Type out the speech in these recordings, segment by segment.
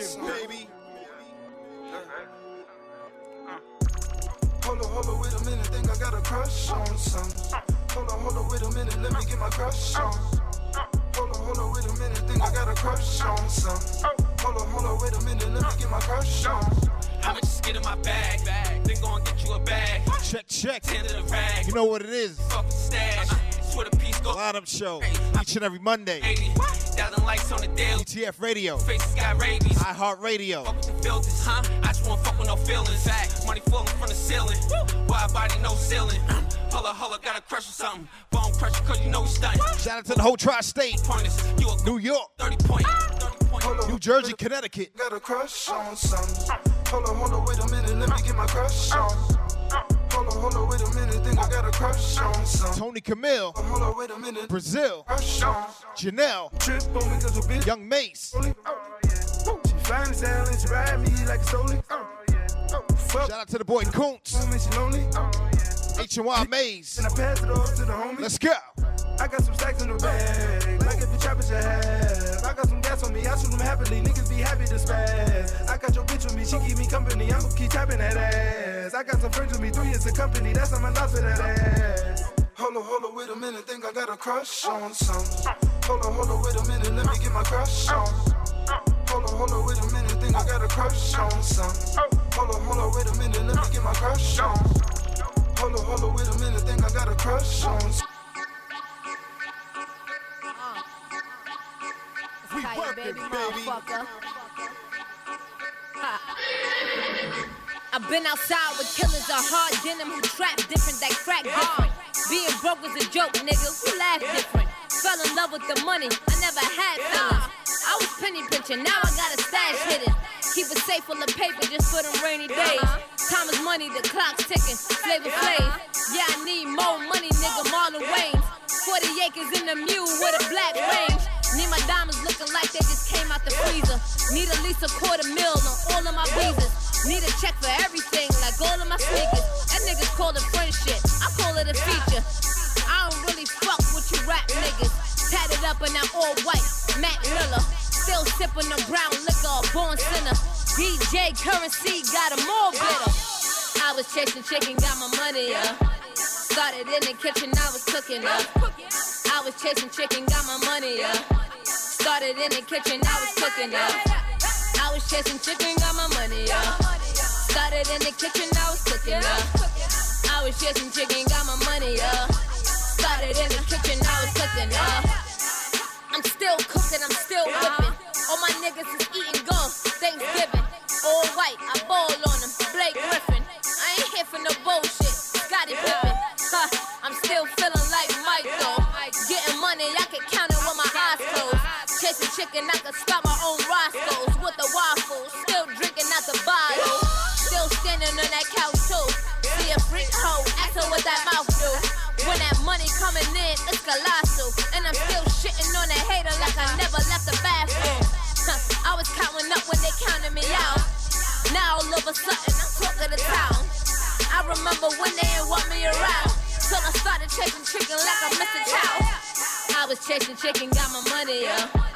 working, baby. Hold on, hold on, wait a minute, think I got a crush on some. Hold on, hold on, wait a minute, let me get my crush on. Hold on, hold on, wait a minute, think I got a crush on some. Hold on, hold on, wait a minute, let me get my crush on. I'ma just get in my bag, bag. Then go and get you a bag. Check, check. End of the rag. You know what it is. Fucking stash. Uh-huh. Swear the piece go. Lineup show each and every Monday. 80. Thousand lights on the daily. TF Radio, Faces got rabies. iHeart Radio. Fuck with the filters, huh? I just wanna fuck with no feelings. Fact, money falling from the ceiling. Wide body, no ceiling. Holla, holla, got a crush or something. Bone crusher, cause you know we stunting. Shout out to the whole tri-state, Pointers, you a New York, 30 point. Ah! 30 point. Hold on, New Jersey, Connecticut. got a crush on some. Hold on, hold on, wait a minute, let me get my crush on. Hold on, wait a minute, think I got a crush on some. Toni Camille, Hold on, wait a minute, Brazil, crush on. Janelle, Trip on me cause a bitch Young Mace. Oh, she fine as hell and she ride me like a stoley. Oh, oh, fuck, Shout out to the boy Koontz, she. H&Y Maze. And I pass it off to the homie. Let's go. I got some stacks in the bag, like if you trapping your have. I got some gas on me, I shoot them happily, niggas be happy to spaz. I got your bitch with me, she keep me company, I'ma keep tapping that ass. I got some friends with me, three years of company, that's how my life for that ass. Hold on, hold on, wait a minute, think I got a crush on some. Hold on, hold on, wait a minute, let me get my crush on. Hold on, hold on, wait a minute, think I got a crush on some. Hold on, hold on, wait a minute, let me get my crush on. Hold on, hold on, wait a minute, think I got a crush on. We Kaya, working, baby, baby. motherfucker. Ha. I've been outside with killers of hard denim who trap different, that crack different. Being broke was a joke, nigga. Who laugh different? Fell in love with the money. I never had feelings. I was penny pinching, now I got a stash hidden. Keep it safe full of paper just for them rainy days. Time is money, the clock's ticking. Flavor Flav. Yeah, I need more money, nigga. Marlon Wayans. 40 acres in the mule with a black range. Need my diamonds looking like they just came out the freezer. Need at least a quarter mil on all of my visas. Need a check for everything, like all of my sneakers. That niggas call it friendship. I call it a feature. I don't really fuck with you rap niggas. Tatted up in that all white, Matt Miller. Still sipping the brown liquor, born sinner. DJ Curencee got 'em all bitter. I was chasing chicken, got my money up. Started in the kitchen, I was cooking up. I was chasing chicken, got my money up. Started in the kitchen, I was cooking up. I was chasing chicken, got my money up. Started in the kitchen, I was cooking up. I was chasing chicken, got my money up. Started in the kitchen, I was cooking up. I'm still cooking, I'm still whipping. All my niggas is eating gum. Thanksgiving. All white, I ball on them. Blake Griffin. I ain't here for no bullshit. Scottie Pippen. Huh, I'm still feeling Chasing chicken, I can start my own Roscoe's with the waffles. Still drinking out the bottle. Still standing on that couch too. See a freak hoe, ask her what that mouth do. When that money coming in, it's colossal. And I'm still shitting on that hater like I never left the bathroom. I was counting up when they counted me out. Now all of a sudden I'm talking to town. I remember when they didn't want me around. Till I started chasing chicken like I missed a chow. I was chasing chicken, got my money up.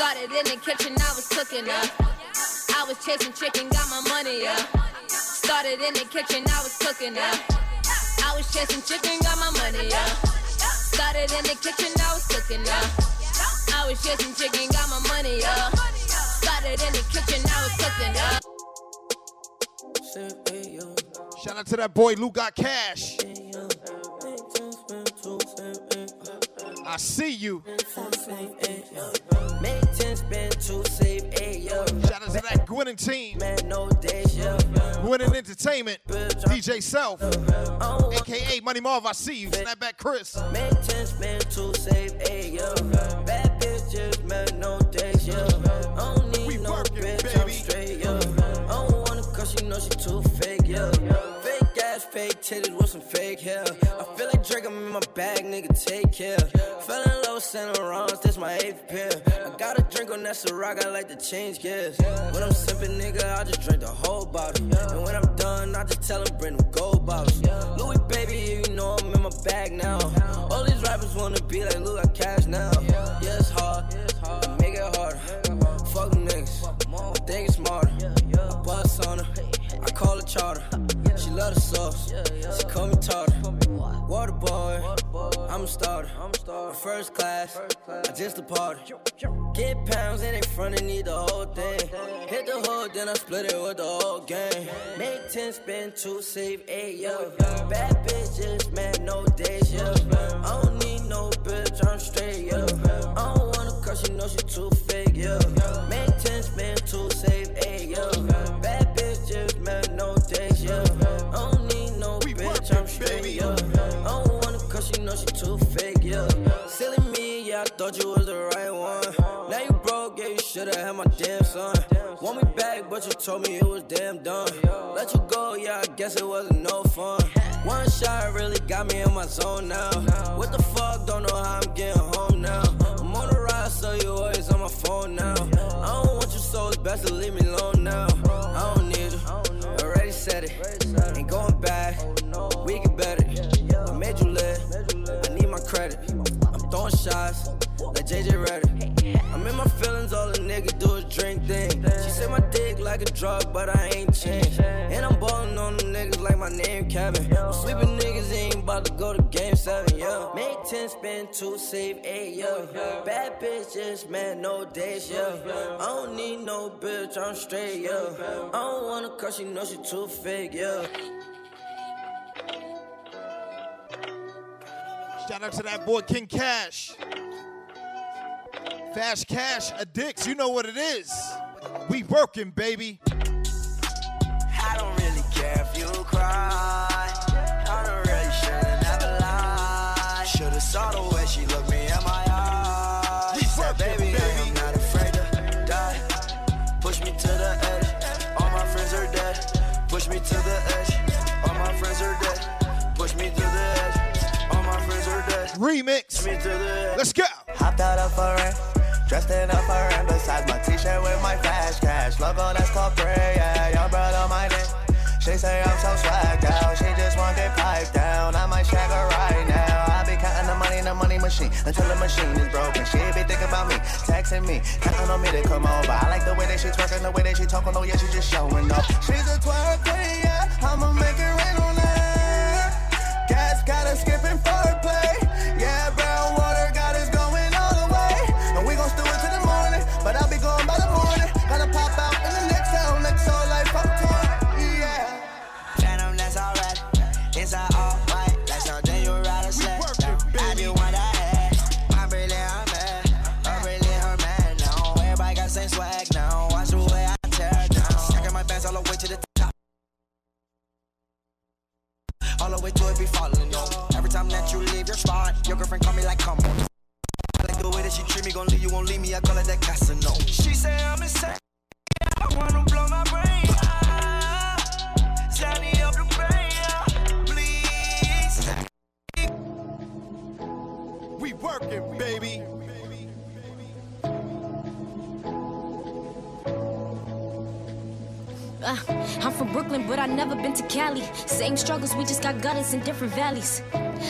Started in the kitchen, I was cooking up. I was chasing chicken, got my money up. Started in the kitchen, I was cooking up. I was chasing chicken, got my money up. Started in the kitchen, I was cooking up. I was chasing chicken, got my money up. Started in the kitchen, I was cooking up. Shout out to that boy Luke got cash. I see you. Make 10 spend two, save eight, yo. Shout out to that Gwinnett team. Man, no days, yo. Gwinnett Entertainment. DJ Self. Uh-huh. AKA Money Marv, I see you. Snapback Chris. Make 10 spend two, save eight, yo. Bad bitch just met no days, yo. I don't need no bitch, I'm straight, yo. I don't want her cause she know she too fake, yo. Fake titties with some fake hair. I feel like Drake, I'm in my bag, nigga, take care. Fell in love with Saint Laurent, this my eighth pair. I got a drink on that Ciroc, I like to change gears. When I'm sipping, nigga, I just drink the whole bottle. And when I'm done, I just tell them bring them gold bottles. Louis, baby, you know I'm in my bag now. All these rappers wanna be like, look, I cash now. Yeah, it's hard, make it harder. Fuck them niggas, I think it's smarter. I call her charter. She love the sauce. She call me tartar. Water boy, I'm a starter. I'm First class, I just departed. Get pounds in front and need the whole thing. Hit the hood, then I split it with the whole gang. Make 10, spend 2, save 8, yo. Bad bitches, man, no days, yo. I don't need no bitch, I'm straight, yo. I don't cause she know she too fake, yo. Make 10, spend 2, save 8, yeah. Bad bitches, man, no days, yo. I don't need no bitch, I'm straight, yo. I don't wanna cause she know she too fake, yeah. Silly me, yeah, I thought you was the right one. Now you broke, yeah, you should've had my damn son. Want me back, but you told me it was damn done. Let you go, yeah, I guess it wasn't no fun. One shot really got me in my zone now. What the fuck, don't know how I'm getting home now. I'm so you always on my phone now. I don't want you, so it's best to leave me alone now. I don't need you, already said it. Ain't going back, we get better. I made you live, I need my credit. Throwing shots, like JJ Redick. I'm in my feelings, all a nigga do is drink thing. She said my dick like a drug, but I ain't changed. And I'm ballin' on them niggas like my name Kevin. I'm sleeping niggas ain't about to go to game seven, yeah. Make 10, spend 2, save 8, yeah. Bad bitches, man, no days, yeah. I don't need no bitch, I'm straight, yeah. I don't wanna cause she know she too fake, yeah. Shout out to that boy King Cash. Fast Cash Addicts, you know what it is. We working, baby. I don't really care if you cry. I don't really shoulda never lie. Shoulda saw the way she looked Remix. Push me to the edge. Let's go. Hopped out of a rent, dressed in a foreign. Besides my t-shirt with my flash cash logo, that's called prayer. Yeah, young brother my neck. She say I'm so swagged out. She just want get piped down. I might shag her right now. I be counting the money in the money machine until the machine is broken. She be thinking about me, texting me, counting on me to come over. I like the way that she twerking, the way that she talking. Oh yeah, she just showing up. She's a twerk queen, yeah. I'ma make it in different valleys.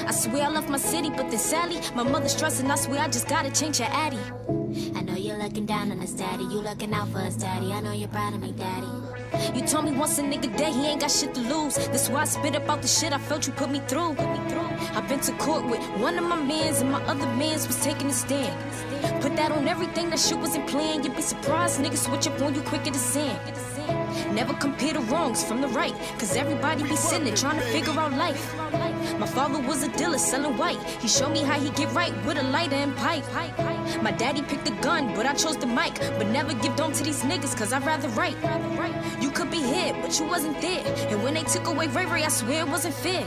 I swear I love my city, but then Sally, my mother's stressing. I swear I just gotta change her addy. I know you're looking down on us, daddy. You looking out for us, daddy. I know you're proud of me, daddy. You told me once a nigga dead, he ain't got shit to lose. That's why I spit about the shit I felt you put me through. Put me through. I've been to court with one of my mans, and my other mans was taking a stand. Put that on everything, that shit wasn't planned. You'd be surprised, niggas switch up on you quicker than sand. Never compare the wrongs from the right, cause everybody be sinning, trying to figure out life. My father was a dealer selling white. He showed me how he get right with a lighter and pipe. My daddy picked the gun, but I chose the mic. But never give down to these niggas, cause I'd rather write. You could be here, but you wasn't there. And when they took away Ray Ray, I swear it wasn't fair.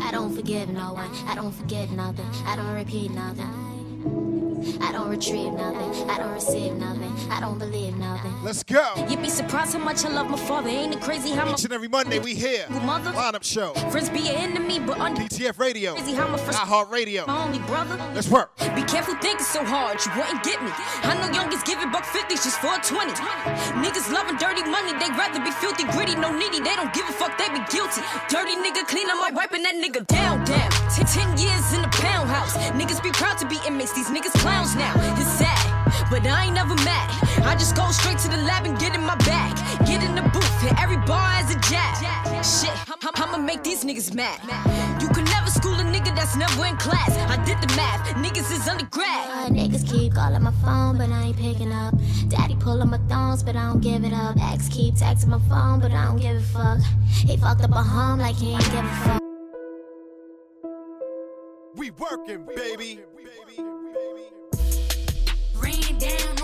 I don't forgive no one, I don't forget nothing, I don't repeat nothing. I don't retrieve nothing, I don't receive nothing, I don't believe nothing. Let's go. You'd be surprised how much I love my father. Ain't it crazy how much Each and every Monday we here. mother Lineup show. friends be your enemy, but under PTF Radio. crazy how my first iHeart Radio. my only brother. Let's work. Be careful thinking so hard, you wouldn't get me. I know youngest giving buck 50s just for a 20. Niggas loving dirty money, they rather be filthy, gritty, no needy. They don't give a fuck, they be guilty. Dirty nigga clean, I'm like wiping that nigga down, down. Ten years in the pound house. Niggas be proud to be inmates, these niggas clowns now. It's sad, but I ain't never mad. I just go straight to the lab and get in my bag. Get in the booth, Hit every bar as a jab. Shit, I'ma make these niggas mad. You can never school a nigga that's never in class. I did the math. Niggas is undergrad. Uh, niggas keep calling my phone, but I ain't picking up. Daddy pulling my thongs, but I don't give it up. Ex keep texting my phone, but I don't give a fuck. He fucked up a home like he ain't give a fuck. We working, baby. Rain down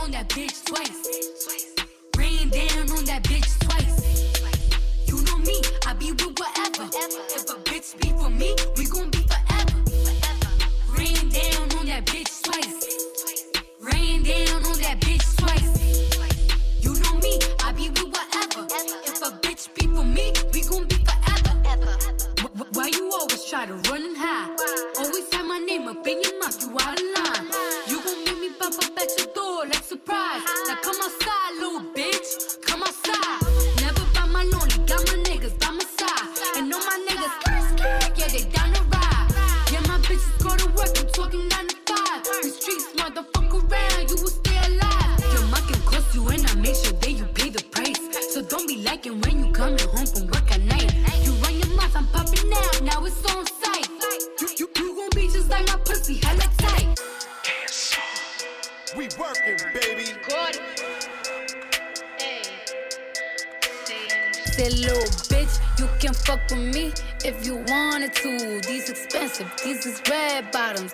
on that bitch twice. Rain down on that bitch twice. You know me, I be with whatever. If a bitch be for me, we gon' be forever. Rain down on that bitch twice. Rain down on that bitch twice. You know me, I be with whatever. If a bitch be for me, we gon' be forever. Wh- wh- Why you always try to run and hide? Always have my name up in your mouth, you out of line.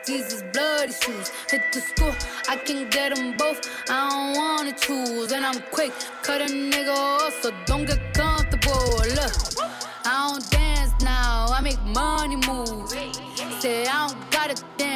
Is bloody shoes. Hit the school, I can get them both. I don't wanna choose, and I'm quick, cut a nigga off, so don't get comfortable. Look, I don't dance now, I make money move. Say I don't gotta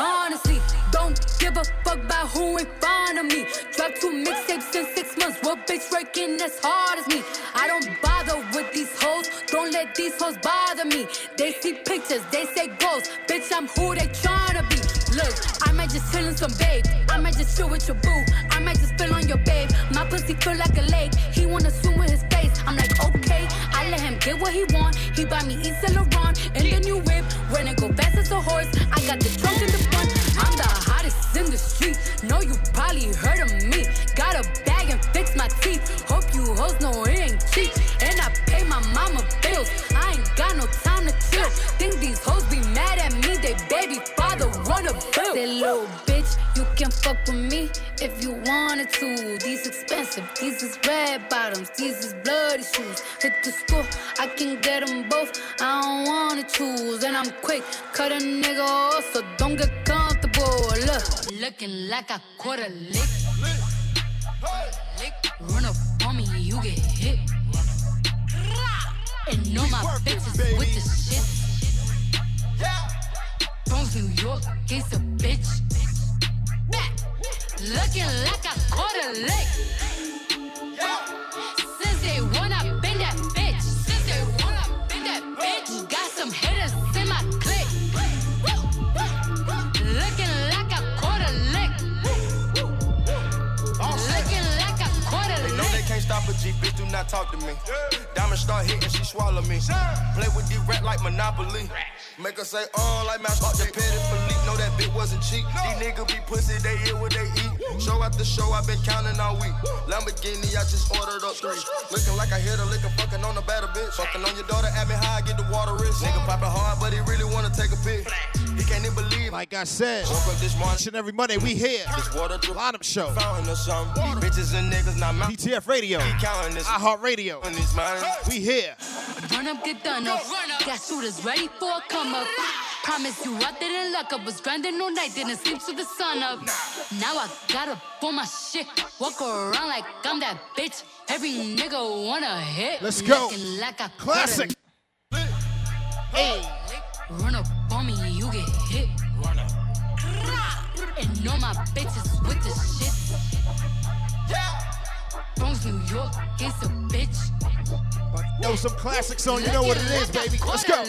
Honestly, don't give a fuck about who in front of me. Drop two mixtapes in six months. What bitch working as hard as me? I don't bother with these hoes. Don't let these hoes bother me. They see pictures, they say goals. Bitch, I'm who they tryna be. Look, I might just chill in some babe. I might just chill with your boo. I might just spill on your babe. My pussy feel like a lake. He wanna swim with his face. I'm like, okay. I let him get what he want. He buy me East Laurent in the new whip. When it go fast as horse, I got the trunk in the front. I'm the hottest in the street. Know you probably heard of me. Got a bag and fix my teeth. Hope you hoes know it ain't cheap. And I pay my mama bills. I ain't got no time to chill. Think these hoes be mad at me. They baby father run a bill. Say little bitch, can fuck with me if you wanted to. These expensive, these is red bottoms, these is bloody shoes. Hit the school, I can get them both. I don't wanna choose, and I'm quick, cut a nigga off, so don't get comfortable. Look, looking like I caught a lick. Run up on me, you get hit. And know my bitches with the shit. Bronx, New York, gangsta bitch. Looking like I caught a lick. Since they wanna bend that bitch. Since they wanna bend that bitch. Got some can't stop a G, bitch, do not talk to me. Diamond start hitting, she swallow me. Play with the rat like Monopoly. Make her say, oh, like Mouse Up the petty Philippe. Know that bitch wasn't cheap. These niggas be pussy, they eat what they eat. Show after show, i been counting all week. Lamborghini, I just ordered up three. Looking like I hit a liquor, fucking on a better bitch. Fucking on your daughter, at me high, get the water wrist. Nigga popping hard, but he really wanna take a pic. He can't even believe. Like I said, Woke up this morning, each and every Monday we here. this water drip Lineup show. fountain or something. Bitches and niggas not mouth. PTF Radio. He counting this. iHeart Radio. on these money. We here. Run up, get done up. Got shooters ready for a come up. Promise you, I didn't luck up. Was grinding all night, didn't sleep till the sun up. Now I gotta pull my shit. Walk around like I'm that bitch. Every nigga wanna hit. Let's go. Like a Classic. Hey. Run up on me, you get hit. Run up. And all my bitches with the shit. Bronx, New York, bitch. Yo, some classics on. You know what it is, baby. Let's go.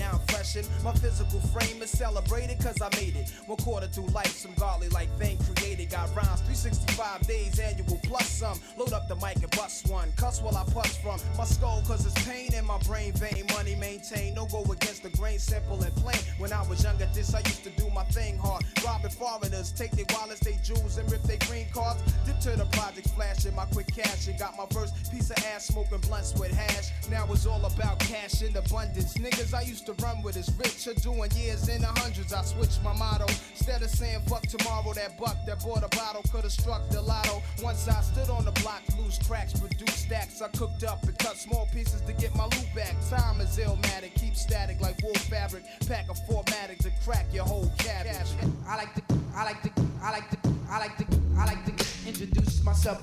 Now freshened. My physical frame is celebrated cause I made it. One quarter through life, some godly like thing created. Got rhymes 365 days annual plus some. Load up the mic and bust one. Cuss while I puss from my skull cause it's pain in my brain vein. Money maintained, no go against the grain, simple and plain. When I was younger, this I used to do my thing hard. Robbing foreigners, take their wallets, they jewels, and rip their green cards. Dip to the projects, flashing my quick cash and got my first piece of ass smoking blunts with hash. Now it's all about cash in abundance. Niggas I used to run with is rich or doing years in the hundreds. I switched my motto. Instead of saying fuck tomorrow, that buck that bought a bottle could have struck the lotto. Once I stood on the block, loose cracks, produce stacks. I cooked up and cut small pieces to get my loot back. Time is illmatic, keep static like wool fabric. Pack a formatic to crack your whole cabbage. I like to, I like to, I like to, I like to, I like to introduce myself.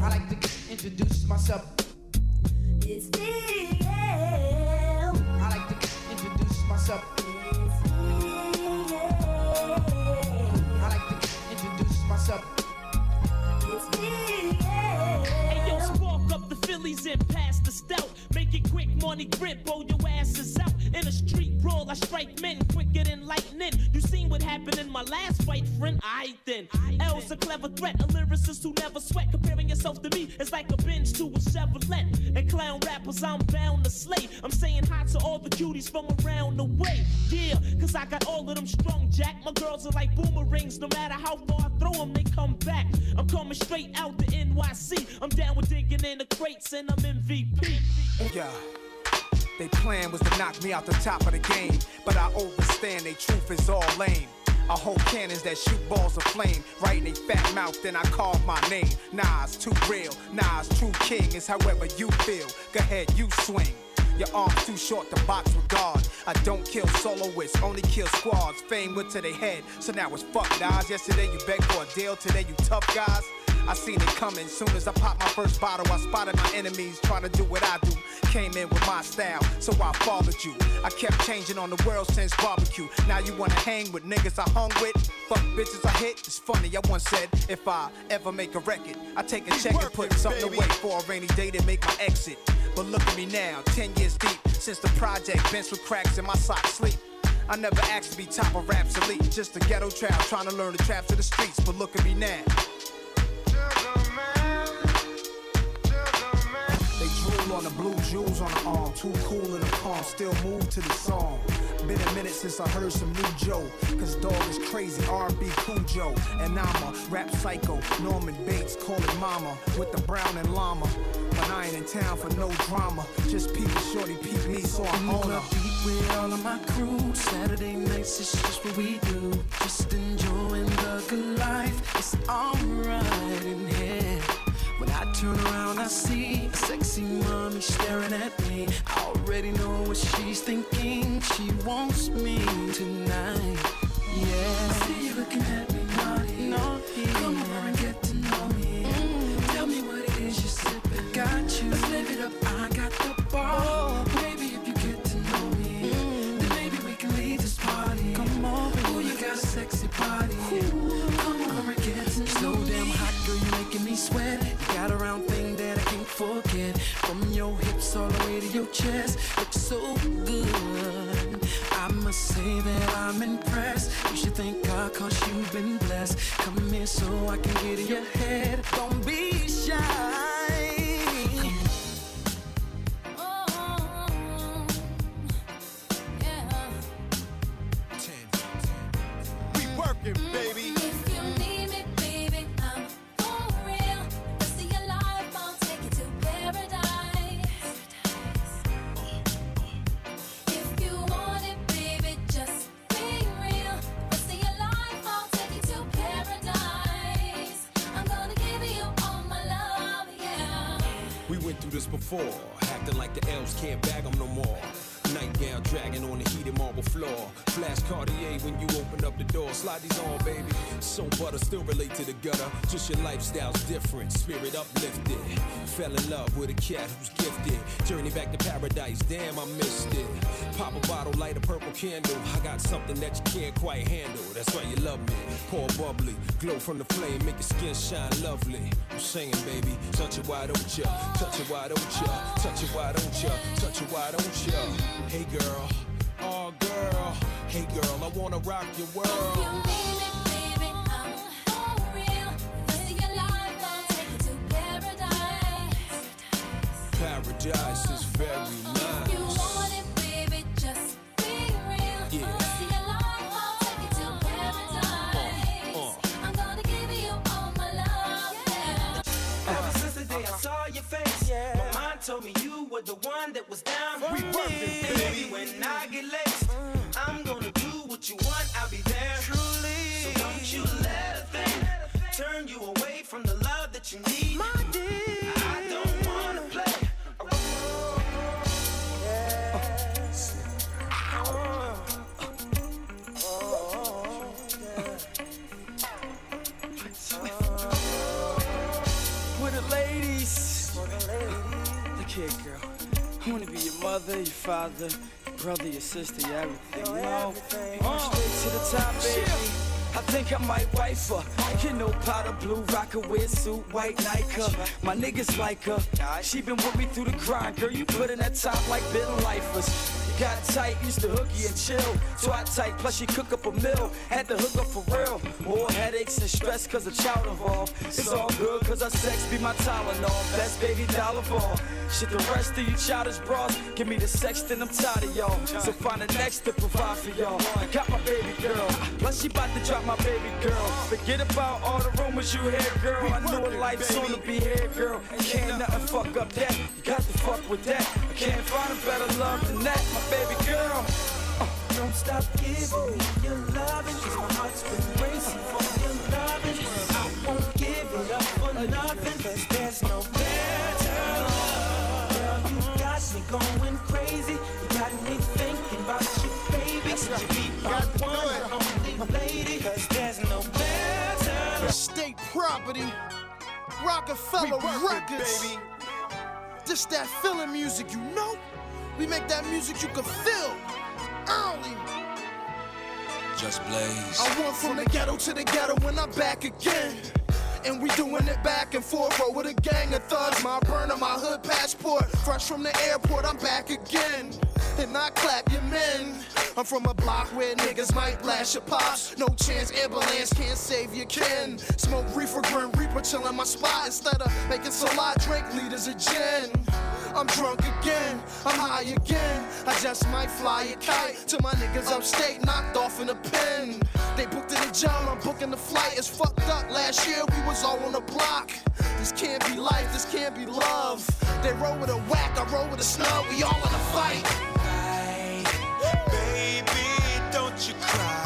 I like to introduce myself. It's me. I like to introduce myself. I like to introduce myself. Hey yo, spark up the Phillies and pass the stout. Make it quick, money grip, roll your asses out. In a street brawl, I strike men quicker than lightning. You seen what happened in my last fight, friend? I then. L's a clever threat, a lyricist who never sweat. Comparing yourself to me is like a binge to a Chevrolet. And clown rappers, I'm bound to slay. I'm saying hi to all the cuties from around the way. Yeah, cause I got all of them strong, Jack. My girls are like boomerangs, no matter how far I throw them, they come back. I'm coming straight out the NYC. I'm down with digging in the crates and I'm MVP. Yeah. They plan was to knock me out the top of the game, but I overstand they truth is all lame. I hold cannons that shoot balls of flame right in they fat mouth, then I call my name. Nah, it's too real. Nah, it's true king. It's however you feel. Go ahead, you swing. Your arms too short to box with God. I don't kill soloists, only kill squads. Fame went to their head, so now it's fuck guys. Yesterday you begged for a deal, today you tough guys. I seen it coming. Soon as I popped my first bottle, I spotted my enemies trying to do what I do. Came in with my style, so I followed you. I kept changing on the world since barbecue. Now you wanna hang with niggas I hung with? Fuck bitches I hit. It's funny, I once said if I ever make a record, I take a check and put something away for a rainy day to make my exit. But look at me now, 10 years deep since the project, bench with cracks in my sock sleep. I never asked to be top of raps elite, just a ghetto trap trying to learn the traps of the streets. But look at me now. On the blue jewels on the arm, too cool in the palm, still move to the song. Been a minute since I heard some new Joe, cause dog is crazy, R&B Cujo. And I'm a rap psycho, Norman Bates, call it mama, with the brown and llama. But I ain't in town for no drama, just peep shorty, peep me, so I'm on her. Beat with all of my crew. Saturday nights is just what we do. Just enjoying the good life. It's alright in here. When I turn around, I see a sexy mommy staring at me. I already know what she's thinking. She wants me tonight. Yeah. I see you looking at me naughty. naughty. Come over and get to know me. Mm. Tell me what it is you're sipping. Got you. Let's live it up. I got the ball. Maybe if you get to know me, mm. then maybe we can leave this party. Come on, Ooh, you got a sexy body. Ooh. Come over and get to know me. So damn hot, girl, you're making me sweat. Got a round thing that I can't forget. From your hips all the way to your chest, looks so good. I must say that I'm impressed. You should thank God cause you've been blessed. Come here so I can get in your head. Don't be shy. Spirit uplifted. Fell in love with a cat who's gifted. Journey back to paradise, damn, I missed it. Pop a bottle, light a purple candle. I got something that you can't quite handle. That's why you love me. Pour bubbly, glow from the flame, make your skin shine lovely. I'm singing, baby. Touch it, why don't ya? Touch it, why don't ya? Touch it, why don't ya? Touch it, why don't ya? Hey, girl. Oh, girl. Hey, girl, I wanna rock your world. Paradise is very If you want it, baby, just be real. Yeah. Rest of your life, I'll take you to paradise. Uh, I'm gonna give you all my love, yeah. Ever since the day I saw your face, my mind told me you were the one that was down for me. And baby, when I get laced, I'm gonna do what you want. I'll be there. Truly. So don't you let a thing turn you away from the love that you need. My mother, your father, your brother, your sister, your everything. You know? Uh, straight to the top, baby. I think I might wife her. You know, powder blue, Rocawear suit, white Nike. My niggas like her. She been with me through the grind, girl. You put in that top like been lifers. Got tight, used to hooky and chill. Twat tight, plus she cook up a meal. Had to hook up for real. More headaches and stress cause of child involved. It's all good cause our sex be my Tylenol. Best baby dollar ball. Shit, the rest of you childish bras. Give me the sex, then I'm tired of y'all. So find the next to provide for y'all. I got my baby girl. Plus she about to drop my baby girl. Forget about all the rumors you hear, girl. I know a life soon to be here, girl. Can't nothing fuck up that. You got to fuck with that. I can't find a better love than that, my baby girl. Uh, don't stop giving me your loving, cause my heart's been racing for your loving. I won't give it up for nothing, cause there's no better love. Girl, you got me going crazy. You got me thinking about you, baby. You be my one and only lady, cause there's no better State property, Roc-A-Fella Records. This that feeling music, you know? We make that music you can feel early. Just blaze. I went from the ghetto to the ghetto when I'm back again. And we doing it back and forth, bro, with a gang of thugs. My burner, my hood passport. Fresh from the airport, I'm back again. And I clap your men. I'm from a block where niggas might blast your pops. No chance, ambulance can't save your kin. Smoke reefer, grim reaper, chill in my spot. Instead of making salad, drink liters of gin. I'm drunk again, I'm high again. I just might fly a kite to my niggas upstate, knocked off in a pen. They booked in the job, I'm booking the flight. It's fucked up. Last year we was all on the block. This can't be life, this can't be love. They roll with a whack, I roll with a snub. We all in a fight. Baby, don't you cry.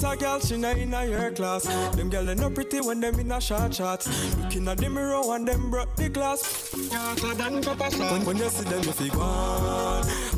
Then, bongsa girl, she not in a your class. Them girl they no pretty when them in a short shorts. Looking at the mirror and them broke the glass. When, when you see them, you feel gone.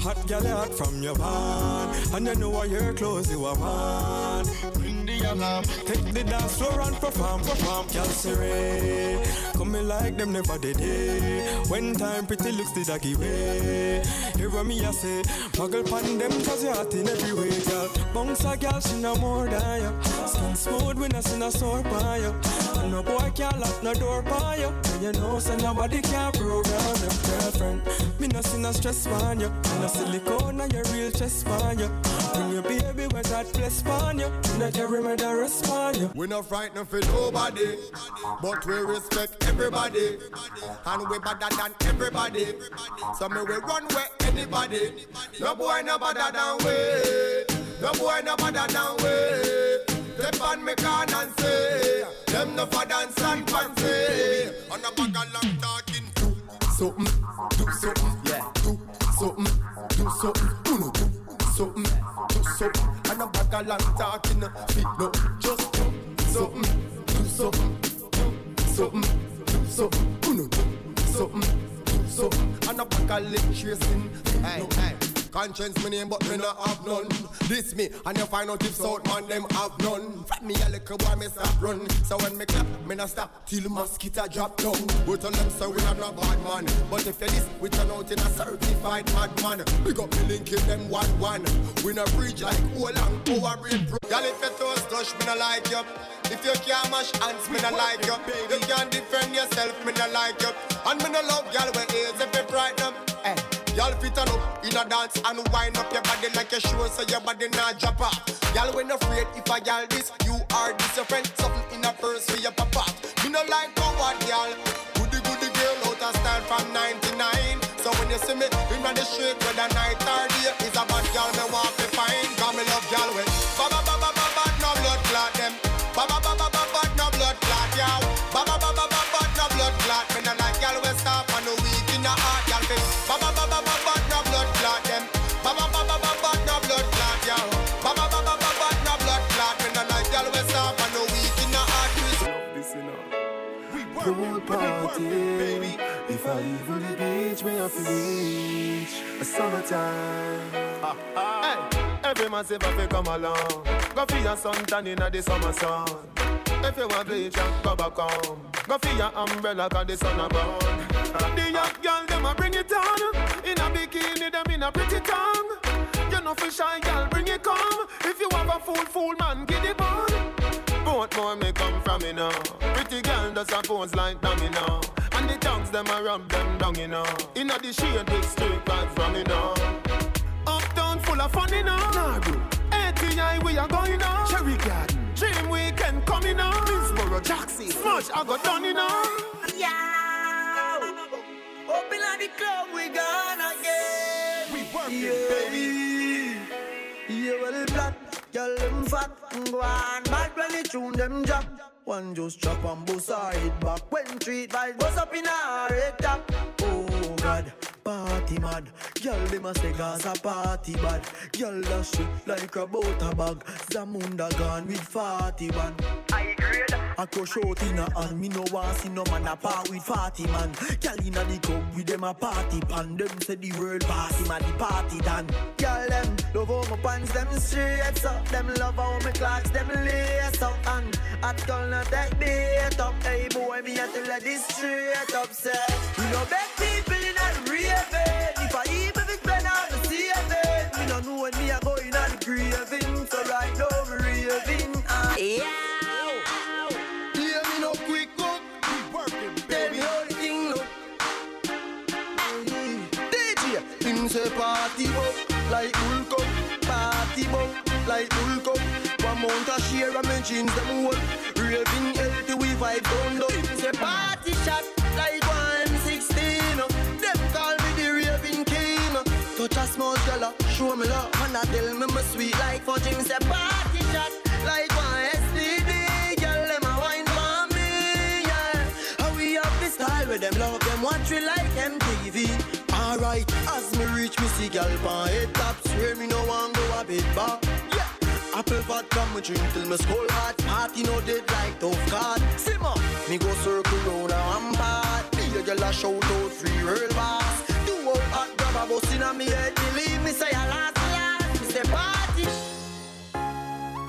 Hot girl, hot from your band, and you know your clothes you are man. Bring the alarm, take the dance floor and perform, perform. Girl, serene, come me like them never did it. When time pretty looks the doggy way. Hear what me I say, muggle pan them cause you hot in every way, girl. Bounce a girl, she no more than you. Skin smooth when I see no sore by you. And no boy can't lock no door by you. And you know, so nobody can program your girlfriend. Me no see no stress on you. Silicone on your real chest on you. Bring your baby where that bless on you. Not every man that respond you. We not frightened for nobody, but we respect everybody, and we better than everybody. So me we run where anybody. No boy no better than we. No boy no better than we. Step on me can and say, them no for dance and fancy. On a bag of long talking. Do something, do something, yeah. Do something, do something. Do something, do something. And a bag of long talking. Fit no, just do something, do something, do something, do something. Uno, do something, do something. And a bag of leg tracing. Conscience me name but me not have none. This me and you find out if South man them have none. From me a little boy me stop run. So when me clap me not stop till mosquito drop down. We tell them so we are not bad man. But if you this we turn out in a certified madman Big up me link in them one one. We not preach like old and brain pro. Y'all if you toast touch me not like you if you can't mash hands, me not like you. You can't defend yourself, me not like you. And me no love y'all when AIDS if you frighten them. Hey. Y'all fit on up in a dance and wind up your body like a show so your body not drop off. Y'all when afraid if I y'all this, you are this your friend. Something in a purse for your papa. Me no like coward y'all. Goody goody girl out of style from 99. So when you see me in the street whether night summertime. Hey, every man say fi come along. Go for your suntan inna the summer sun. If you want bleach and go back home. Go for your umbrella 'cause the sun a burn. The young girl them a bring it on. In a bikini them in a pretty tongue. You know for shy girl bring it come. If you have a fool fool man get it on. Both more may come from me now. Pretty girl does a pose like dummy now. And the tongues them a rub them down you know. Inna the shade big straight right from me now. Uptown full of fun you know. Nah, bro. ATI we are going now. Cherry Garden. Dream weekend coming now. Middlesboro, Jackson. Smash I got done you know. Yeah. Open at the club, we gone again. We working, yeah. baby. Yeah, well, black, girl, them fat, go on, bad when they tune them drop. One just chop and bust her head back when treat vibes bust up in her head top. Oh God, party mad, girl them a say Gaza party bad. Girl dash it like a butter bag. Zamunda gone with forty man. I grade, I crush out in a hand. Me no want see no man a part with party man. Gal inna the club with them a party pan. Them say the world pass him a the party done. Gal them love how my pants them straight up. Them love how my clocks them lace up. And at girl not take bait up. Hey boy, me a tell her this straight up. Say we no beg people in like bull cup. One mount a share of my jeans them. Raving healthy we vibe down. Him say party shot like one sixteen. Them call me the raving king. Touch a small girl, show me love. And I tell me me sweet like fudge. Him say party shot like one STD. Girl, them a wine for me, yeah. How we up the style with them love them watch we like MTV. Alright, as me reach me see gal pan head top swear me no want go a bit bar. Me drink till me skull hot. Party no dead like tough card. Simmer, me go circle round a one part. Be a gal a shout out free real boss. Do out hot grab a bus inna me head. Believe me say a last last. Me say party.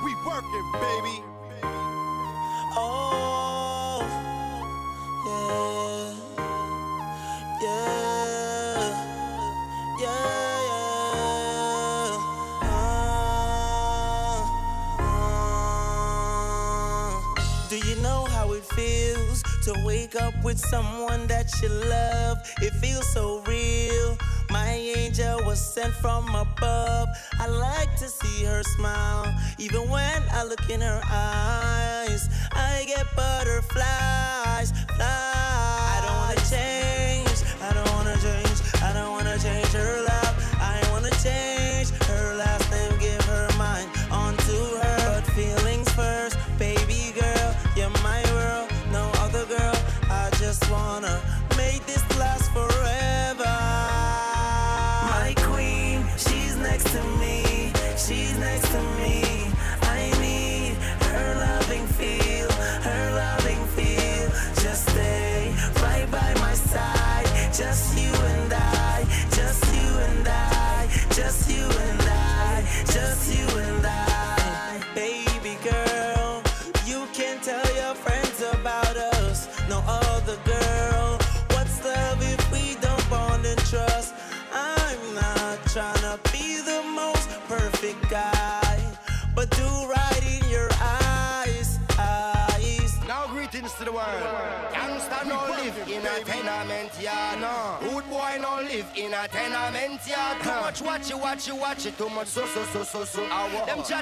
We working, baby. Oh, yeah, yeah, up with someone that you love? It feels so real. My angel was sent from above. I like to see her smile, even when I look in her eyes. I get butterflies, fly.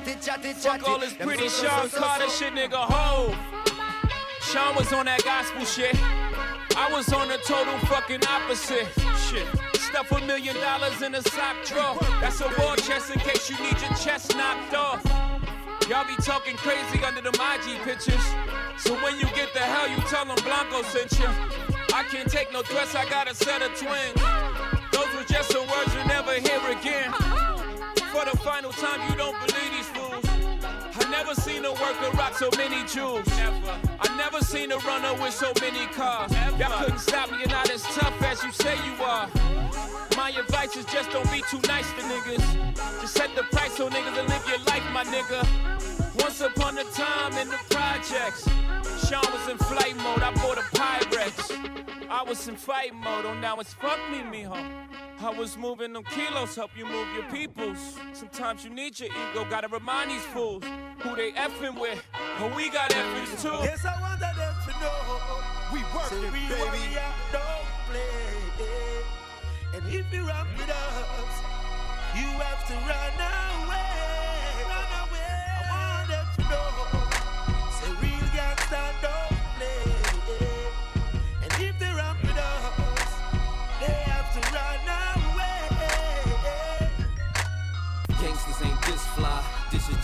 Fuck all this pretty Sean Carter shit, nigga. Ho. Sean was on that gospel shit. I was on the total fucking opposite. Shit. Stuff a million dollars in a sock drawer. That's a war chest in case you need your chest knocked off. Y'all be talking crazy under the IG pictures. So when you get the hell, you tell them Blanco sent you. I can't take no threats, I got a set of twins. Those were just some words you never hear again. For the final time, you don't believe these never seen a worker rock so many jewels. Never. I never seen a runner with so many cars. Y'all couldn't stop me, you're not as tough as you say you are. My advice is just don't be too nice to niggas. Just set the price so niggas will live your life, my nigga. Once upon a time in the projects, Sean was in flight mode. I bought a Pyrex. I was in fight mode. Oh, now it's fuck me, mijo. I was moving them kilos, help you move your peoples. Sometimes you need your ego, gotta remind these fools who they effing with. But we got effings too. Yes, I want them to know. We working, we baby. warrior don't play. And if you rock with us, you have to run away. Run away. I want them to know.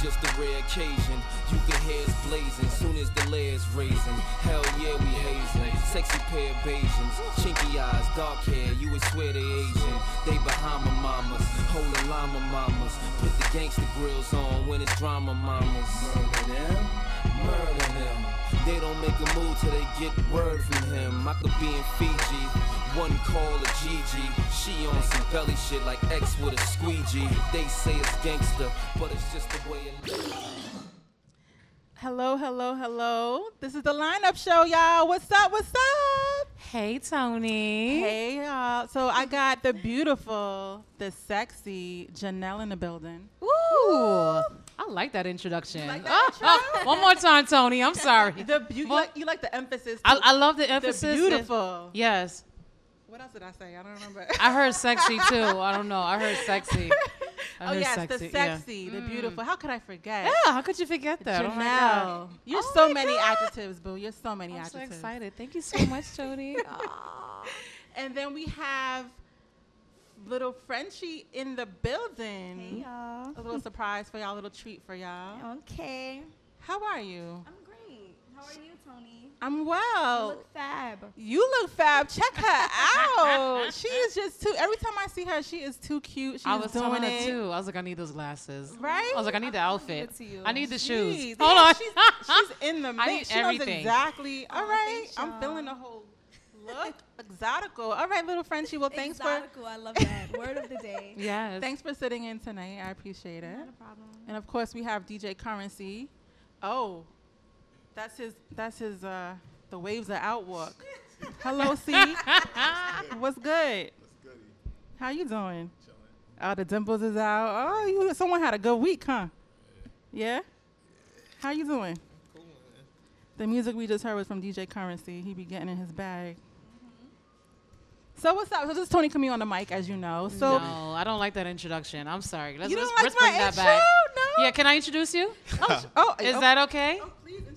Just a rare occasion. You can hear us blazing, soon as the layers raising. Hell yeah, we hazing. Sexy pair of Bajans, chinky eyes, dark hair, you would swear they Asian. They Bahama mamas, holding llama mamas. Put the gangster grills on when it's drama mamas. Murder them, murdering him. They don't make a move till they get word from him. I could be in Fiji, one call of Gigi. She on some belly shit like X with a squeegee. They say it's gangster, but it's just the way it Hello, hello, hello. This is the lineup show, y'all. What's up? What's up? Hey, Toni. Hey, y'all. So I got the beautiful, the sexy Janelle in the building. Ooh. I like that introduction. Oh, oh, one more time, Toni. I'm sorry. The beau- you, like, you like the emphasis. I. I love the emphasis. The beautiful. Yes. What else did I say? I don't remember. I heard sexy too. I don't know. I heard sexy. I oh heard yes, sexy. the yeah. sexy, the Mm. beautiful. How could I forget? Yeah, how could you forget that? Janelle. Oh my God. You're Oh so my many God. adjectives, boo. You're so many adjectives. I'm so excited. Thank you so much, Toni. and then we have little Frenchie in the building. Hey, y'all. A little surprise for y'all, a little treat for y'all. Okay. How are you? I'm great. How are you, Toni? I'm well. You look fab. You look fab. Check her out. she is just too. Every time I see her, she is too cute. She's I was doing it. too. I was like, I need those glasses. Right? I was like, I need the outfit. to you. I need the Jeez. shoes. Yeah, Hold on. She's, she's in the mix. I need she knows everything. exactly. All Aw, right. I'm feeling the whole look. Exotical. All right, little Frenchie. Well, thanks Exotical, for. I love that. Word of the day. Yes. Thanks for sitting in tonight. I appreciate it. Not a problem. And of course, we have DJ Curencee. Oh, that's his. That's his. Uh, the waves are out walk. Hello, C. What's good? How you doing? Oh, the dimples is out. Oh, you. Someone had a good week, huh? Yeah. How you doing? The music we just heard was from DJ Curencee. He be getting in his bag. So what's up? So this is Toni coming on the mic, as you know. So no, I don't like that introduction. I'm sorry. Let's, You let's, don't like let's my bring that intro? back. No? Yeah, can I introduce you? oh, oh, Is oh. that okay? please introduce me.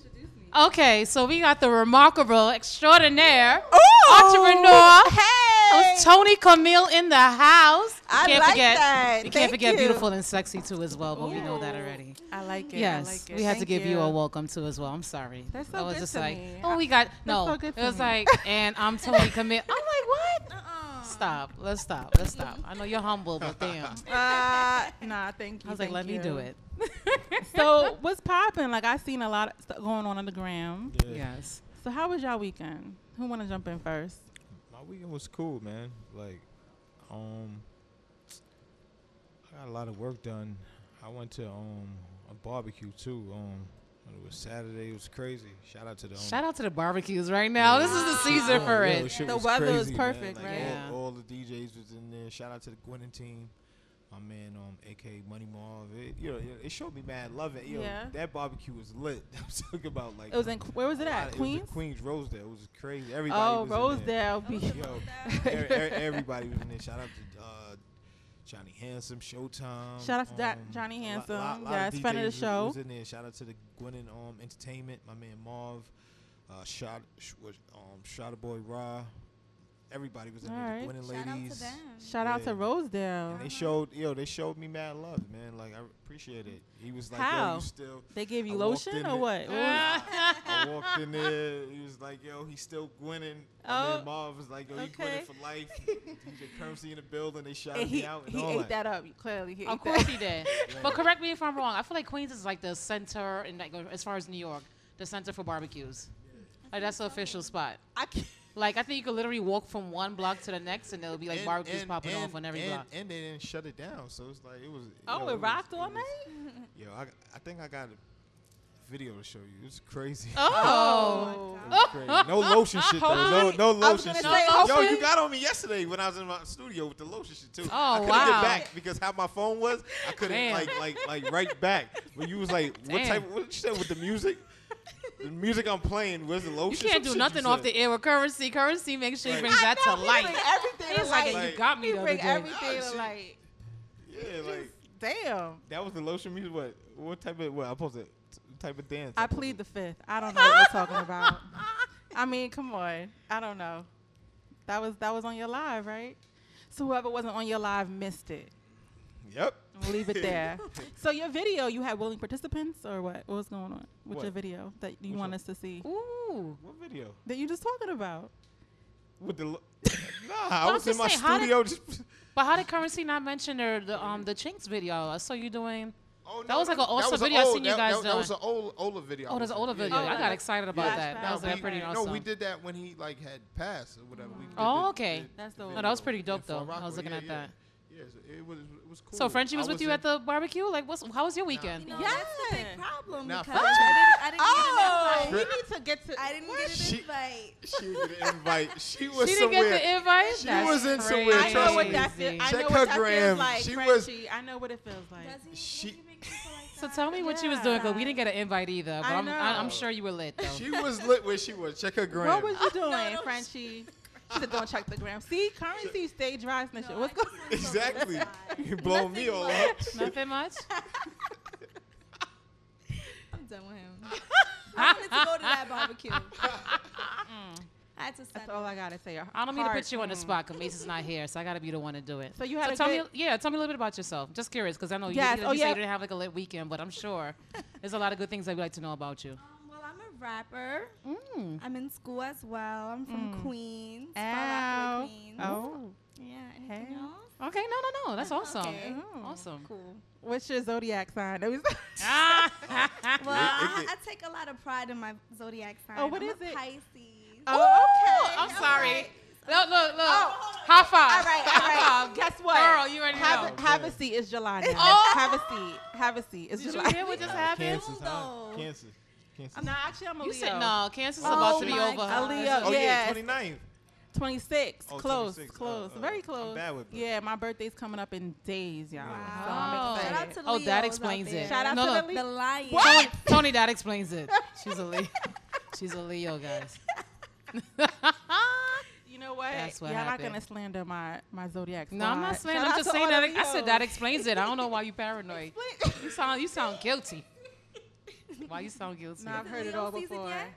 Okay, so we got the remarkable, extraordinaire, Ooh, entrepreneur, hey. Toni Camille in the house. I can't like forget, that. We can't Thank forget you. beautiful and sexy too as well, but we know that already. I like it. Yes, I like it. we had to give you. a welcome too as well. I'm sorry. That's so I was just like, me. oh, we got no. so it was me. like, and I'm Toni Camille. I'm like, what? Uh-uh. Stop. Let's stop. Let's stop. I know you're humble, but damn. Uh, nah, thank you. I was like, thank let me do it. so what's popping? Like I seen a lot of stuff going on on the gram. Yeah. Yes. So how was y'all weekend? Who want to jump in first? My weekend was cool, man. Like, um, I got a lot of work done. I went to um a barbecue too. Um, it was Saturday. It was crazy. Shout out to the Shout out to the barbecues right now. This is the season Yeah, for yo, it. The was weather was crazy, man. perfect, Like, right? Yeah. All, all the DJs was in there. Shout out to the Gwinnett team. My man, um, AK Money Marv. It, you know, it, showed me mad love. It, yo, Yeah. that barbecue was lit. I'm talking about like. It was in where was it at? of- Queens. It was Queens, Rosedale. It was crazy. Everybody. Oh, was. Rosedale. Be Yo, er- er- everybody was in there. Shout out to uh, Johnny Handsome, Showtime. Shout out to that um, Johnny a lot- Handsome. lot- lot Yes, friend of the was- show. Was in there. Shout out to the Gwinnett um, Entertainment, my man Marv, uh, Shot, sh- um, Shotter Boy Ra. Everybody was in All there. right. The Gwinnett Shout out to ladies. them. Shout out to Rosedale. And they showed, yo, they showed me mad love, man. Like I appreciate it. He was like, yo, you still. They gave you I lotion or what? What I walked in there. He was like, "Yo, he's still winning." My Oh, man Marv was like, "Yo, he okay. winning for life." DJ Curencee in the building. They shouted And me he, out and he all ate that up. Clearly, he Of ate course that. he did. But correct me if I'm wrong. I feel like Queens is like the center, in like, as far as New York, the center for barbecues. Like that's the official spot. I can't. Like I think you could literally walk from one block to the next, and there'll be like And- barbecues and- popping and- off on every and, block. And they didn't shut it down, so it's like it was. Oh, yo, it was- rocked all was- night. Yo, I, I think I got a video to show you. It's crazy. Oh. It oh, was crazy. No lotion shit though. No, no lotion shit. say, Yo, you got on me yesterday when I was in my studio with the lotion shit too. Oh, I couldn't wow. get back because how my phone was, I couldn't Damn. like like like write back. When you was like, what Damn. type? What did you said with the music? The music I'm playing, where's the lotion. You lotion? can't do nothing off the air with Curencee. Curencee makes sure he Right. brings that to He light. bring everything to He's like, light. you got me He the other bring day. everything Oh, to light. Yeah, like Damn. that was the lotion music. What? What type of? What? I'm supposed to type of dance? I plead the fifth. I don't know what we're talking about. I mean, come on. I don't know. That was that was on your live, right? So whoever wasn't on your live missed it. Yep. We'll leave it there. so your video, you had willing participants or what? What was going on with What? your video that you want us to see? Ooh. What video? That you just talking about? With the lo- nah, I was in my did- studio. Just But how did Curencee not mention her the um the Chinks video? I saw you doing. oh, That was like an awesome video I seen you guys that, that was an old video. Oh, an older video. yeah, I got excited about Yeah. that. That was uh, we- pretty awesome. No, we did that when he like had passed or whatever. We Oh, okay. the- That's the No, oh, that was pretty dope though. I was looking Yeah, at yeah. that. Yeah, so it was was cool. So Frenchie was I with was you at the barbecue. Like, what's how was your weekend? Nah. You know, yes. that's the big problem nah, because I didn't, I didn't oh, get an oh! invite. You need to get to. I didn't get an invite. She didn't get an invite. She was she somewhere. She didn't get the invite. She that's was in crazy. somewhere. I know what that feels. like. Check her gram. Like, she was. I know what it feels like. Does he. Does he make so tell me yeah. what she was doing because we didn't get an invite either. But I am sure you were lit though. She was lit where she was. Check her gram. What was you doing, Frenchie? She said, "Don't check the gram." See, Curencee stayed dry no, year. What's going? on? Exactly, you blow me all up. Nothing much. I'm done with him. I wanted to go to that barbecue. Mm. That's all I gotta say. I don't mean to put you on the spot because Mace is not here, so I gotta be the one to do it. So you had so a tell me, yeah, tell me a little bit about yourself. Just curious because I know yes. you, you, oh, you yeah. you didn't have like a lit weekend, but I'm sure there's a lot of good things I'd like to know about you rapper. Mm. I'm in school as well. I'm from mm. Queens. Ow. Queens. Oh. Yeah. Anything hey. else? Okay. No, no, no. That's awesome. Okay. Oh. Awesome. Cool. What's your zodiac sign? ah. well, I, I, take a lot of pride in my zodiac sign. Oh, what I'm is it? Pisces. Oh, Ooh, okay. I'm okay. sorry. Look, look, look. Oh, High five. All right, all right. Guess what? Girl, you already have, know. Have a seat. It's July now. Oh. Have a oh. seat. Have a seat. It's Did July. you hear what just happened? Cancer's high. Cancer. Cancer. I'm not actually. I'm a you Leo. Said, no, Cancer's oh about to be over. A Leo. Oh yes. yeah, 29th. 26. Oh, close, 26. close. Uh, uh, Very close. yeah, my birthday's coming up in days, y'all. Wow. So Shout out to Oh, that explains it. Shout out no, to no. the, the lion. What? Tony, that explains it. She's a Leo. She's a Leo, guys. you know what? That's what Y'all not gonna slander my my zodiac. Squad. No, I'm not slandering. I'm just saying that. I said that explains it. I don't know why you paranoid. you sound you sound guilty. Why you sound guilty? No, I've heard it all before. Yet?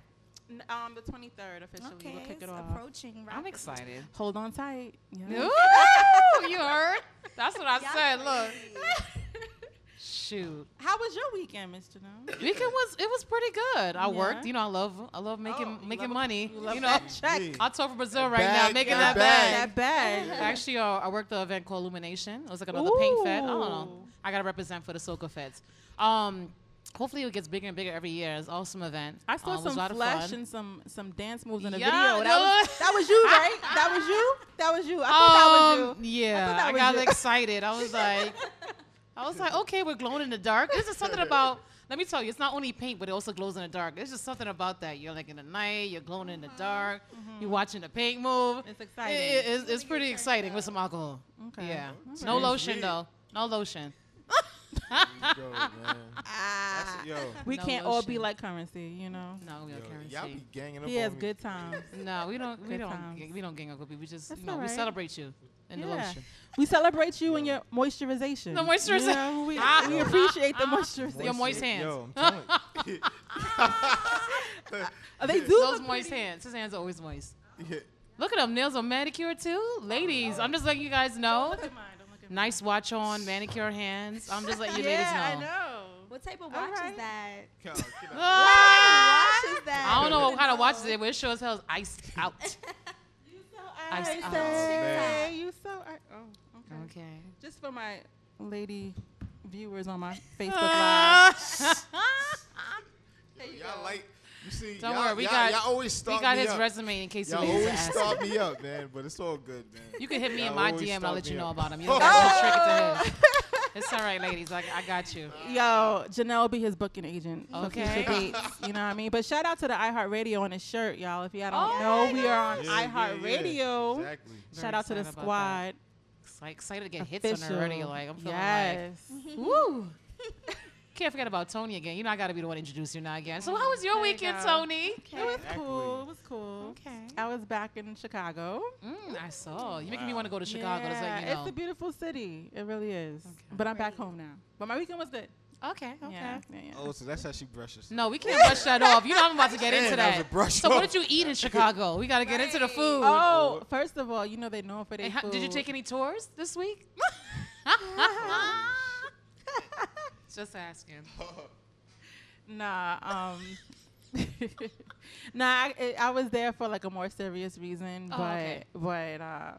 Um, the 23rd officially. Okay, we'll kick it off. approaching. Rapidly. I'm excited. Hold on tight. Yeah. Ooh, you heard? That's what I said. Look. Shoot. How was your weekend, Mr. No? Weekend was it was pretty good. I yeah. worked. You know, I love I love making oh, making love money. A, you, you know, check. I tour Brazil that right bag, now, making that, that bag. bag. That bag. Actually, uh, I worked the event called Illumination. It was like another Ooh. paint fete. I don't know. I gotta represent for the Soca fetes. Um, hopefully it gets bigger and bigger every year. It's an awesome event. I saw um, some flash and some some dance moves in the yeah, video. That no. was that was you, right? that was you. That was you. I thought um, that was um, you. Yeah, I, I got you. excited. I was like, I was like, okay, we're glowing in the dark. This is something about. Let me tell you, it's not only paint, but it also glows in the dark. There's just something about that. You're like in the night, you're glowing mm -hmm. in the mm-hmm. dark, mm -hmm. you're watching the paint move. It's exciting. It, it, it's, it's pretty exciting with some alcohol. Okay. Yeah. No lotion, though. No lotion go, ah. That's, yo. We no can't all be like Curencee, you know. No, we yo, Curencee. Y'all be ganging up. He has good times. no, we don't. we don't. Gang, we don't gang up with people. We just, That's you know, right. we celebrate you in yeah. the lotion. We celebrate you and your moisturization. The moisturization. You know, we, ah, we, appreciate the moisturization. Your moist hands. Yo, I'm telling you. they do. Those moist pretty. hands. His hands are always moist. Yeah. Look at them. Nails are manicured too, ladies. Oh. I'm just letting you guys know nice watch on, manicure hands. I'm just letting you yeah, ladies know. I know. What type of watch right. is that? what ah! watch is that? I don't know what kind of watch it is, but it sure as hell is iced out. you so iced, out. You so I- oh, okay. Okay. Just for my lady viewers on my Facebook live. Y'all like See, Don't worry, we got y'all always we got his up. resume in case you need always ask. start me up, man. But it's all good, man. You can hit me y'all in my DM and I'll let you know up. about him. You oh. trick it to him. It's all right, ladies. Like I got you. Yo, Janelle will be his booking agent. Okay. Dates, you know what I mean? But shout out to the iHeartRadio on his shirt, y'all. If y'all don't oh know, we are on yeah, iHeartRadio. Yeah, yeah. Exactly. Shout out to the squad. Excited to get Official. hits on the radio. Like I'm feeling yes. like, woo. Can't forget about Toni again. You know, I got to be the one to introduce you now again. So, oh, how was your there weekend, you Toni? Okay. It was exactly. cool. It was cool. Okay. I was back in Chicago. Mm, I saw. You're wow. making me want to go to Chicago. Yeah, you know. It's a beautiful city. It really is. Okay. But I'm Great. back home now. But my weekend was good. Okay. Okay. Yeah. Yeah, yeah. Oh, so that's how she brushes. No, we can't brush that off. You know I'm about to get into that. that so off. what did you eat in Chicago? We got to get right. into the food. Oh, first of all, you know they know for their food. Did you take any tours this week? Just asking. nah, um, nah. I, I, was there for like a more serious reason, oh, but okay. but uh,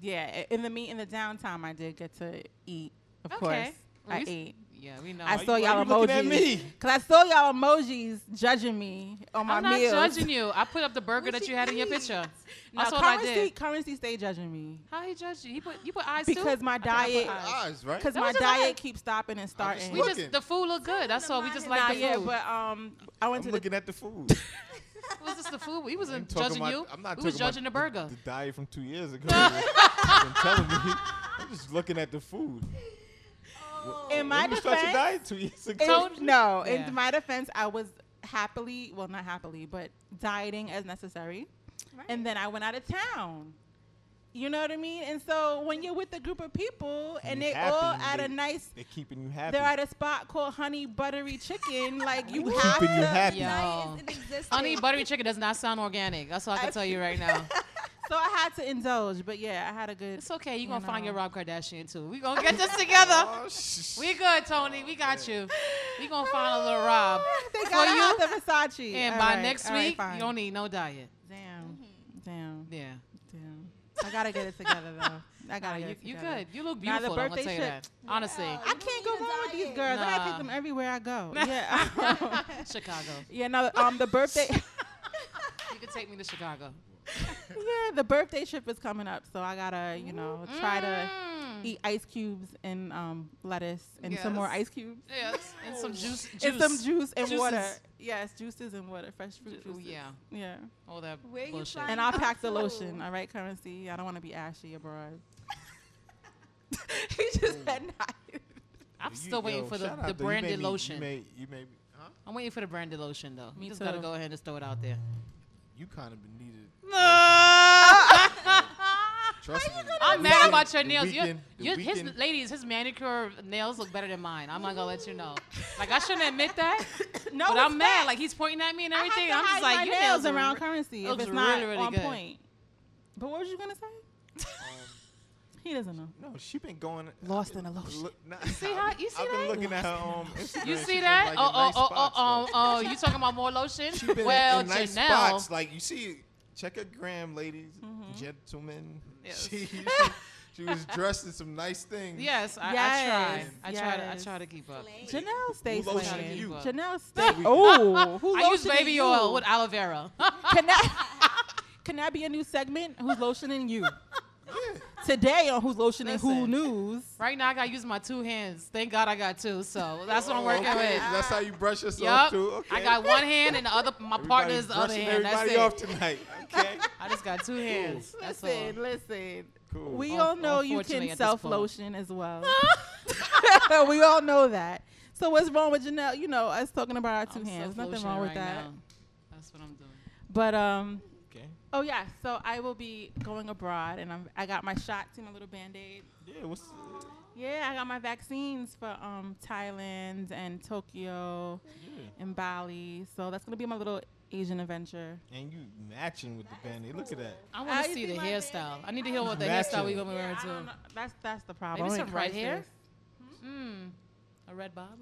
yeah. In the meet in the downtime, I did get to eat. Of okay. course, well, I ate we know. I Why saw you- y'all why you looking emojis. at me? Cause I saw y'all emojis judging me on my meal. I'm not meals. judging you. I put up the burger that you had in your picture. No, That's all I did. Curencee stay judging me How he judged you? He put you put eyes too? because my I thought I put diet. eyes. right? Because my diet eyes. keeps stopping and starting. We just the food looked good. That's all. We just like Nah, the yeah, food. but um, I went I'm to looking the, at the food. was this the food? We I'm wasn't judging about- you. I'm not we was talking about judging the burger. The diet from two years ago. I'm telling me. I'm just looking at the food. In my when you start your defense, diet two years ago. in- no, Yeah. in my defense, I was happily, well, not happily, but dieting as necessary, and then I went out of town. You know what I mean? And so when you're with a group of people and You they happy all at they- a nice, They're keeping you happy. they're at a spot called Honey Buttery Chicken. Like you Keeping have you to. happy. Yo. Honey buttery chicken does not sound organic. That's all I can tell you right now. So I had to indulge, but yeah, I had a good. It's okay. You're gonna you find your. Rob Kardashian too. We gonna get this together. Oh, we good, Toni. We got you. We gonna find a little Rob They for gotta you. the Versace. And All by right, next all right, week, fine. you don't need no diet. Damn. Damn. Yeah. Damn. I gotta get it together though. I gotta Nah, get you, it you good. You look beautiful, Now, the beautiful. I'm gonna birthday tell you trip- that. Honestly. I can't go wrong with these girls. I gotta take them everywhere I go. Yeah. Chicago. yeah. No. Um. The birthday. You can take me to Chicago. yeah. The birthday trip is coming up, so I gotta, you know, try to Mm. eat ice cubes and um lettuce and some more ice cubes. Yes, and some juice. And some juice. juice and water. Juices. Yes, juices and water, fresh fruit Ju- juices. yeah. Yeah. All that Where you bullshit. And I'll pack the lotion. All right, Curencee. I don't want to be ashy abroad. he just said not. I'm You- still waiting yo, for the, the though. You branded made me- lotion. You made, you made, huh? I'm waiting for the branded lotion though. Me you just gotta go ahead and just throw it out there. You kind of been needed. I'm Trust me. mad weekend- about your the nails. Your- weekend- the your- his ladies, his manicure nails look better than mine. I'm not gonna let you know. Like I shouldn't admit that, No, but I'm mad. facts. Like he's pointing at me and I have everything. to I'm just like, my your nails nails around re- Curencee if looks it's not really, really on good. point. But what was you gonna say? Um, he doesn't know. No, she been going. Lost in a lotion. Look, nah, See how you see I've been that? looking at her um, Instagram. You see that? like, oh, in oh, nice oh, oh, spots, oh, though. oh, you talking about more lotion? She been well, in nice Janelle. spots. Like you see, check her gram, ladies, Mm-hmm. gentlemen. Yes. She, she, she was dressed in some nice things. Yes, I, I Yes, try. I try to. I try to keep up. Janelle stays lotioning slanging. you? Janelle So stays. we- Oh, who I use baby oil with aloe vera. Can that can that be a new segment? Who's lotioning you? Today on Who's Lotioning Who Listen. News. right now, I gotta use my two hands. Thank God I got two, so that's what I'm working okay. with. That's how you brush yourself Yup. too. Okay. I got one hand and the other. My Everybody's partner's the other brushing hand. That's everybody it. off tonight. Okay. I just got two hands. That's all. Listen, listen. Cool. We all know you can self lotion as well. we all know that. So what's wrong with Janelle? You know, us talking about our 2 I'm hands. Nothing wrong with right that. now. That's what I'm doing. But um Okay. Oh yeah, so I will be going abroad and I'm I got my shots and my little band-aid. Yeah. What's Yeah, I got my vaccines for um Thailand and Tokyo and Bali. So that's gonna be my little Asian adventure. and you matching with the band aid. Look at that. I want Ah, to see see the my hairstyle. I need to hear what the Matching. hairstyle we're gonna be wearing I too. That's that's the problem. Maybe I'm in some red hair. crisis. Hmm. A red bob.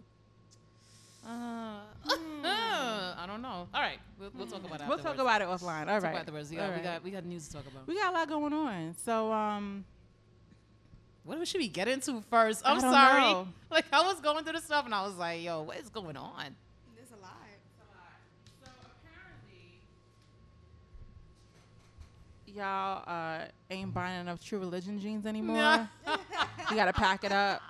Uh, I don't know. All right, we'll, we'll talk about it. We'll talk about it offline. All right. Talk right. about afterwards. We All got, we right. got we got news to talk about. We got a lot going on. So um What should we get into first? I'm I don't sorry. know. Like I was going through the stuff and I was like, "Yo, what is going on?" There's a lot. So apparently, y'all uh, ain't buying enough True Religion jeans anymore. you gotta pack it up.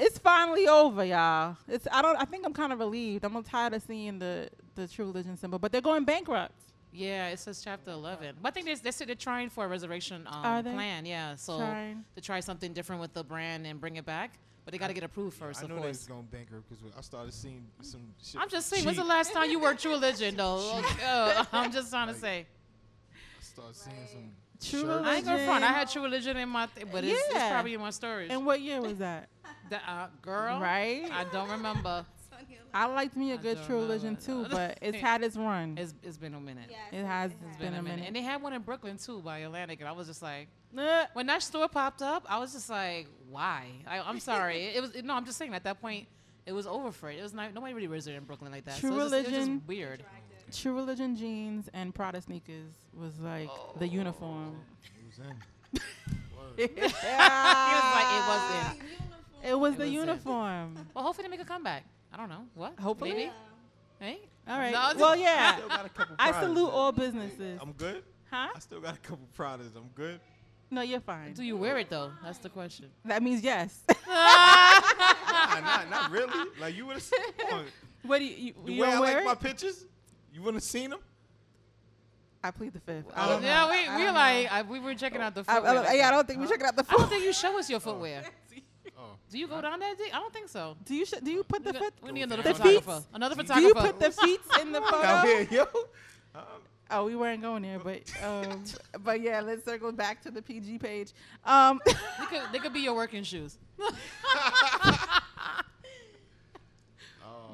It's finally over, y'all. It's I don't I think I'm kind of relieved. I'm tired of seeing the the True Religion symbol, but they're going bankrupt. Yeah, it says chapter 11. But I think they, they said they're trying for a reservation um, Are they? plan. Yeah, so Trying. to try something different with the brand and bring it back. But they got to get approved first, I of know they was going bankrupt because I started seeing some shit. I'm just saying, when's the last time you wore True Religion, though? Like, uh, I'm just trying to say. I started seeing some True shirts. I ain't gonna front. I had True Religion in my, th- but it's, it's probably in my storage. And what year was that? The, uh, girl, Right? I don't remember. I liked me a I good True Religion too, but it's had its run. It's, it's been a minute. it has It's been, a minute. And they had one in Brooklyn too by Atlantic, and I was just like, Eh. when that store popped up, I was just like, why? I, I'm sorry. it, it was no. I'm just saying at that point, it was over for it. It was not nobody really wears it in Brooklyn like that. True so it was, just, it was Religion. just weird. True Religion jeans and Prada sneakers was like the uniform. It was in. he was like, it wasn't. It was It the was it. uniform. Well, hopefully they make a comeback. I don't know. What? Hopefully. Maybe. Hey. All right. No, well, yeah. Still got a couple I salute all businesses. I'm good. Huh? I still got a couple products. I'm good. No, you're fine. Do you wear it though? That's the question. That means yes. nah, not, not really. Like you would have seen. What do you? You, The you way don't I wear like it? my pictures, you wouldn't have seen them. I plead the fifth. I I don't don't yeah, know. we I we like. I, we were checking out the I- I- yeah, I don't think we're checking out the I don't think you show us your footwear. Oh. Do you go down that deep? I don't think so. Do you sh- do you put the foot? We need another the photographer. feet? Another Do photographer. you put the feet in the photo? Out here, yo. Oh, we weren't going there, but um, but yeah, let's circle back to the PG page. Um, They could, they could be your working shoes.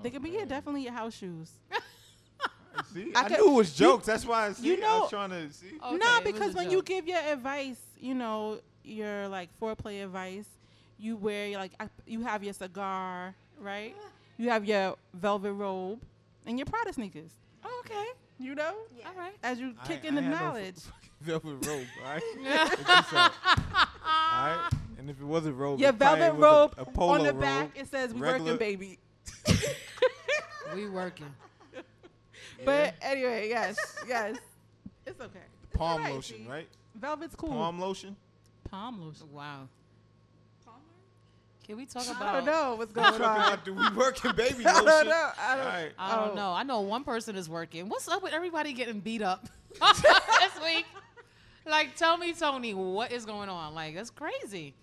they could be yeah, definitely your house shoes. See, I I, could- knew it was jokes. That's why I see. you I know- was trying to see. Okay, no, it was because a when you joke. give your advice, you know, your like foreplay advice, you wear like you have your cigar, right? You have your velvet robe and your Prada sneakers. Oh, okay. You know, All right. as you kick ain't- in the I ain't no knowledge. velvet robe, all right? Check this out. all right? And if it wasn't robe, your velvet was a- robe a, polo on the robe, back it says "We regular- working, baby." We working. But anyway, yes, yes, it's okay. It's Palm alright, lotion, see? right? Velvet's cool. Palm lotion. Palm lotion. Wow. Can we talk I about? don't know what's going on. about do we working baby I don't know. I don't- All right. I don't Oh. know. I know one person is working. What's up with everybody getting beat up this week? Like, tell me, Toni, what is going on? Like, that's crazy.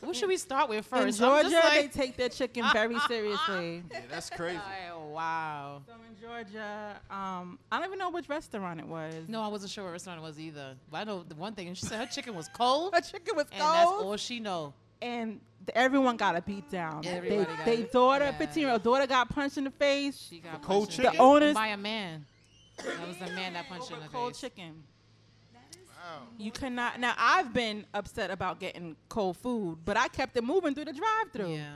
What should we start with In first? I'm Georgia, just they take their chicken very seriously. Yeah, that's crazy. Like, wow. So in Georgia, um, I don't even know which restaurant it was. No, I wasn't sure what restaurant it was either. But I know the one thing, and she said her chicken was cold, her chicken was cold. and that's all she know. And everyone got a beat down. Everybody they, got they it. daughter, Yeah. 15 year old daughter, got punched in the face. She got cold the chicken? face The owners- by a man. That was the man that punched in over the cold face. chicken. You cannot. Now I've been upset about getting cold food, but I kept it moving through the drive-through. Yeah.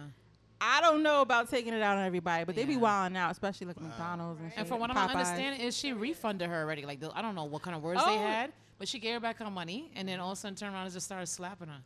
I don't know about taking it out on everybody, but they be Yeah. wilding out, especially like McDonald's and shit. And from what I'm understanding, is she refunded her already? Like the, I don't know what kind of words they Oh. had, but she gave her back her money, and then all of a sudden turned around and just started slapping her.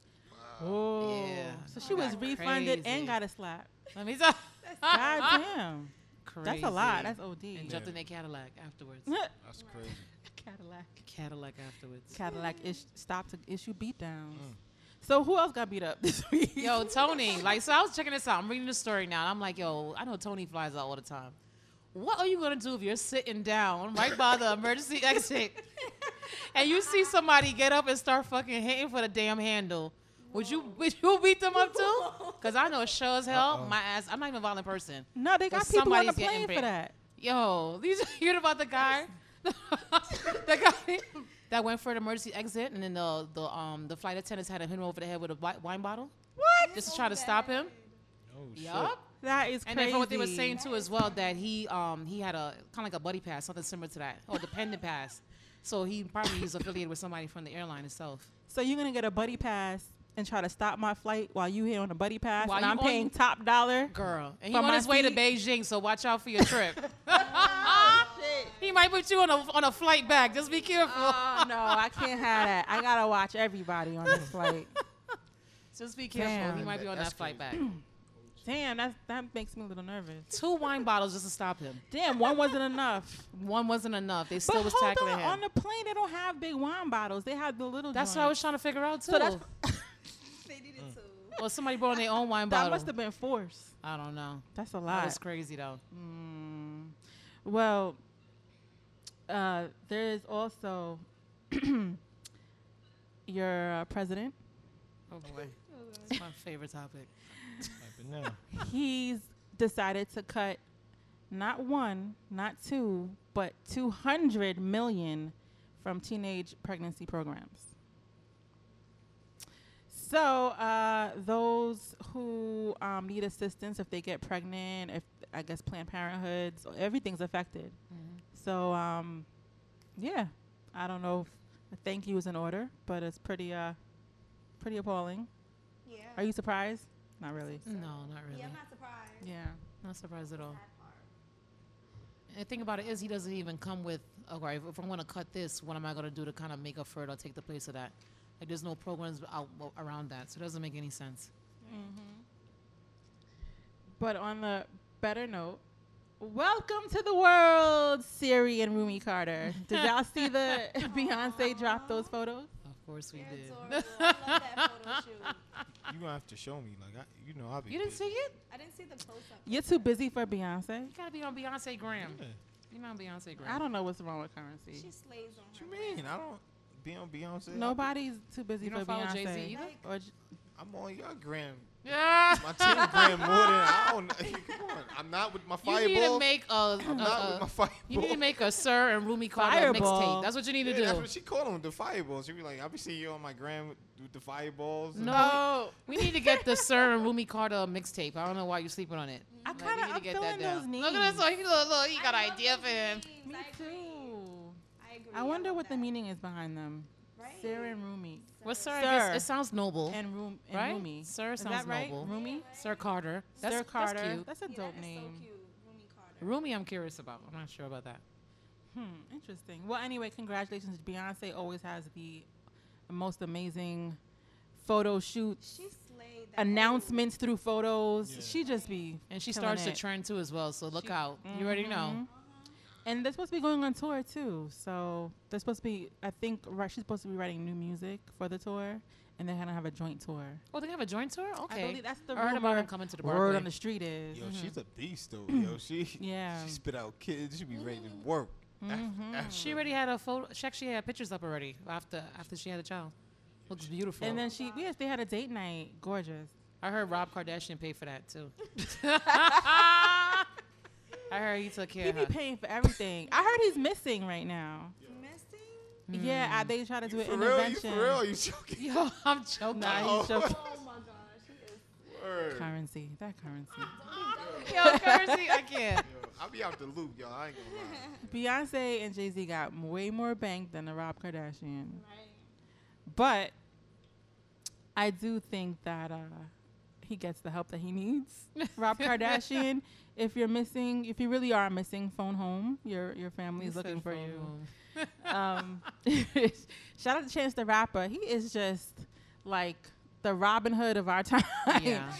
Oh, Yeah. so she was refunded crazy. and got a slap. Let me tell. God damn, Crazy. that's a lot. That's OD. And jumped in their Cadillac afterwards. That's crazy. Cadillac. Cadillac afterwards. Cadillac is stopped to issue beatdowns. Mm. So who else got beat up this week? Yo, Toni, like, so I was checking this out. I'm reading the story now, and I'm like, yo, I know Toni flies out all the time. What are you gonna do if you're sitting down right by the emergency exit and you see somebody get up and start fucking hitting for the damn handle? Would you would you beat them up too? Cause I know sure as hell my ass. I'm not even a violent person. No, they got people on the somebody's getting plane for that. Yo, these you heard about the guy, the guy that went for an emergency exit, and then the the um the flight attendants had him hit him over the head with a wine bottle. What? Just to try to stop him. Oh shit. Yup. That is And crazy. then from what they were saying too as well that he um he had a kind of like a buddy pass, something similar to that, or dependent pass. So he probably is affiliated with somebody from the airline itself. So you're gonna get a buddy pass and try to stop my flight while you here on a buddy pass, While and I'm paying top dollar. Girl, and he's on my his way to? Beijing, so watch out for your trip. he might put you on a on a flight back. Just be careful. Oh no, I can't have that. I gotta watch everybody on this flight. Just be careful. Damn. He might be on That's that flight back. Damn, that's that makes me a little nervous. Two wine bottles just to stop him. Damn, one wasn't enough. One wasn't enough. They still but was hold tackling on, him. on the plane they don't have big wine bottles. They have the little. That's what I was trying to figure out too. So that's They needed Mm. to. Or somebody brought in their own wine bottle. that must have been forced. I don't know. That's a That lot. was crazy though. Mm. Well, uh, there is also your uh, president. Oh boy, it's my favorite topic. Type now. He's decided to cut not one, not two, but 200 million from teenage pregnancy programs. So uh, those who um, need assistance if they get pregnant, if I guess Planned Parenthood, so everything's affected. So um, yeah, I don't know if a thank you is in order, but it's pretty uh, pretty appalling. Yeah. Are you surprised? Not really. No, not really. Yeah, I'm not surprised. Yeah. Not surprised at all. And the thing about it is, he doesn't even come with, okay, if, if I want to cut this, what am I going to do to kind of make up for it or take the place of that? Like, there's no programs out, around that, so it doesn't make any sense. Mm-hmm. But on the better note, welcome to the world, Sir and Rumi Carter. Did y'all see the Beyonce drop those photos? Of course we did. You gonna have to show me, like, I, you know, I'll be. You didn't busy. see it? I didn't see the close up. You're too busy for Beyonce. You gotta be on Beyonce Gram. You're not on Beyonce Gram. I don't know what's wrong with Curencee. She slays on What you mean? I don't be on Beyonce. Nobody's too busy You for don't follow Beyonce. Jay-Z either? Or J- I'm on your gram. Yeah. My team gram more than I don't. Come on, I'm not with my You need to make a. I'm not a- with my fireball. You need to make a Sir and Rumi Carter Fireball. mixtape. That's what you need to Yeah, do. That's what she called them, the fireballs. She'd be like, I'll be seeing you on my gram with, with the fireballs. and- No, we need to get the Sir and Rumi Carter mixtape. I don't know why you're sleeping on it. I Like, we kinda- need to I'm get feeling that down. those Look at this. names. Look, look, look, he got an idea for him. Me too. I wonder what the meaning is behind them. Sir and Rumi. What's Sir? I guess it sounds noble. And, Rum- and right? Rumi. Sir Is sounds that right? noble. Rumi? Sir Carter. That's, Sir Carter. That's cute. That's a dope name. Rumi, Rumi, I'm curious about. I'm not sure about that. Hmm, interesting. Well, anyway, congratulations. Beyonce always has the most amazing photo shoots, She slayed that announcements through photos. She just be And she starts the it. trend too as well. So look out. You already know. And they're supposed to be going on tour too. So they're supposed to be. I think right, she's supposed to be writing new music for the tour, and they're gonna have a joint tour. Oh, they're gonna have a joint tour. Okay. I believe that's the I heard about rumor. them coming to the Word Barclay. on the street is. Yo, Mhm. she's a beast though. Yo, she Yeah. she spit out kids. She be ready to work. Mhm. She already had a photo. Check. She had pictures up already after after she had a child. Looks beautiful. And then she, yes, they had a date night. Gorgeous. I heard Rob Kardashian paid for that too. I heard he took care He of be her. paying for everything. I heard he's missing right now. Missing? Yeah, I, they try to do an For real? You intervention. for real? You joking? Yo, I'm joking. Nah, he's joking. Oh my gosh, he is. Word. Curencee, that Curencee. Yo, Curencee, I can't. Yo, I be out the loop, y'all. I ain't gonna lie. Beyonce and Jay Z got way more bank than the Rob Kardashian. Right. But I do think that uh, he gets the help that he needs. Rob Kardashian, if you're missing, if you really are missing, phone home. Your your family's He looking for you. um, shout out to Chance the Rapper. He is just like the Robin Hood of our time. Yeah.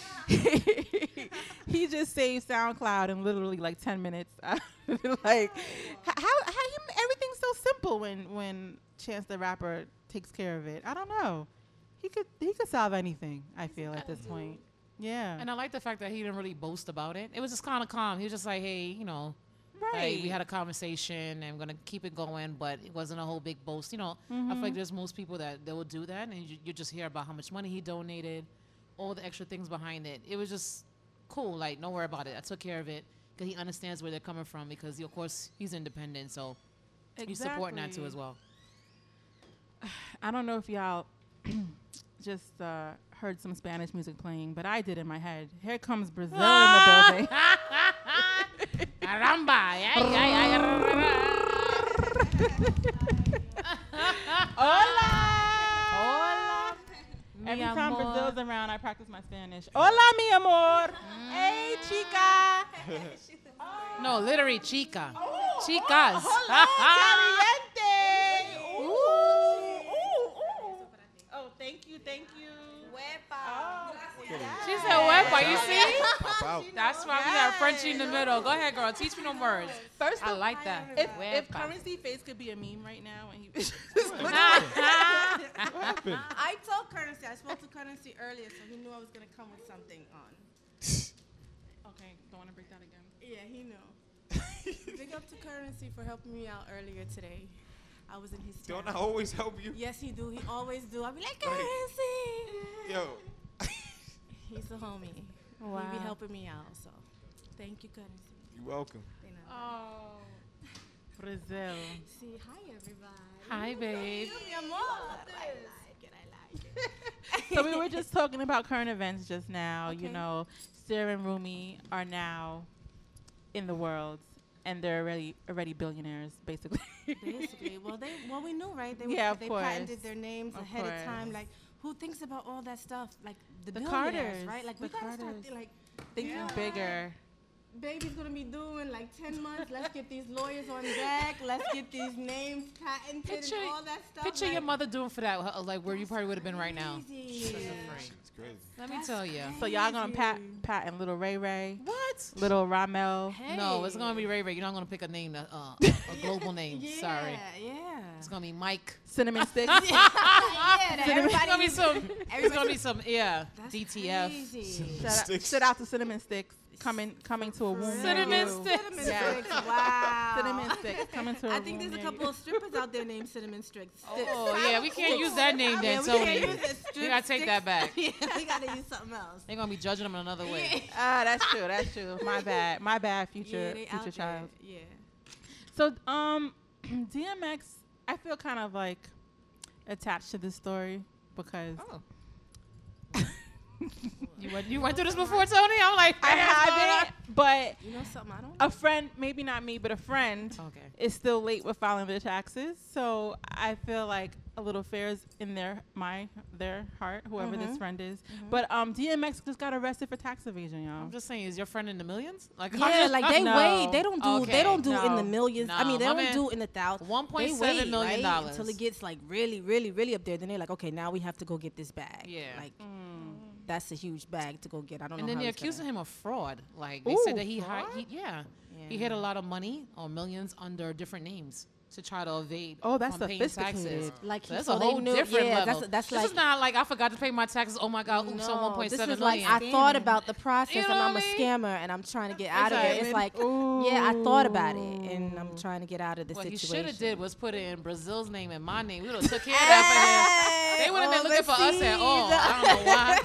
he just saved SoundCloud in literally like ten minutes. like how how you, everything's so simple when when Chance the Rapper takes care of it. I don't know. He could he could solve anything. I feel at this point. Yeah. And I like the fact that he didn't really boast about it. It was just kind of calm. He was just like, hey, you know, like, we had a conversation and I'm going to keep it going, but it wasn't a whole big boast. You know, I feel like there's most people that they will do that and you, you just hear about how much money he donated, all the extra things behind it. It was just cool. Like, don't worry about it. I took care of it because he understands where they're coming from because, of course, he's independent. So he's supporting that too as well. I don't know if y'all just uh, heard some Spanish music playing, but I did in my head. Here comes Brazil in the building. Hola. Hola. Every time amor. Brazil's around, I practice my Spanish. Hola, mi amor. Hey, chica. No, literally chica. Oh, Chicas. Oh, caliente. Ooh, ooh, ooh. Oh, thank you, thank you. Oh, She said wepa, you see? That's why we got Frenchie in the middle. Go ahead, girl. Teach me them words. First I like that. If, if Curencee face could be a meme right now, and he I told Curencee, I spoke to Curencee earlier, so he knew I was gonna come with something on. okay, don't want to break that again. Yeah, he knew. Big up to Curencee for helping me out earlier today. I was in his. Don't I always help you? Yes, he do. He always do. I be like Like- Curencee. Yo, He's a homie. Wow. He be helping me out. So, thank you, Curencee. You're welcome. You know. Oh, Brazil. See, hi everybody. Hi, babe. Mi amor. I like it. I like it. so we were just talking about current events just now. You know, Sarah and Rumi are now in the world, and they're already already billionaires, basically. Basically, well, they well we knew, right? They Yeah, of they course. patented their names Of ahead of time. Like, who thinks about all that stuff? Like the, The billionaires, Carters, right? Like the we gotta start Carters. thi- like Thinking yeah. bigger. Baby's gonna be due in like 10 months. Let's get these lawyers on deck. Let's get these names patented Picture, and all that stuff. picture like, your mother doing for that, uh, like where you probably would have been right now. It's crazy. Let me tell you. So y'all gonna pat patent little Ray Ray? What? Little Ramel? No, it's gonna be Ray Ray. You're not gonna pick a name, that, uh, a global name. Sorry. Yeah. It's gonna be Mike. Cinnamon sticks. yeah, that It's gonna be some. It's gonna be some. Yeah. That's DTF. crazy. Shout out, shout out to cinnamon sticks coming coming to a womb. Cinnamon you. sticks. Cinnamon Yeah. sticks. Wow. Cinnamon sticks coming to a I think there's a couple of strippers out there named Cinnamon Sticks. Oh yeah, we can't use that name, Yeah, then, we can't Toni. use it. We gotta take that back. yeah, we gotta use something else. They're gonna be judging them in another way. Ah, that's true. That's true. My bad. My bad. Future Yeah, they out future there. child. Yeah. So um, DMX, I feel kind of like attached to this story because Oh. You went, you went through this before, Toni? I'm like, I "What's going on?" haven't, but You know something I don't. a friend, maybe not me, but a friend Okay. is still late with filing their taxes. So I feel like a little fair is in their my their heart, whoever this Mhm. friend is. But um, DMX just got arrested for tax evasion, y'all. I'm just saying, is your friend in the millions? Like, Yeah, like they No. wait. They don't do. Okay, They don't do in the no, millions. I mean, they my don't man- do in the thousands. One point wait, million right, dollars. until it gets like really, really, really up there. Then they're like, okay, now we have to go get this bag. Yeah. like that's a huge bag to go get. I don't and know. And then they're he's gonna- accusing him of fraud. Like they Ooh, said that he, hi- fraud? he yeah, he hid a lot of money or millions under different names to try to evade. Oh, that's from paying taxes. sophisticated. Like, So that's so a they whole knew- different yeah, level. that's- that's this like- is not like I forgot to pay my taxes. Oh my god, oops, on one point this is like. I thought about the process You know and I'm a I mean? scammer and I'm trying to get out of it. It's like, Exactly. yeah, I thought about it and I'm trying to get out of the what he should have did was put it in Brazil's name and my name. We would have took care of that for him. They would have been looking for us at all. I don't know why.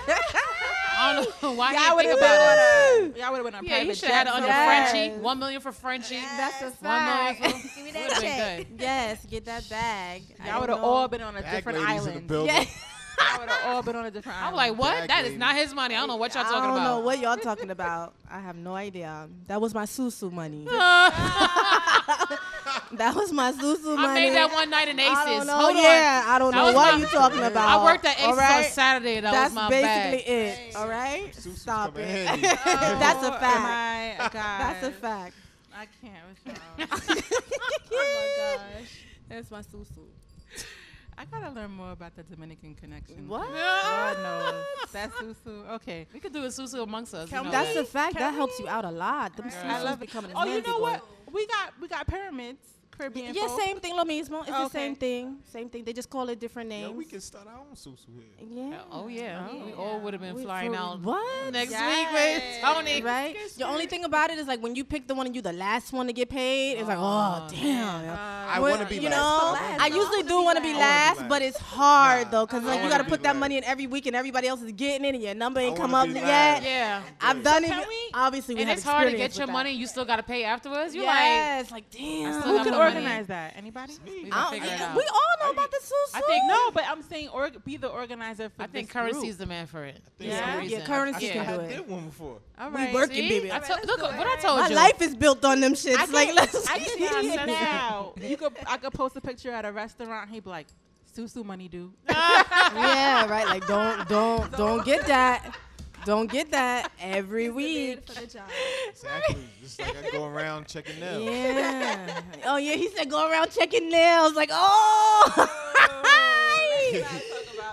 I don't know why he Y'all didn't think would've about been it. on a- y'all would've been on Yeah, he private should have had it jet under somewhere. Frenchie. One million for Frenchie. That's a One fact. million for. Give me that check. good. Yes, get that bag. Y'all would have all been on a Bag different ladies in the island. building. Yeah. Would have all been on a different island. I'm island. like, what? Bag That is lady. not his money. I don't know what y'all talking about. I don't about. know what y'all talking about. I have no idea. That was my susu money. that was my susu money. I made that one night in Aces. I don't know. Hold on. yeah, I don't That know what my- you talking about. I worked at Aces all right? on Saturday. That That's was my basically bag. it. Oh, all right, stop it. handy. That's a Oh, fact. my God. That's a fact. I can't with y'all. oh my gosh, that's my susu. I gotta learn more about the Dominican connection. What? Lord knows. That's Susu. Okay. We could do a susu amongst us. you know. That's a fact. Can that we? helps you out a lot. Them I love it. coming Oh, you know boy. what? We got we got pyramids. Caribbean. Yeah, folk. same thing, lo mismo. It's the same thing. Same thing. They just call it different names. Yeah, we can start our own susu here. Yeah. Oh yeah, Oh, we all would have been We- flying out What? next Yes. week with Toni. Right? The only thing about it is like when you pick the one and you the last one to get paid, it's like, oh, oh damn. I want to be you last. know, last. I usually do want to be last. I wanna last, be but it's hard Nah, though, cause like you gotta put that money in every week and everybody else is getting it and your number ain't come up yet. Yeah. I've done Can it. we- Obviously, we And it's hard to get your money. You still got to pay afterwards. You yes, like, damn. Who got can my money. Organize that? Anybody? we I gonna don't- figure it yeah, out. we all know about the susu. I think no, but I'm saying org- be the organizer for I think this currency is the man for it. Yeah? Yeah, currency I, can yeah. do I it. did one before. All We working, See? baby. I told- look what I told My you. life is built on them shits. I like, let's I can see it now. You could I could post a picture at a restaurant. He'd be like, "Susu money, dude." yeah, right. Like, don't, don't, don't get that. Don't get that every week. Exactly. Just like I go around checking nails. Yeah. Oh yeah, he said go around checking nails. Like, oh.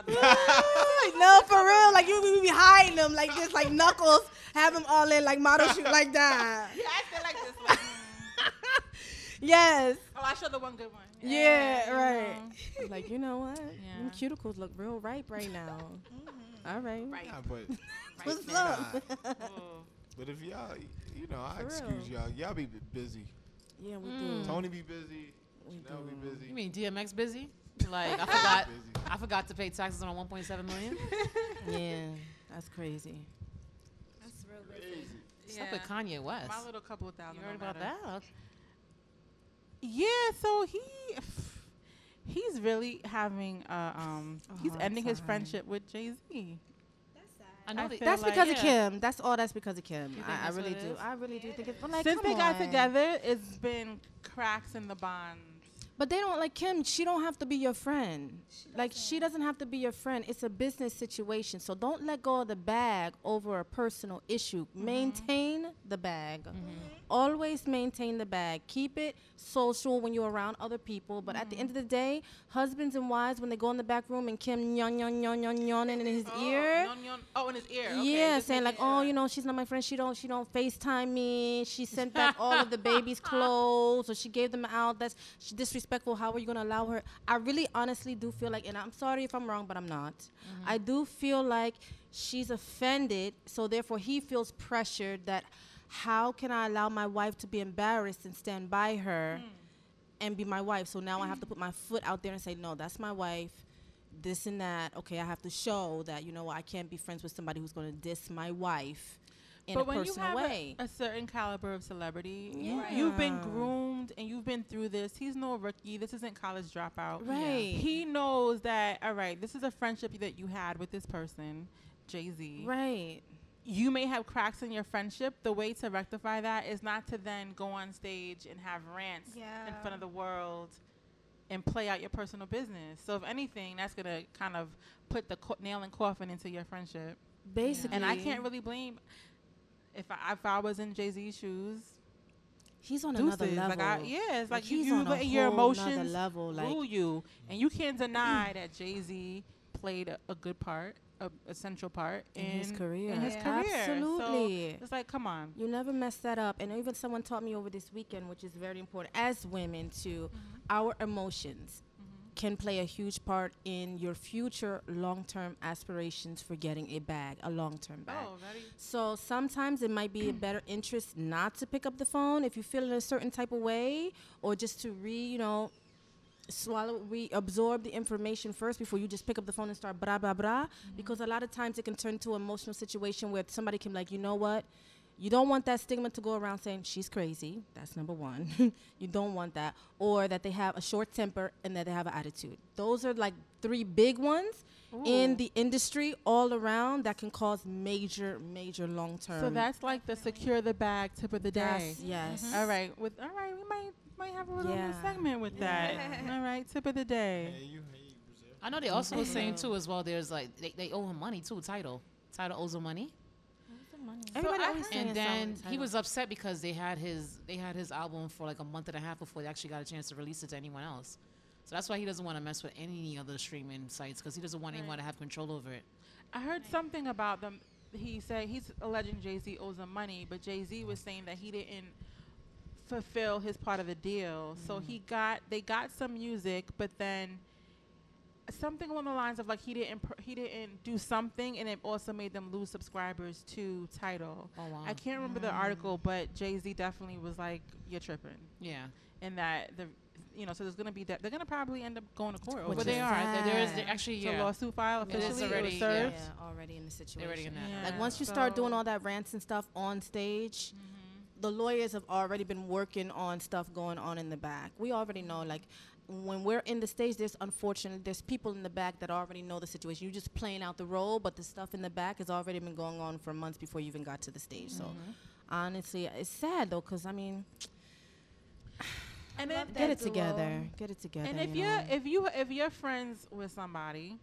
like, no, for real. Like you we be hiding them like this, like knuckles. Have them all in like model shoot like that. Yeah, I feel like this one. Yes. Oh, I showed the one good one. Yeah, you right. know. Like you know what? Them cuticles look real ripe right now. Mm-hmm. All right. Nah, but What's nah. up? but if y'all, you know, I For excuse real. y'all. Y'all be b- busy. Yeah, we Mm. do. Toni be busy. Janelle be You busy. You mean DMX busy? Like I forgot. Busy. I forgot to pay taxes on 1.7 million. Yeah, that's crazy. That's real busy. Stuff with Kanye West. My little couple of thousand. You heard don't about matter. that? Yeah, so he he's really having uh, um A he's hard ending his friendship with Jay Z. I know I they- feel That's like- because of. Kim. That's all. That's because of Kim. I, I really do. I really do think it's. But like, Since come they got on. together, it's been cracks in the bond. But they don't like Kim. She don't have to be your friend. like she doesn't have to be your friend. It's a business situation. So don't let go of the bag over a personal issue. Mm-hmm. Maintain the bag. Always maintain the bag. Keep it social when you're around other people. But at the end of the day, husbands and wives, when they go in the back room and Kim yon yon yon yon yon in his oh, ear. Yon, yon- Oh, in his ear. Okay, yeah, saying like, oh, you know, she's not my friend. She don't, she don't Facetime me. She sent back all of the baby's clothes, or she gave them out. That's disrespectful. How are you gonna allow her? I really, honestly, do feel like, and I'm sorry if I'm wrong, but I'm not. Mm-hmm. I do feel like she's offended, so therefore he feels pressured that how can I allow my wife to be embarrassed and stand by her hmm. and be my wife? So now I have to put my foot out there and say, no, that's my wife. This and that. Okay, I have to show that you know I can't be friends with somebody who's going to diss my wife in but a when you have way. A, a certain caliber of celebrity, you, you've been groomed and you've been through this. He's no rookie. This isn't college dropout. Right. He knows that. All right, this is a friendship that you had with this person, Jay Z. Right. You may have cracks in your friendship. The way to rectify that is not to then go on stage and have rants in front of the world and play out your personal business. So if anything, that's gonna kind of put the co- nail and coffin into your friendship. Basically. and I can't really blame if I, if I was in Jay Z's shoes. He's on deuces. another level. Like I, yeah, it's like, Like, you, you let your emotions level, like- rule you, and you can't deny that Jay Z played a, a good part, a, a central part in his career. In his career, Absolutely. So it's like, come on. You never mess that up. And even someone taught me over this weekend, which is very important as women, to Mm-hmm. our emotions can play a huge part in your future long term aspirations for getting a bag, a long term bag. Oh, very- So sometimes it might be a better interest not to pick up the phone if you feel in a certain type of way, or just to re, you know, swallow, re absorb the information first before you just pick up the phone and start blah blah blah. Mm-hmm. Because a lot of times it can turn to an emotional situation where somebody can be like, you know what, you don't want that stigma to go around saying she's crazy. That's number one. you don't want that, or that they have a short temper and that they have an attitude. Those are like three big ones. In the industry, all around, that can cause major, major long term. So that's like the secure the bag tip of the day. That's- yes. Mm-hmm. All right. With all right, we might might have a little Yeah. segment with that. all right. Tip of the day. I know they also were saying too as well. There's like they, they owe him money too. Tidal, Tidal owes him money. Everybody always saying and then he was upset because they had his they had his album for like a month and a half before they actually got a chance to release it to anyone else. So that's why he doesn't want to mess with any other streaming sites because he doesn't want anyone to have control over it. I heard something about them. He said he's alleging Jay Z owes him money, but Jay Z was saying that he didn't fulfill his part of the deal. So he mm. got they got some music, but then something along the lines of like he didn't pr- he didn't do something, and it also made them lose subscribers to Tidal. Oh, wow. I can't remember the mm. article, but Jay Z definitely was like, "You're tripping." Yeah. and that the you know so there's gonna be that they're gonna probably end up going to court. Which over is they that. are. There- there is- there actually, It's a yeah. lawsuit file It is officially. It already- was served. Yeah, already in the situation. already in that. Like once you start doing all that rants and stuff on stage, mm-hmm. The lawyers have already been working on stuff going on in the back. We already know, like when we're in the stage, there's unfortunately there's people in the back that already know the situation. You're just playing out the role, but the stuff in the back has already been going on for months before you even got to the stage. So honestly, it's sad though, because I mean, And then get it together, get it together. And if you you're if you if you're friends with somebody,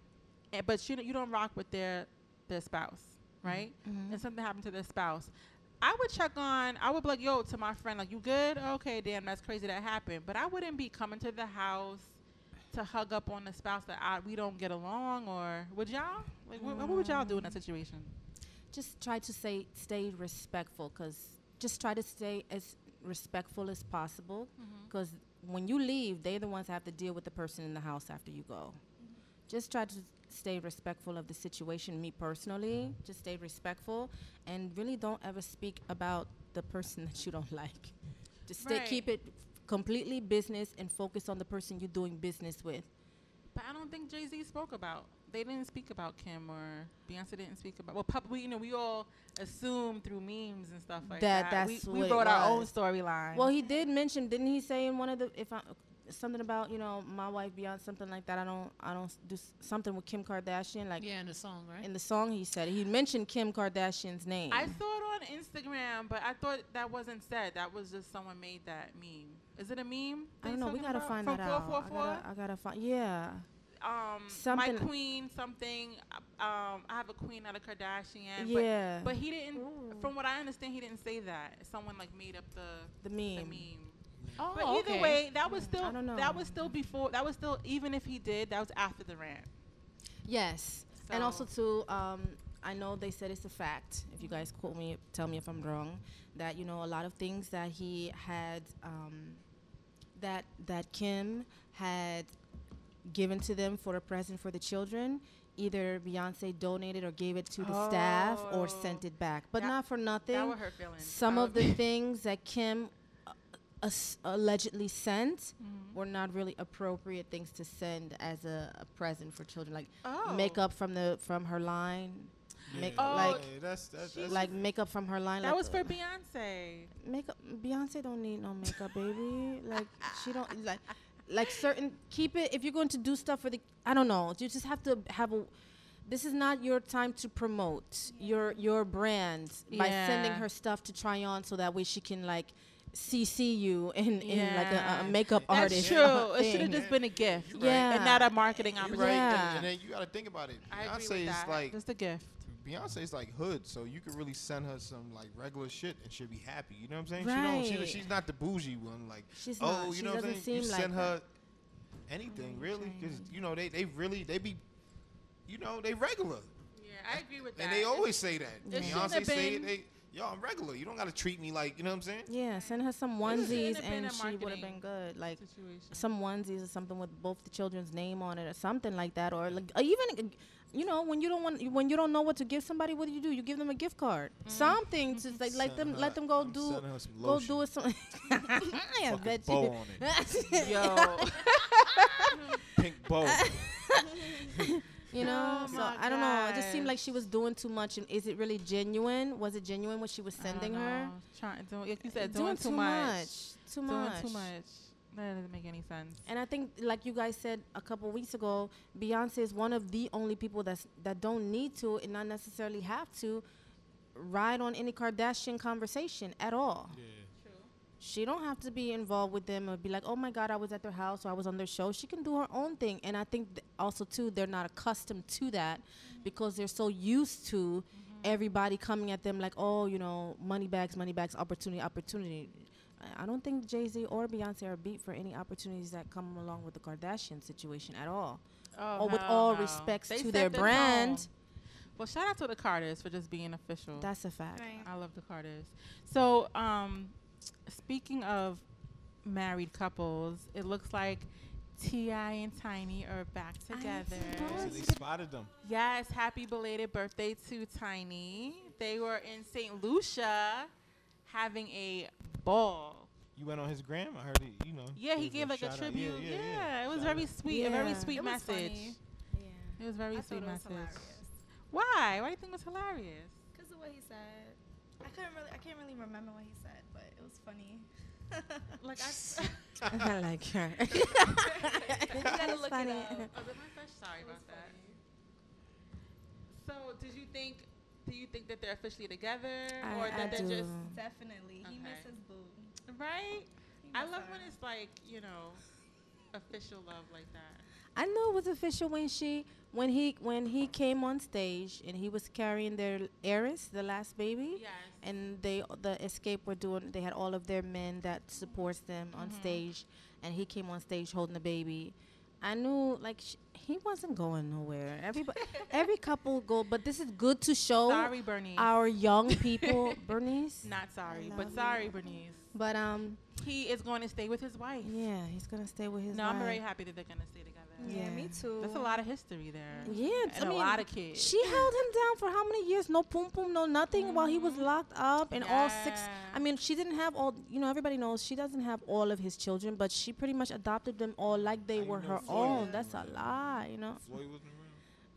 eh, but you don't- you don't rock with their their spouse, right? Mhm. And something happened to their spouse, I would check on. I would be like, "Yo," to my friend, like, "You good? Okay, damn, that's crazy that happened." But I wouldn't be coming to the house to hug up on the spouse that I, we don't get along, or would y'all? Like, what, what would y'all do in that situation? just try to say stay respectful because just try to stay as respectful as possible mm-hmm. because when you leave they're the ones that have to deal with the person in the house after you go mm-hmm. just try to stay respectful of the situation me personally mm-hmm. just stay respectful and really don't ever speak about the person that you don't like just stay Right. keep it completely business and focus on the person you're doing business with But I don't think Jay Z spoke about. They didn't speak about Kim or Beyonce didn't speak about. Well, pub, we you know we all assume through memes and stuff like that that. that's we, we wrote our own storyline. Well, he did mention, didn't he say in one of the if I something about you know my wife beyond something like that. I don't I don't do something with Kim Kardashian like Yeah, in the song, right? in the song he said he mentioned Kim Kardashian's name. I saw it on Instagram, but I thought that wasn't said. That was just someone made that meme. Is it a meme? I don't know. We gotta find from that out. I gotta, I gotta find. Yeah. um Something- my queen something. Um, I have a queen out of Kardashian. Yeah. But, but he didn't. From what I understand, he didn't say that. Someone like made up the The meme. But Oh, but either okay. way, that was still I don't know. that was still before. That was still even if he did, that was after the rant. Yes, and also too, um, I know they said it's a fact. If you guys quote me, tell me if I'm wrong. That you know a lot of things that he had, um, that that Kim had given to them for a present for the children. Either Beyonce donated or gave it to the staff or sent it back, but That- not for nothing. would hurt feelings. Some That of the things that Kim as- allegedly sent Mm-hmm. were not really appropriate things to send as a, a present for children, like Oh. makeup from the from her line, make, Oh, like Yeah, that's that's, that's like makeup from her line. That like was for Beyonce. makeup. Beyonce don't need no makeup, baby. Like she don't like like certain keep it if you're going to do stuff for the I don't know. You just have to have a. This is not your time to promote your your brand by sending her stuff to try on, so that way she can like CC you in, in like a, a Yeah. makeup That's artist. true. It should have just been a gift. Yeah. And not a marketing You're opportunity. right. Yeah. And, and then you got to think about it. I agree Beyonce with is like Just a gift. Beyonce is like hood, so you could really send her some like regular shit and she'll be happy. You know what I'm saying? She don't. Right. She, she's not the bougie one. Like She's oh, not. you know what I'm saying? You seem like send that. her anything mm, really, because you know they they really they be, you know they regular. Yeah, I agree with that. And they always say that. It shouldn't Beyonce have say it. They, yo, I'm regular. You don't got to treat me like, you know what I'm saying? Yeah, send her some onesies and she would have been good. Like situation. some onesies or something with both the children's name on it or something like that. Or like or even, you know, when you don't want when you don't know what to give somebody, what do you do? You give them a gift card, Mm. something to like let them her- let them go I'm do her some go do it. Some I Fucking bet bow you. on it. Yo. Pink bow. You know, Oh so I don't know. It just seemed like she was doing too much. And is it really genuine? Was it genuine what she was sending her? Trying, doing, like you said, Doing doing, too, too much. much. Too doing much. too much. That doesn't make any sense. And I think, like you guys said a couple weeks ago, Beyonce is one of the only people that's that don't need to and not necessarily have to ride on any Kardashian conversation at all. She don't have to be involved with them or be like, oh my God, I was at their house or I was on their show. She can do her own thing. And I think th- also too, they're not accustomed to that because they're so used to everybody coming at them like, oh, you know, money bags, money bags, opportunity, opportunity. I- I don't think Jay Z or Beyonce are beat for any opportunities that come along with the Kardashian situation at all. Oh, or with all no. respects They to their the brand. tone. Well, shout out to the Carters for just being official. That's a fact. I love the Carters. So, um, speaking of married couples, it looks like T.I. and Tiny are back together. So they oh, spotted them. Yes, happy belated birthday to Tiny. They were in St. Lucia having a ball. You went on his gram. I heard he, you know. Yeah, he gave gave like a tribute. Yeah, Yeah, yeah, yeah. it was Shout very out. sweet. A very sweet It was message. funny. It was very I sweet it message. hilarious. Why? Why do you think it was hilarious? Because of what he said. I couldn't really, I can't really remember what he said, but it was funny. like I, I like her. you gotta look funny. it up. Oh, my fresh? Sorry about that. So, did you think? Do you think that they're officially together, I- or I that they're do. just Definitely. He misses Boo. right? He I love her. when it's like you know, official love like that. I know it was official when she when he when he came on stage and he was carrying their heiress, the last baby. Yes. And they the escape were doing they had all of their men that supports them on Mhm. stage and he came on stage holding the baby. I knew like sh- he wasn't going nowhere. Everybody every couple go but this is good to show Sorry, Bernice. our young people Bernice. Not sorry, but sorry, you. Bernice. But um He is going to stay with his wife. yeah, he's gonna stay with his No, I'm very happy that they're going to stay together. Yeah, me too. That's a lot of history there. Yeah, and I a mean, lot of kids. She held him down for how many years? No poom poom, no nothing while he was mm-hmm. locked up and all six. I mean, she didn't have all. You know, everybody knows she doesn't have all of his children, but she pretty much adopted them all like they were her own. That's a lie, you know. Floyd wasn't.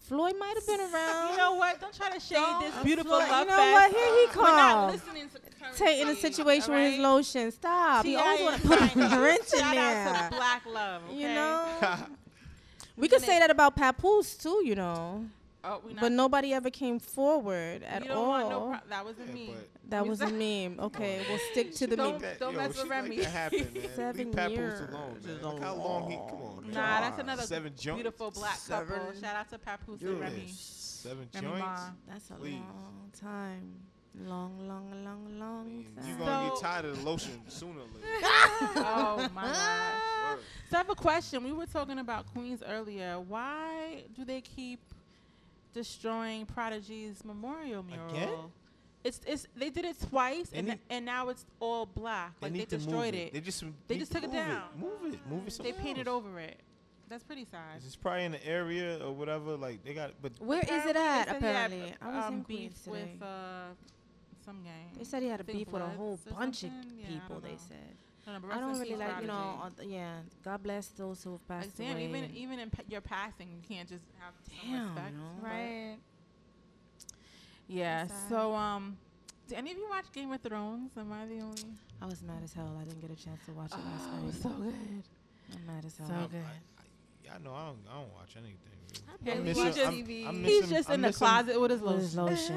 Floyd might have been around. You know what? Don't try to shade Don't- this beautiful Floyd- love You know fest. what? Here he We're not come. listening to current Taking the shade, situation with his lotion. Stop. He always want to put a wrench in Shout there. out to Black Love. You know. we could say that about Papoose too, you know. Oh, but nobody ever came forward at all. No pro- that wasn't yeah, me. That was a meme. Okay, oh, we'll stick to the don't, meme. Don't yo, mess with Remy. Like happened, Seven years. Alone, how long he? Come on. Man. Nah, that's another seven beautiful black seven. couple. Shout out to Papoose and Remy. Seven Remy joints. Ma. That's a Please. long time. Long, long, long, long You're going to so get tired of the lotion sooner or later. oh, my gosh. So I have a question. We were talking about Queens earlier. Why do they keep destroying Prodigy's memorial mural? Again? It's, it's they did it twice and need, and now it's all black. They like they destroyed it. it. They just they, just took it down. It. Move it, move it. They painted else. over it. That's pretty sad. It's probably in the area or whatever. Like they got, but where is it at? Apparently, I was um, in Queens beef today. with uh, some gang. They said he had a beef with a whole bunch of yeah, people. They said. No, no, I don't really like, you know, uh, yeah. God bless those who have passed like, damn, away. Even even in pa- your passing, you can't just have damn, so respect, no, right? Yeah. So, um, do any of you watch Game of Thrones? Am I the only? I was mad as hell. I didn't get a chance to watch it last oh, night. Oh, so good. I'm mad as hell. So good. I, I, know I don't, I don't watch anything. He's just, in the closet with his lotion, lotion.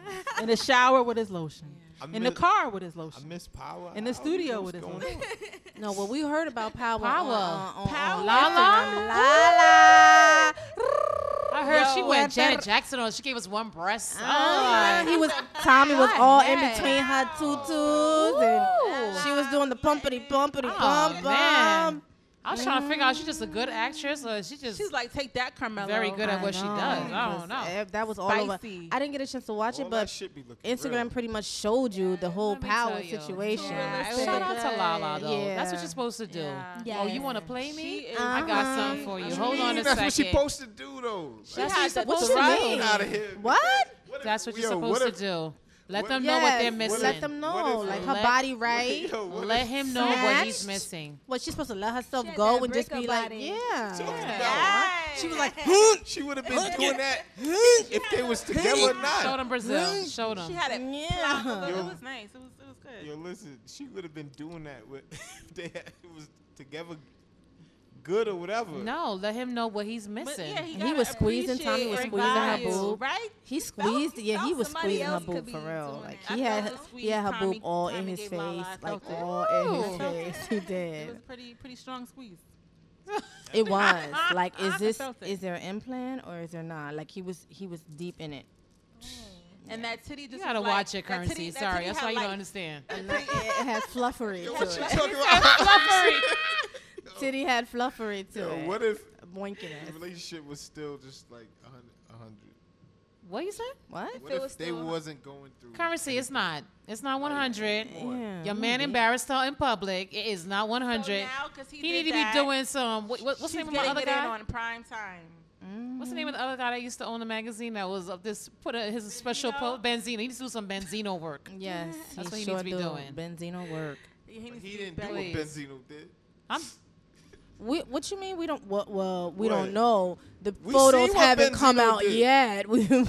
in the shower with his lotion, in the car with his I lotion. miss power. In the studio with his lotion. No, well, we heard about power. Power. Uh, Lala. Lala. I heard she went Janet Jackson on. She gave us one breast. Oh, oh he was Tommy was all in between her tutus, and she was doing the pumpity pumpity Oh, pump man. pump. I was trying to figure out she's just a good actress or she just she's like take that Carmelo very good at I what she does. I don't know. Eh, that was all over. I didn't get a chance to watch All it, but be Instagram real. pretty much showed you the whole Let power situation. Yeah, Shout out to. Lala though. Yeah. That's what you're supposed to do. Yeah. Oh, you want to play me? I got uh-huh. something for you. Hold on a second. That's what she's supposed to do though. She what supposed to do. Out of here. What? That's what you're supposed to do. Let them know what they're missing. Let them know, like uh, her let, body, right? Yo, let him know snatched? what he's missing. Well, she's supposed to let herself go and just be like, yeah. Yeah. She was like, she would have been doing that if they was together or not. Show them Brazil. Show them. She had it. Yeah, it was nice. It was it was good. Yo, listen, she would have been doing that with if they had, it was together good or whatever. No, let him know what he's missing. Yeah, he, he, was squeezing. Tommy was squeezing her boob. Right? He squeezed. Felt, yeah, he was squeezing her boob for real. Like he had, he had her Tommy, boob all Tommy in his face, like all Ooh. in his face. He did. It was pretty, pretty strong squeeze. it was like, is this is there an implant or is there not? Like he was, he was deep in it. And that titty just you gotta watch like, your currency. That titty, that Sorry, that's why you life. don't understand. it, it has fluffery. What you talking about? fluffery. Titty had fluffery to Yo, it. What if boinking the relationship was still just like a hundred? What you say? What? What if, if they wasn't going through? Curencee, it's not. It's not 100. Yeah, Your man embarrassed her in public. It is not 100. So now, cause he, he did need that, to be doing some. What, what's the name of the other guy? on prime time. Mm-hmm. What's the name of the other guy that used to own the magazine that was up this put a, his special Benzino. He needs to do some Benzino work. yes, that's what he sure needs to be do. doing. Benzino work. He, he didn't do what Benzino did. I'm we, what you mean? We don't. Well, well we what? don't know. The we photos haven't Benzino come out did. yet. the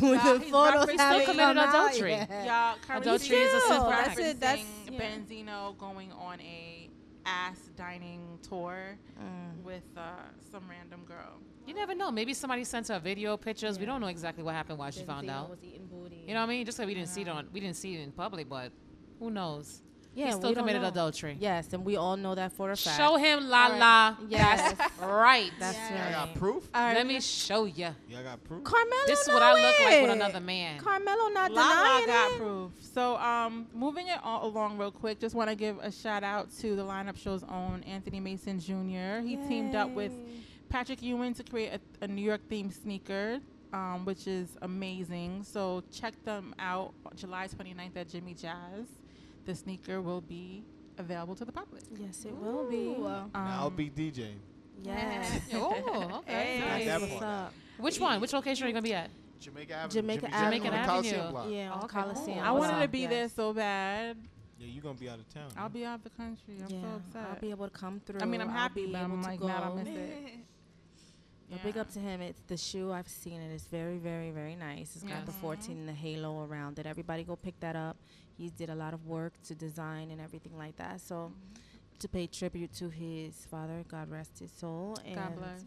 photos haven't come out adultery. yet. Y'all, adultery is a sin. That's it. That's yeah. Benzino going on a ass dining tour mm. with uh, some random girl. You never know. Maybe somebody sent her video pictures. Yeah. We don't know exactly what happened, why she found out. You know what I mean? Just like we didn't yeah. see it on, we didn't see it in public, but who knows? Yeah, he still committed adultery. Yes, and we all know that for a fact. Show him, la right. la. Yes, right. That's yeah. right. I got proof? All right. Let me show you. Y'all got proof? Carmelo, this is what I look it. like with another man. Carmelo, not la denying la got it. proof. So, um, moving it all along real quick, just want to give a shout out to the lineup show's own Anthony Mason Jr. He Yay. teamed up with Patrick Ewing to create a, a New York themed sneaker. Um, which is amazing. So check them out July 29th at Jimmy Jazz the sneaker will be available to the public. Yes, it will be. Um, I'll be DJing. Yes. oh, okay. Hey. Nice. What's up? Which one? Which location are you gonna be at? Jamaica Avenue. Jamaica, Jamaica, Avenue. Yeah, on okay. Coliseum. I wanted to be yes. there so bad. Yeah, you're gonna be out of town. I'll be out of the country. I'm yeah, so upset. I'll be able to come through. I mean, I'm happy, but I'm like, mad I missed it. up to him. It's the shoe I've seen it. It's very, very, very nice. It's got the mm-hmm. 14 and the halo around it. Everybody go pick that up. He did a lot of work to design and everything like that. So mm-hmm. to pay tribute to his father. God rest his soul. And God bless.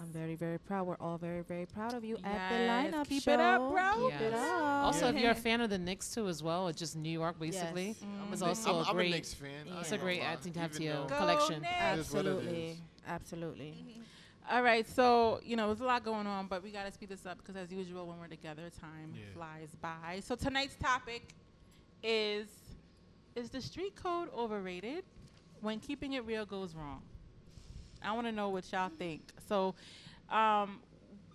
I'm very, very proud. We're all very, very proud of you at the Yes, lineup keep show. it up, bro. Keep it up. Also, if you're a fan of the Knicks too, as well, or just New York, basically, Yes. it's I'm a also Knicks- I'm- a great. Knicks fan. It's a great gonna acting to have to your collection. It is Absolutely. is. Absolutely. All right, so you know there's a lot going on, but we gotta speed this up because, as usual, when we're together, time Yeah. flies by. So tonight's topic is: Is the street code overrated? When keeping it real goes wrong. I want to know what y'all think. So, um,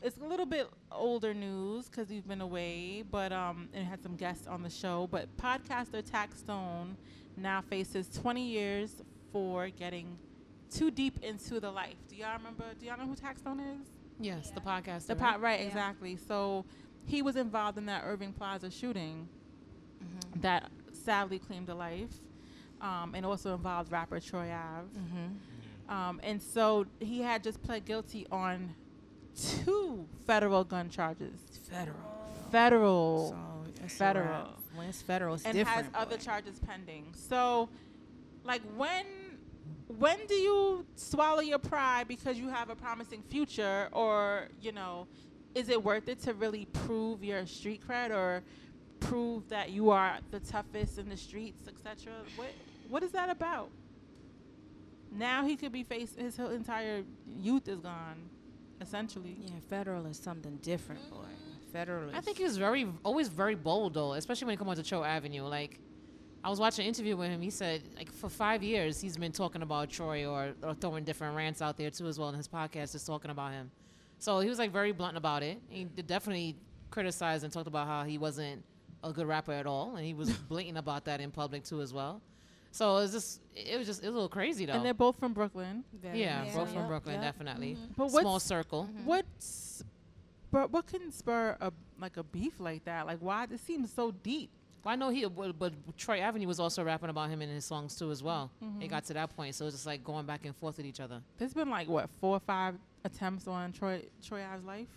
it's a little bit older news because we've been away, but um, and had some guests on the show. But podcaster Taxstone now faces 20 years for getting too deep into the life. Do y'all remember? Do y'all know who Taxstone is? Yes, the podcast. The pot, right? Exactly. So he was involved in that Irving Plaza shooting Mm-hmm. that sadly claimed a life, um, and also involved rapper Troy Ave. Mm-hmm. Um, and so he had just pled guilty on two federal gun charges. Federal. Federal. So federal. wrap. When it's federal, it's and different. has other charges pending. So, like when when do you swallow your pride because you have a promising future, or you know, is it worth it to really prove your street cred or prove that you are the toughest in the streets, etc. What what is that about? Now he could be facing his whole entire youth is gone, essentially. Yeah, federal is something different, boy. Mm-hmm. Federal. Is I think he was very, always very bold though, especially when it comes to Troy Avenue. Like, I was watching an interview with him. He said, like, for five years he's been talking about Troy or, or throwing different rants out there too, as well in his podcast, just talking about him. So he was like very blunt about it. He definitely criticized and talked about how he wasn't a good rapper at all, and he was blatant about that in public too, as well. So it was just, it was just, it was a little crazy though. And they're both from Brooklyn. yeah, Yeah. both from Yep, Brooklyn, yep. definitely. Mm-hmm. But Small what's- circle. Mm-hmm. What's but what can spur a like a beef like that? Like why it seems so deep? Well, I know he, but, but Troy Avenue was also rapping about him in his songs too, as well. It Mhm. got to that point, so it was just like going back and forth with each other. There's been like what four or five attempts on Troy Troy Ave's life.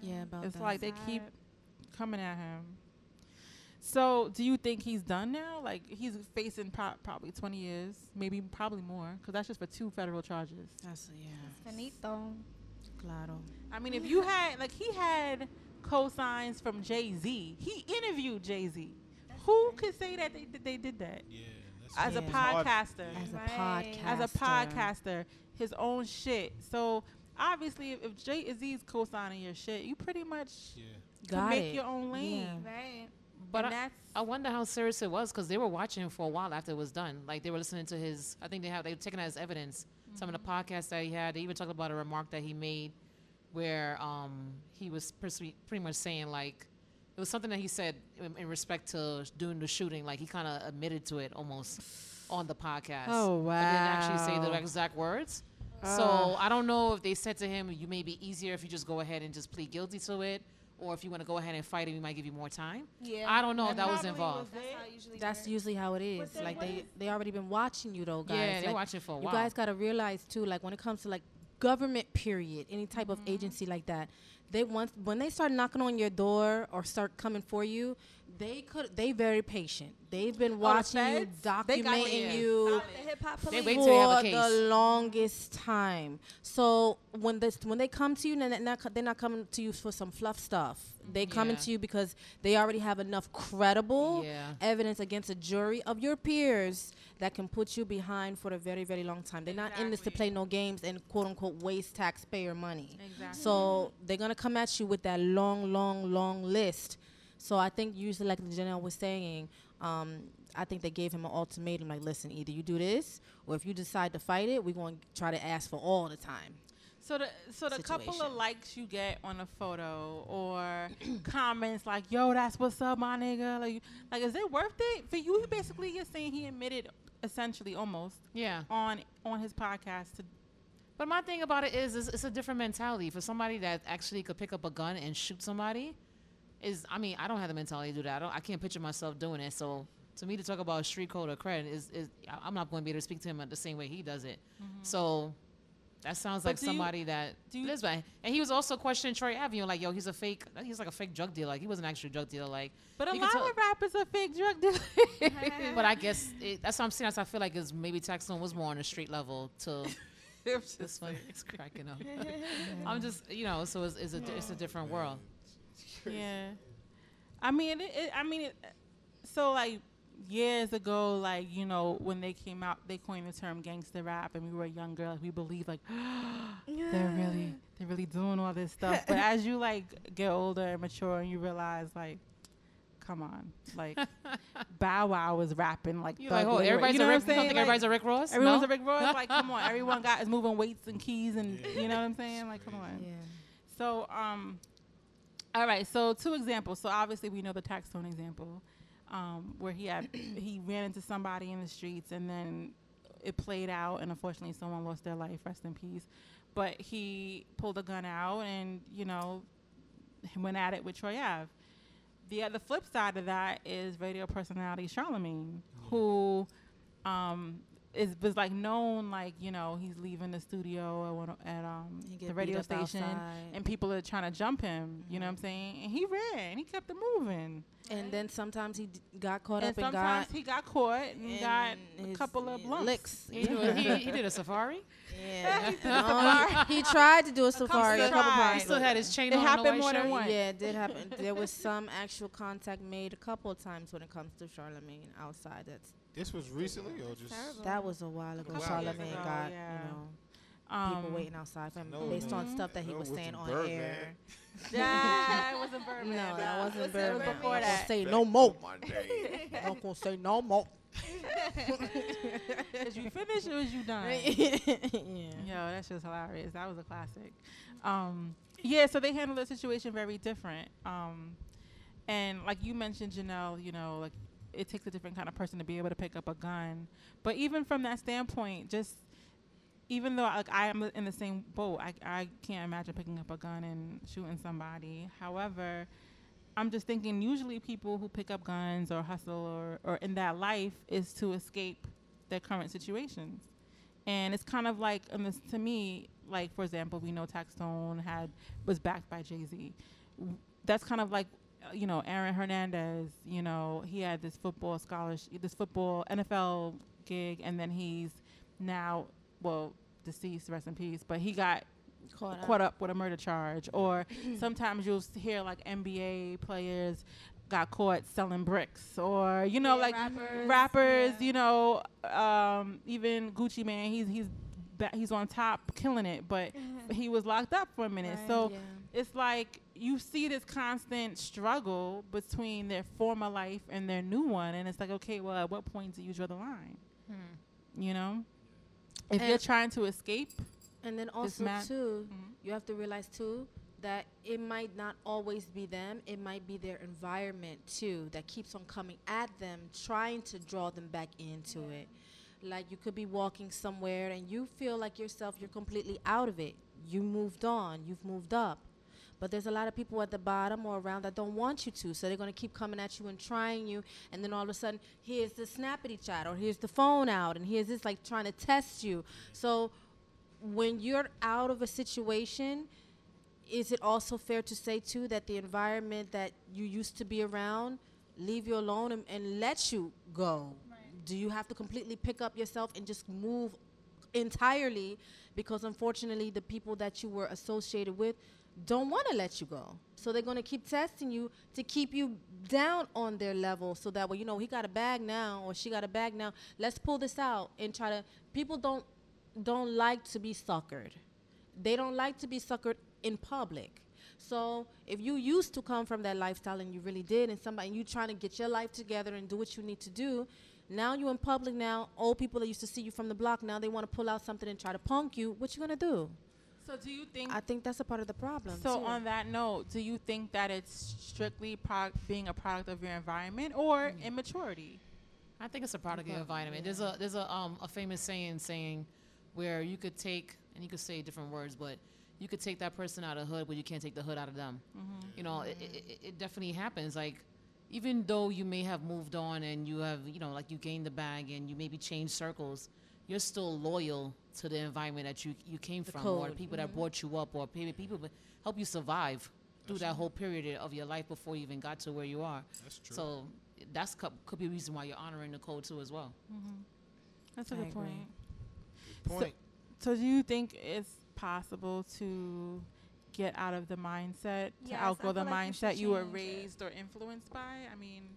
Yeah, about It's that. like they keep coming at him. So, do you think he's done now? Like he's facing pro- probably 20 years, maybe probably more, because that's just for two federal charges. That's yeah. Finito. Claro. I mean, if you had like he had co-signs from Jay Z, he interviewed Jay Z. Who could say that they that they did that? Yeah, as a Yeah. It's hard. podcaster, As a Right. as a podcaster. podcaster, his own shit. So obviously, if, if Jay Z's co-signing your shit, you pretty much can Got make it. your own lane. Yeah. Right. But I, that's I wonder how serious it was because they were watching him for a while after it was done. Like they were listening to his. I think they have they were taking that as evidence. Some of the podcasts that he had. They even talked about a remark that he made, where um he was pers- pretty much saying like it was something that he said in, in respect to doing the shooting. Like he kind of admitted to it almost on the podcast. Oh, wow! But didn't actually say the exact words. Ugh. So oh. I don't know if they said to him, "You may be easier if you just go ahead and just plead guilty to it." Or if you want to go ahead and fight it, we might give you more time. Yeah. I don't know if that was probably involved. That's usually That's usually how it is. Like they is- they already been watching you though, guys. Yeah, they're like, watching for a while. You guys gotta realize too, like when it comes to like government period, any type of agency like that, they want when they start knocking on your door or start coming for you, they could they very patient. They've been watching you, feds? They documenting you. you The They wait till they have a for the longest time. So when this when they come to you, then they're not, they're not coming to you for some fluff stuff. They coming Yeah. to you because they already have enough credible Yeah. evidence against a jury of your peers that can put you behind for a very very long time. They're not in this to play no games and quote unquote waste taxpayer money. Exactly. So they're gonna come at you with that long, long, long list. So I think usually, like Janelle was saying, um, I think they gave him an ultimatum. Like, listen, either you do this, or if you decide to fight it, we're going to try to ask for all the time. So the so the couple of likes you get on a photo or comments like "Yo, that's what's up, my nigga," like, like is it worth it for you? Basically, you're saying he admitted, essentially, almost, Yeah. on on his podcast to But my thing about it is, is it's a different mentality for somebody that actually could pick up a gun and shoot somebody. Is I mean, I don't have the mentality to do that. I, don't, I can't picture myself doing it. So to me, to talk about street code or credit is, is I'm not going to be able to speak to him the same way he does it. Mm-hmm. So That sounds But like do you- somebody that lives by. And he was also questioning Troy Ave. You know, like, yo, he's a fake. He's like a fake drug dealer. Like, he wasn't actually a drug dealer. Like, But a lot tell- of rappers are fake drug dealers. but I guess it, that's what I'm saying. That's I feel like is maybe Texan was more on the street level to this one. It's cracking up. I'm just, you know, so it's, it's a it's a different world. Yeah. I mean, it, it, I mean, it, so like years ago, like you know, when they came out, they coined the term gangster rap, and we were younger, like we believed like they're really they're really doing all this stuff. But as you like get older and mature, and you realize like. Come on, like Bow Wow was rapping like You Thug like, oh, everybody's you a Rick- what I'm saying? think everybody's a Rick Ross? Everyone's No? a Rick Ross. Like, come on, everyone got is moving weights and keys, and you know what I'm saying? Like, come on. Yeah. So, um, all right. So, two examples. So, obviously, we know the Taxstone example, um, where he had he ran into somebody in the streets, and then it played out, and unfortunately, someone lost their life. Rest in peace. But he pulled a gun out, and you know, went at it with Troy Ave. The other flip side of that is radio personality Charlemagne, who um, is was like known like you know he's leaving the studio at, one, at um, the radio station, outside. and people are trying to jump him. You know what I'm saying? And he ran, he kept it moving. And then sometimes he d- got caught and up and sometimes got he got caught and, and got a couple of lumps. licks. He, did- he, he did a safari. Yeah. he did a No, safari. he, he tried to do a safari a couple times. He still had his chain It on. and a happened white more than shirt. once. Yeah, it did happen. there was some actual contact made a couple of times when it comes to Charlemagne outside. That's This was recently or just that was a while ago. Couple years Charlemagne ago, got yeah. you know Um, people waiting outside for him No, based on stuff that he No, was saying on Birdman. air. Yeah, it wasn't Birdman. No, bro. that wasn't It was Birdman. before I'm not gonna that. say no more. Not gonna say no more. Is you finished or is you done? yeah. Yo, that's just hilarious. That was a classic. Um, yeah, so they handled the situation very different. Um, and like you mentioned, Janelle, you know, like it takes a different kind of person to be able to pick up a gun. But even from that standpoint, just even though like I am in the same boat, I I can't imagine picking up a gun and shooting somebody. However, I'm just thinking usually people who pick up guns or hustle or, or in that life is to escape their current situations. And it's kind of like um, this, to me, like for example, we know Taxstone had was backed by Jay Z. That's kind of like you know Aaron Hernandez. You know he had this football scholarship, this football NFL gig, and then he's now well deceased, rest in peace. But he got Caught caught up. up with a murder charge. Or sometimes you'll hear like NBA players got caught selling bricks, or you know Yeah, like rappers, rappers, you know, um, even Gucci Mane, he's he's ba- he's on top killing it, but he was locked up for a minute. Right, so yeah. it's like you see this constant struggle between their former life and their new one, and it's like, okay, well, at what point do you draw the line? You know, if you're trying to escape, And then also too, Mhm. you have to realize too that it might not always be them. It might be their environment too that keeps on coming at them, trying to draw them back into it. Like you could be walking somewhere and you feel like yourself, you're completely out of it. You moved on. You've moved up. But there's a lot of people at the bottom or around that don't want you to. So they're going to keep coming at you and trying you. And then all of a sudden, here's the snappity chat or here's the phone out and here's this like trying to test you. So when you're out of a situation, is it also fair to say too that the environment that you used to be around leave you alone and, and let you go? Do you have to completely pick up yourself and just move entirely because unfortunately the people that you were associated with don't want to let you go. So they're going to keep testing you to keep you down on their level so that way you know he got a bag now or she got a bag now. Let's pull this out and try to people don't don't like to be suckered. They don't like to be suckered in public. So if you used to come from that lifestyle and you really did, and somebody and you trying to get your life together and do what you need to do, now you're in public now. Old people that used to see you from the block now they want to pull out something and try to punk you. What you gonna do? So do you think? I think that's a part of the problem. So too. on that note, do you think that it's strictly pro- being a product of your environment or immaturity? I think it's a product of your environment. There's a there's a um a famous saying saying where you could take and you could say different words, but you could take that person out of hood, but you can't take the hood out of them. Mhm. You know, it, it, it- it definitely happens. Like even though you may have moved on and you have you know like you gained the bag and you maybe changed circles, you're still loyal to the environment that you you came from, or the code. people that mm-hmm. brought you up, or maybe people that help you survive through that whole period of your life before you even got to where you are. That's true. So that's cou- could be a reason why you're honoring the code too as well. Mm-hmm. That's a I good agree. point. Point. So, so do you think it's possible to get out of the mindset to Yes, outgrow the like mindset you were change it. raised or influenced by? I mean,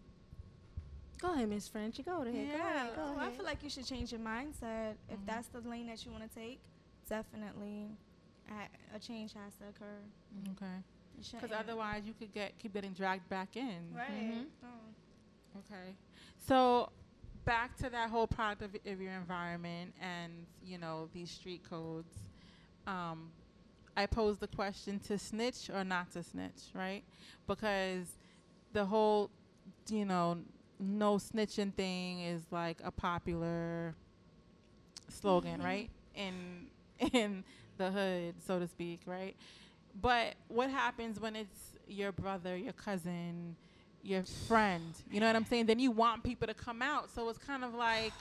Go ahead, Miss French. You go ahead. Go Yeah, ahead. Go well, I feel like you should change your mindset. If Mhm. that's the lane that you want to take, definitely a, a change has to occur. okay. Because otherwise, you could get keep getting dragged back in. Right. Mhm. Oh. Okay. So back to that whole product of, of your environment and you know these street codes. Um, I posed the question to snitch or not to snitch, right? Because the whole, you know, no snitching thing is like a popular slogan, mm-hmm. right? In in the hood, so to speak, right? But what happens when it's your brother, your cousin, your friend? You know what I'm saying? Then you want people to come out. So it's kind of like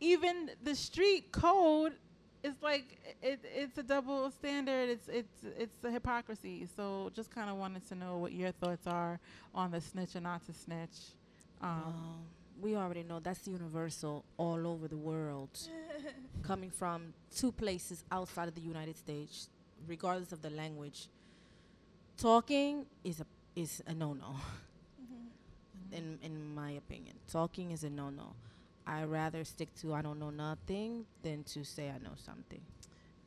even the street code is like it, it's a double standard. It's it's it's a hypocrisy. So just kind of wanted to know what your thoughts are on the snitch or not to snitch. Um, we already know that's universal all over the world, coming from two places outside of the United States, regardless of the language. Talking is a is a no no. In in my opinion, talking is a no no. I rather stick to I don't know nothing than to say I know something.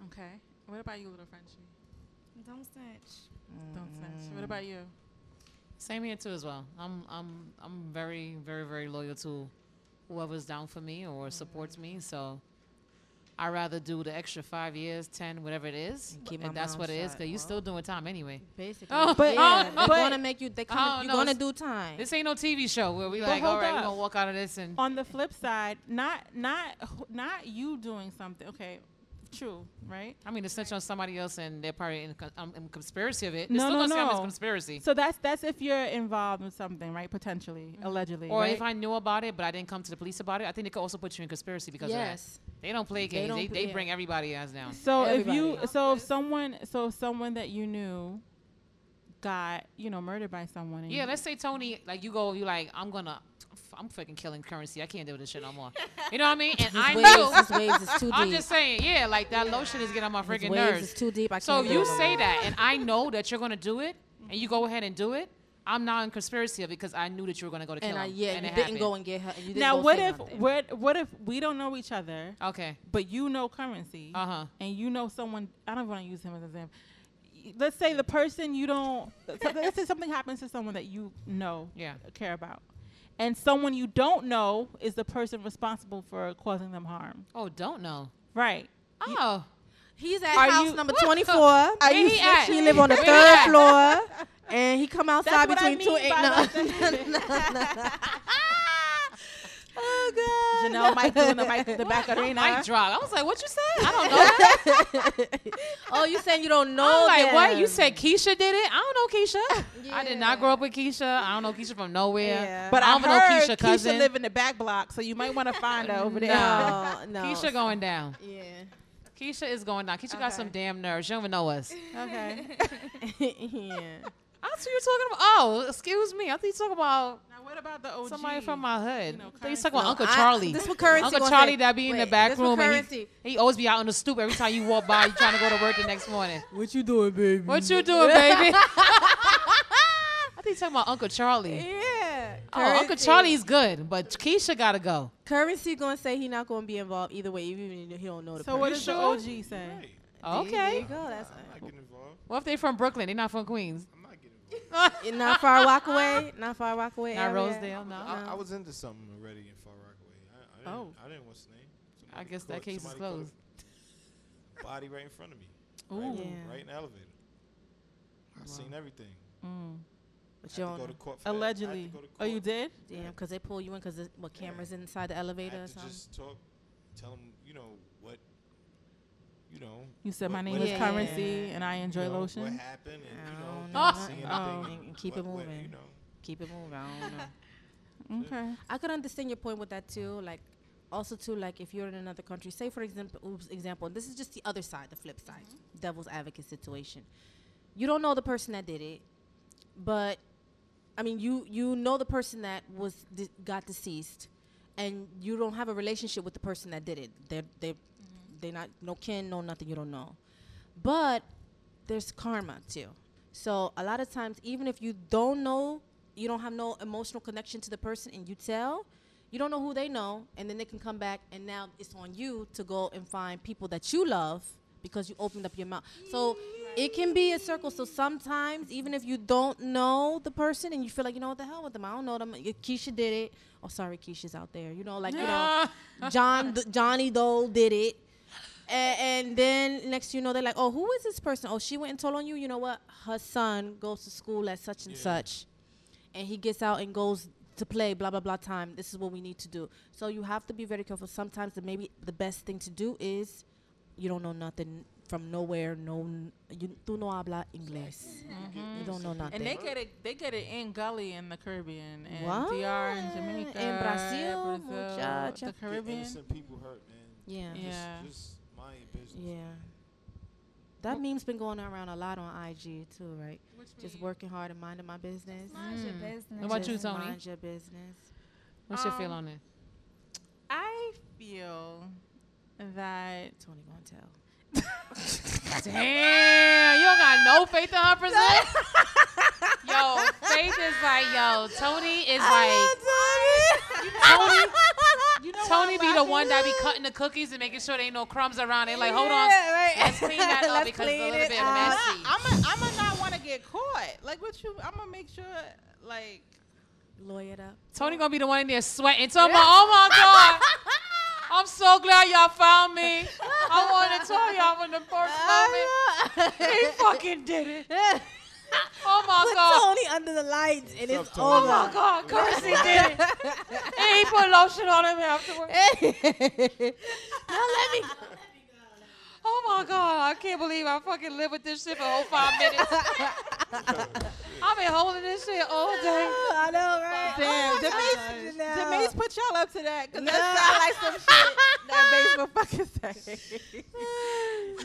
okay. What about you, little Frenchie? Don't snitch. Don't snitch. Mm. What about you? Same here too as well. I'm I'm I'm very very very loyal to whoever's down for me or supports me. So I rather do the extra five years, ten, whatever it is. keep if my that's mouth what it is, shut. because you're still doing time anyway. Basically, Oh, but oh, uh, oh yeah, they're but- gonna make you. They Oh, come. You're no, gonna do time. This ain't no TV show where we But like, all hold we're gonna walk out of this and on the flip side, not not not you doing something. Okay, true, right? I mean, to snitch on somebody else and they're probably in, um, in conspiracy of it. No, it's still no, gonna say I'm no. conspiracy. So that's that's if you're involved with something, right? Potentially, allegedly, Or right? if I knew about it, but I didn't come to the police about it, I think they could also put you in conspiracy because Yes. of that. They don't play They games. don't They, pl- they yeah. bring everybody ass down. So if you, so if someone, so if someone that you knew got, you know, murdered by someone. And Yeah, let's say Toni, like you go, you like, I'm gonna, I'm fucking killing Curencee. I can't deal with this shit no more. You know what I mean? And His I waves- knew. his waves is too I'm just saying, yeah, like that lotion is getting on my His freaking waves nerves. is too deep. I so can't if do you it say more. that, and I know that you're gonna do it, and you go ahead and do it, I'm not in conspiracy of it because I knew that you were gonna go to kill And I, him. yeah, and you it didn't happened. go and get her. You didn't now what if nothing. what what if we don't know each other? Okay. But you know Curencee. Uh huh. And you know someone. I don't want to use him as an example. Let's say the person you don't. let's say something happens to someone that you know. Yeah. Care about. And someone you don't know is the person responsible for causing them harm. Oh, don't know. Right. Oh. He's at Are house you- number What? 24. Are Where you he at? He live on the Where third floor, and he come outside That's what I between two mean and by no. oh God. Janelle do in the, mic, the back arena. Mic drop. I was like, what you said? I don't know. that. oh, you saying you don't know? I'm like, what? You said Keisha did it? I don't know Keisha. I did not grow up with Keisha. I don't know Keisha from nowhere. But I I don't heard know Keisha cousin. live in the back block, so you might want to find her over there. No, no. Keisha going down. Yeah. Keisha is going down. Keisha got some damn nerves. She don't even know us. Okay. yeah. That's what you're talking about. Oh, excuse me. I thought you talking about what about the OG? somebody from my hood. You know, I thought you were talking about No, Uncle I- Charlie. this what Curencee Uncle gonna Charlie say. that be in the back this what room and he, he always be out on the stoop every time you walk by. You trying to go to work the next morning. What you doing, baby? What you doing, baby? I think you talking about Uncle Charlie. Yeah. Oh, Uncle Curencee. Charlie's good, but Keisha gotta go. Curencee gonna say he not gonna be involved either way, even if he don't know the So person. what does the OG say? Okay. There you go. That's involved. What if they from Brooklyn? They not from Queens. not far walk away. Not far walk away. Not area. Rosedale, no. I, I was into something already in Far Rockaway. I, I didn't, Oh. I didn't what's the name. I guess that case is somebody caught a closed. Body right in front of me. Ooh. Right, Yeah. right in the elevator. I seen everything. Mm. But you to don't go know. to court for that. I had to Allegedly. go to Oh, you did? Damn, because they pull you in because what cameras inside the elevator I or had to something. just talk, tell them, you know what, you know. You said my what- name what is happened, Curencee and I enjoy you know, lotion? What happened? And, you know, don't did know I nothing. see? Oh, and- and keep it what- what, moving. you know. Keep it moving. I don't know. Okay. I could understand your point with that too. Like, also too like if you're in another country, say for example, oops, example, this is just the other side, the flip side, mm-hmm. devil's advocate situation. You don't know the person that did it, but I mean, you you know the person that was de- got deceased, and you don't have a relationship with the person that did it. They're they they not no kin, no nothing. You don't know, but there's karma too. So a lot of times, even if you don't know, you don't have no emotional connection to the person, and you tell, you don't know who they know, and then they can come back, and now it's on you to go and find people that you love because you opened up your mouth. So it can be a circle. So sometimes, even if you don't know the person and you feel like, you know what the hell with them, I don't know them. y- Keisha did it. Oh, sorry, Keisha's out there. You know, like you know, John, Johnny Doe did it. A- and then next you know they're like, oh, who is this person? Oh, she went and told on you. You know what? Her son goes to school at such and such, and he gets out and goes to play. Blah blah blah. Time. This is what we need to do. So you have to be very careful. Sometimes the maybe the best thing to do is you don't know nothing from nowhere. No, n- you tú no habla inglés. Mm-hmm. You don't know nothing. And they get it. They get it in Gully in the Caribbean and What? DR and Jamaica, En Brazil, Brazil, muchacha. the Caribbean. Innocent people hurt, man. Yeah. Just- Yeah. Just, mind your business. Yeah. That meme's been going around a lot on IG too, right? Just working hard and minding my business. mind your business. What about you, Just Toni? Mind your business. What's your Um, feel on it? I feel that Toni gonna tell. Damn, you don't got no faith in her present. yo, Faith is like, yo, Toni is like, Toni. Toni be the one that be cutting the cookies and making sure there ain't no crumbs around. They like, hold on, Yeah, right. let's clean that up Let's because it's a clean little it bit up. messy. I'm a, I'm a not want to get caught. Like what you? I'm gonna make sure like lawyer it up. Toni gonna be the one in there sweating. Talking about, oh my god, I'm so glad y'all found me. I wanted to tell y'all from the first moment. He fucking did it. Oh my Put god. Toni under the lights and it's Oh my god, Curencee did it. And he put lotion on him afterwards. now let me. Oh my god, I can't believe I fucking lived with this shit for a whole five minutes. I've been holding this shit all day. I know, right? Damn, Oh, Denise, gosh. Denise put y'all up to that because No. that sound like some shit that Bates will fucking say.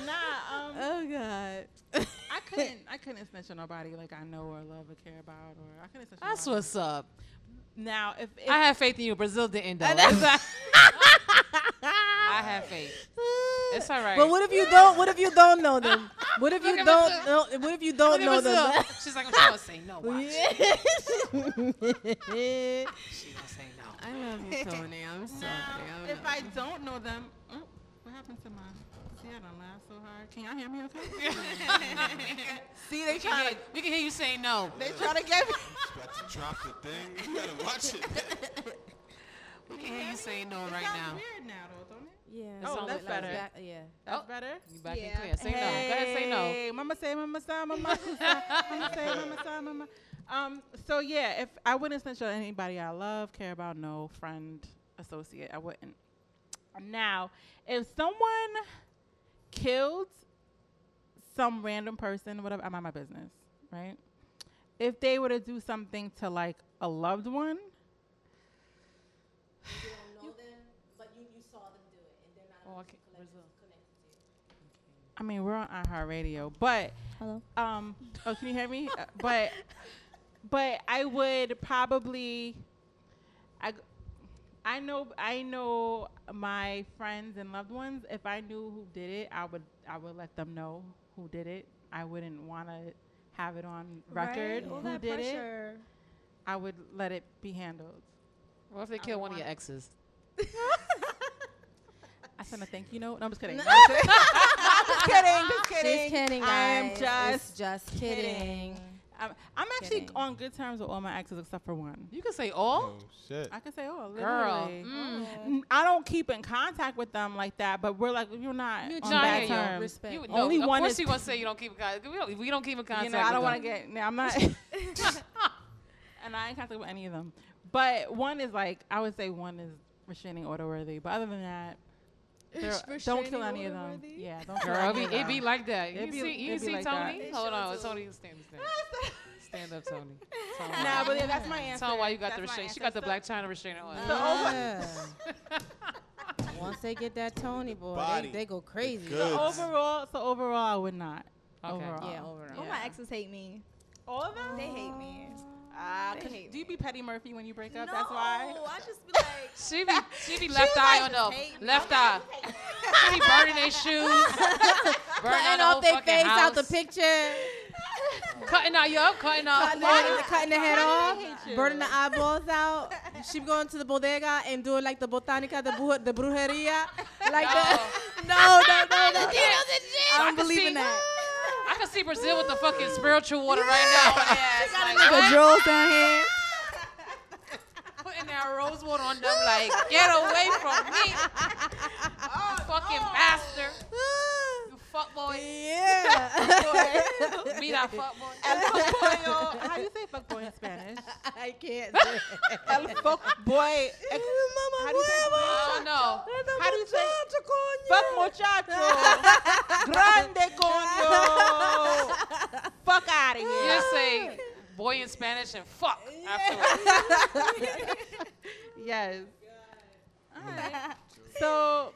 nah, um, Oh God. I couldn't, I couldn't snitch on nobody like I know or love or care about, or I couldn't snitch. on That's nobody. what's up. Now, if, if I have faith in you. Brazil didn't though. I have faith. It's all right. But what if you don't? What if you don't know them? What if you don't know? What if you don't know them? She's like, I'm to say no. Watch. I love you, Toni. I'm sorry. I'm if I don't know them, oh, what happened to my? See, don't laugh so hard. Can y'all hear me? Okay. See, they We can trying to. We can hear you saying no. They trying to get me. About to drop the thing. You gotta watch it. We can hear you saying no It right sounds now. Weird now, though, don't it? Yeah. Oh, that's better. Back- yeah. That's Oh, better. You back yeah. and clear. Say no. Go ahead, say no. Hey, Mama say, mama say, mama say, mama say, mama say, mama. Um. So yeah, if I wouldn't snitch on anybody I love, care about, no friend, associate, I wouldn't. Now, if someone killed some random person, whatever, I'm on my business, right? If they were to do something to like a loved one, Oh, okay. Brazil. I mean, we're on iHeartRadio, but Hello. um, oh, can you hear me? Uh, but but I would probably, I, I know I know my friends and loved ones. If I knew who did it, I would I would let them know who did it. I wouldn't want to have it on record Right, who that did pressure. it. I would let it be handled. What if they I kill one of your exes? I sent a thank you note. No, I'm just kidding. No. just kidding. Just kidding. She's kidding, I am guys. just It's just kidding. I'm, I'm actually Kidding. on good terms with all my exes except for one. You can say all. Oh shit. I can say all. Girl. literally. Mm. N- I don't keep in contact with them like that, but we're like we're not Mutual. on bad hear you. terms. Respect. You- Only of one course you gonna say you don't keep in contact. We don't. We don't keep in contact. you know, I don't want to get. No, I'm not. and I ain't contact with any of them. But one is like I would say one is restraining order worthy. But other than that, they're- don't kill any of them. worthy? Yeah, don't kill Girl, it any be, of it them. be like that. It You be- see, you see like Toni? that. Hold on, Toni, stand, stand. Stand up, Toni. Tell 'em Nah, but yeah, that's my answer. Tell 'em why you got the That's my restraint. She got the Blac Chyna restraining order. So oh over- Once they get that Toni boy, they, they go crazy. Goods. So overall, so overall, I would not. Okay. Overall. Yeah, overall. All my exes hate me. All of them? They hate me. Ah, do you be Petty Murphy when you break up? No, That's why. I just be like, She be she be left eye like, on the left eye. She be burning their shoes, burning Cutting off their face house. out the picture. cutting out yup, cutting out. Cutting the, head, cutting the head off, do they hate you? burning the eyeballs out. She be going to the bodega and doing like the botanica, the bu- the brujeria, like No. the no, no, no, no. Yeah. I I don't believe in that. I can see Brazil with the fucking spiritual water right now. Yeah, it's like, Nigga what? drills down here. putting that rose water on them like, get away from me. Oh, You fucking bastard. You fuck boy. Yeah. Me that fuck boy. El fuckboy, how do you say fuckboy in Spanish? I can't. El fuckboy. ex- How do you say Oh no. How do you say? Fuck muchacho. Grande coño. Fuck out of You here. just say boy in Spanish and fuck afterwards. yes. Alright. So,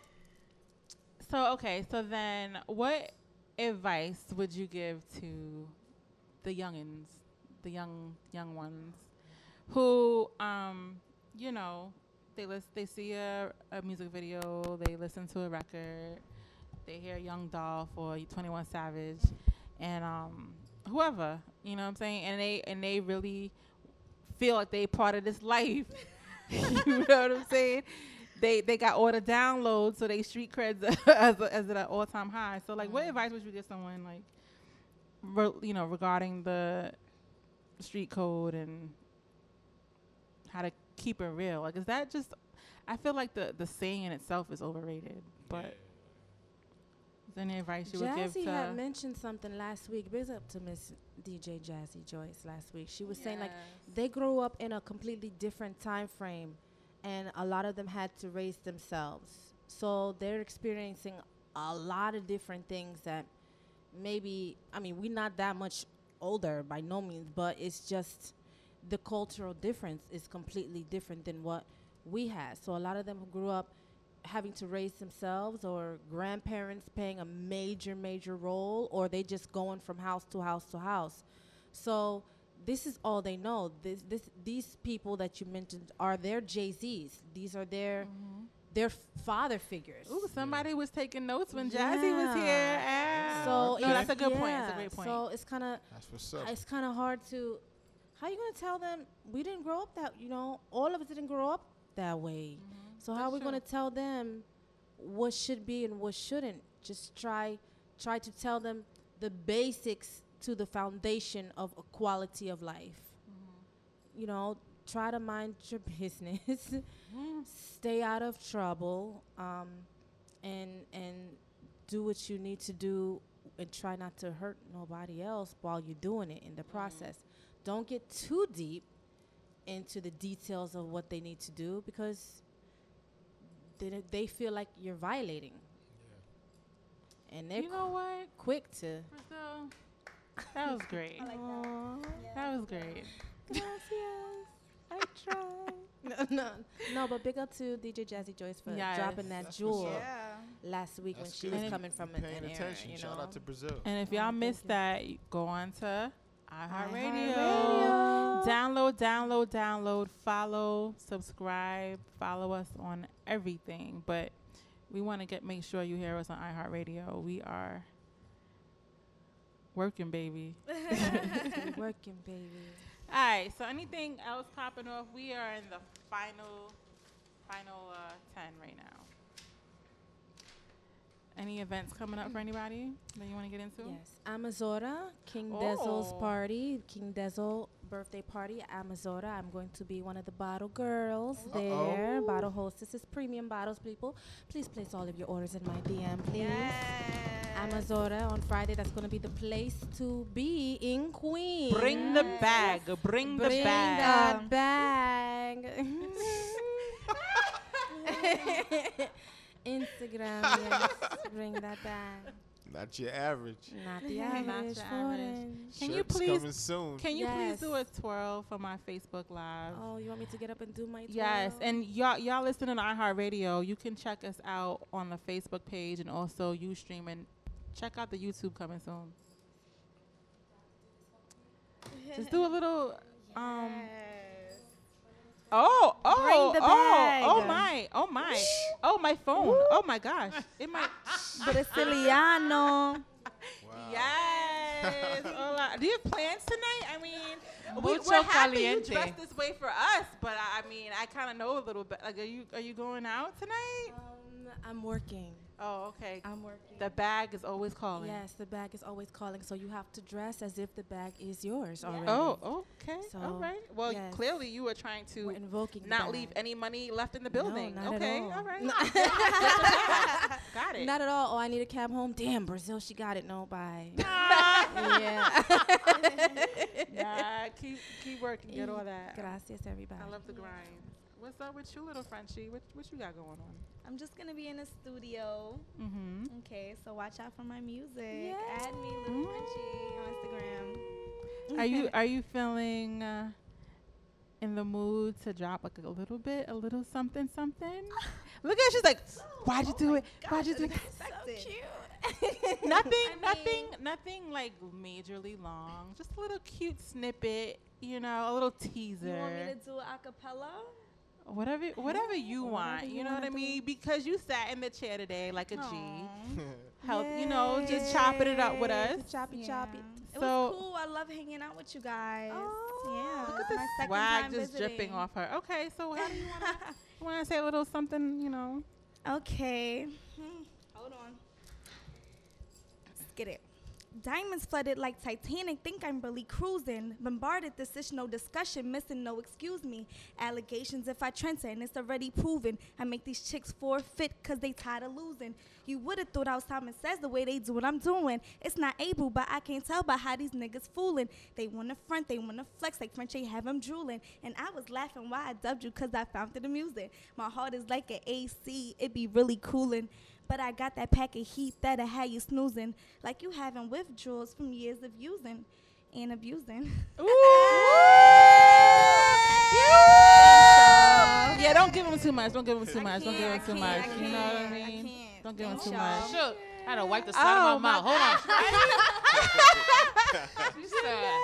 so okay. So then, what advice would you give to the youngins, the young young ones, who, um, you know, they lis- they see a, a music video, they listen to a record, they hear Young Dolph or Twenty One Savage, and um, whoever, you know what I'm saying, and they and they really feel like they part of this life. you know what I'm saying? They they got all the downloads, so they street creds as a, as at an all time high. So like, what mm. advice would you give someone like, re- you know, regarding the street code and how to keep it real? Like, is that just? I feel like the the saying in itself is overrated. But is there any advice you would give Jazzy to? had mentioned something last week. Big up to Miss DJ Jazzy Joyce last week. She was saying like they grew up in a completely different time frame, and a lot of them had to raise themselves. So they're experiencing a lot of different things that maybe I mean we're not that much older by no means, but it's just the cultural difference is completely different than what we had. So a lot of them grew up having to raise themselves or grandparents playing a major major role or they just going from house to house to house. So this is all they know. This this these people that you mentioned are their Jay-Z's. These are their their father figures. Ooh, somebody was taking notes when Jazzy was here. Ah. So no, it's- that's a good point. That's a great point. So it's kind of That's what's up. it's kind of hard to. How you gonna tell them we didn't grow up that? You know, all of us didn't grow up that way. So how are we gonna tell them what should be and what shouldn't? Just try try to tell them the basics to the foundation of a quality of life. Mm-hmm. You know, try to mind your business, mm-hmm. stay out of trouble, um, and and do what you need to do and try not to hurt nobody else while you're doing it in the mm-hmm. process. Don't get too deep into the details of what they need to do because they, they feel like you're violating. And they're You know what? quick to. Brazil, that was great. that. was great. Gracias. I tried. No, no, no, but big up to DJ Jazzy Joyce for Yes. dropping that That's jewel what's up. last week That's when she good. was coming from an, Paying an era, attention. you know. Shout out to Brazil. And if y'all oh, missed that, go on to iHeartRadio. iHeartRadio. Download, download, download, follow, subscribe, follow us on everything. But we want to get make sure you hear us on iHeartRadio. We are working, baby. Working, baby. All right. So anything else popping off? We are in the final, final uh, ten right now. Any events coming up for anybody that you want to get into? Yes, Amazura, King Dezo's Oh. party, King Dezo birthday party at Amazura. I'm going to be one of the bottle girls Oh. there. Bottle hostesses, premium bottles, people. Please place all of your orders in my DM, please. Amazura on Friday. That's going to be the place to be in Queens. Bring the bag. Bring the bag. Bring bag. that bag. Instagram, yes. Bring that bag. Not your average. Not the average. Not your average. Jordan. Can you please coming soon. Can you Yes. please do a twirl for my Facebook live? Oh, you want me to get up and do my Yes, and y'all y'all listening to iHeartRadio, you can check us out on the Facebook page and also you streaming. Check out the YouTube coming soon. Just do a little um Oh, oh, oh, oh my, oh my, oh my phone, oh my gosh, it might. Brasiliano. Yes. Hola. Do you have plans tonight? I mean, we, Mucho we're happy you caliente. dressed this way for us, but I, I mean, I kind of know a little bit. Like, are you are you going out tonight? Um, I'm working. Oh, okay. I'm working. The bag is always calling. Yes, the bag is always calling, so you have to dress as if the bag is yours already. Oh, okay. So, all right. Well, yes. clearly you were trying to invoking not leave any money left in the building. not at okay. all. all right. No. Got it. Not at all. Oh, I need a cab home. Damn, Brazil, she got it. No, bye. yeah. nah, keep keep working. Get all that. Gracias, everybody. I love the grind. What's up with you, little Frenchie? What what you got going on? I'm just gonna be in the studio. Mm-hmm. Okay, so watch out for my music. Add me, little Frenchie, on Instagram. Are you are you feeling uh, in the mood to drop like a little bit, a little something, something? Look at her, she's like, why'd you do it? Why'd you do that? so cute. nothing, I nothing, nothing like majorly long. Just a little cute snippet, you know, a little teaser. You want me to do a cappella? Whatever, whatever you want. you You know what I mean? Because you sat in the chair today like a G. Aw. Help, you know, just chopping it up with us. Choppy, Yeah. choppy. It So- was cool. I love hanging out with you guys. oh, yeah. Look at my this second swag time just dripping off her. Okay, so how do you want to want to say a little something? You know. Okay. Hmm, Hold on. Let's get it. Diamonds flooded like Titanic, think I'm really cruising. Bombarded, this is no discussion, missing no excuse me. Allegations if I trend and it's already proven. I make these chicks forfeit cause they tired of losing. You would've thought I was Simon Says the way they do what I'm doing. It's not able, but I can't tell by how these niggas fooling. They wanna front, they wanna flex like French, they have them drooling. And I was laughing why I dubbed you cause I found it amusing. My heart is like an AC, it be really cooling. But I got that pack of heat that'll have you snoozing, like you having withdrawals from years of using and abusing. Ooh. Yeah, don't give him too much. Don't give him too much. Don't give him too much. You know what I mean? Don't give him too much. Shook. I had to wipe the side Oh, of my, oh, my mouth. Hold on. She said,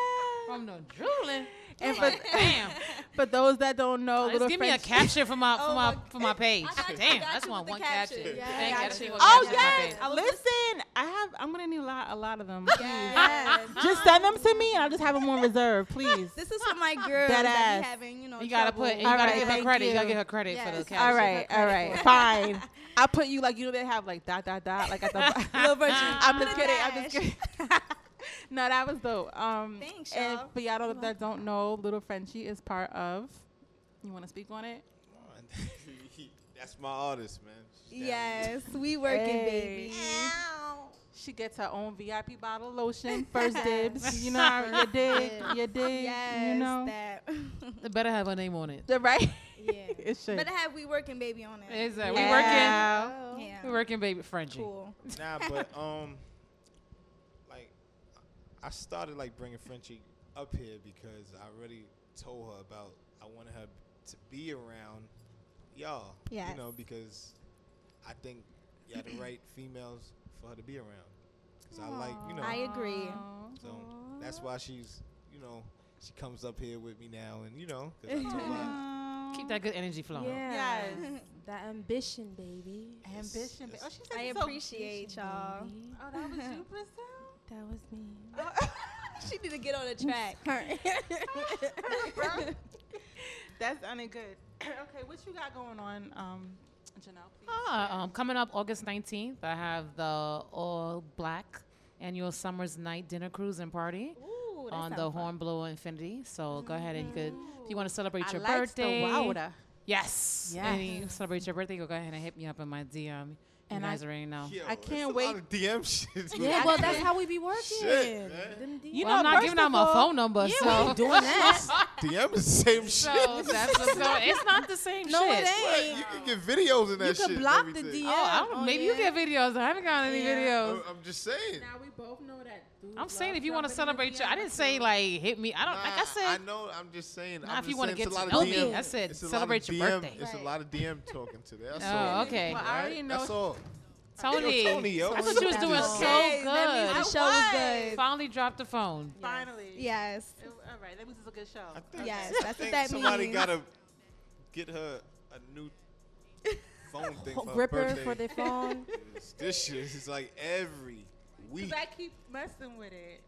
from the drooling. And for, damn. for those that don't know, oh, Just little give me a caption for my for Oh my my for my page. I got Damn, got that's you one one caption. caption. Yeah, Thank I you. got you. one Oh caption for my yes, listen. I have. I'm gonna need a lot, a lot of them. Yes. Just send them to me, and I'll just have them on reserve, please. This is for my girls Dead that ass. be having, you know, You gotta trouble. put. You All gotta right, give her credit. You. gotta give her credit for the Yes. caption. All right, all right, fine. I put you like you know they have like dot dot dot like at the Little version. I'm just kidding. I'm just kidding. no, that was dope. Um, Thanks, y'all. And for y'all don't- that don't know, Little Frenchie is part of. You want to speak on it? That's my artist, man. She's Yes, we working, Hey. baby. She gets her own VIP bottle of lotion, first dibs. You know, you dig, you dig. Yes, you know, that. It better have her name on it. the right. yeah. it should. Better have we working, baby, on it. Is that Yeah. we working? Yeah. We working, baby Frenchie. Cool. Nah, but um, like I started like bringing Frenchie up here because I already told her about I wanted her to be around y'all. Yes. You know because I think y'all the right females for her to be around. Cause I like you know. I agree. So that's why she's you know she comes up here with me now and you know 'cause I told her. Keep that good energy flowing. Yeah. Yes. that ambition, baby. Ambition. ba- Oh, she said I so- appreciate y'all. Oh, that was you, Brazil. That was me. she need to get on the track. That's sounding good. okay, what you got going on, um, Janelle? Please. Ah, um, coming up August 19th, I have the All Black Annual Summer's Night Dinner Cruise and Party Ooh, that on the. Hornblower Infinity. So go ahead and you could, if you want to celebrate I your likes birthday. wilder. Yes. Yes. And you celebrate your birthday, go ahead and hit me up in my DM. And I, already know. Yo, I can't wait. DM shit. Yeah, well, that's how we be working. Shit, you know, well, I'm not giving out my phone number. Yeah, so. we ain't doing that. DM is the same so shit. That's so it's not the same no, shit. No, it ain't. You can get videos in that. You shit can block the DM. Oh, oh maybe yeah. you get videos. I haven't gotten any yeah. videos. I'm just saying. Now we both know that I'm saying if you want to celebrate your, I didn't say like hit me. I don't. Nah, like I said. I know. I'm just saying. Nah, I'm if you want to get to know me, I said celebrate your DM, birthday. It's right. a lot of DM talking today. That's oh, all. okay. Well, right? I already know. That's all. Toni, yo, Toni yo. I thought you was doing okay, so good. The show was good. Finally dropped the phone. Yes. Finally. Yes. It, all right. That means it's a good show. I think, yes, that's what that means. Somebody gotta get her a new phone thing for Ripper for their phone. this shit is like every week. I keep messing with it.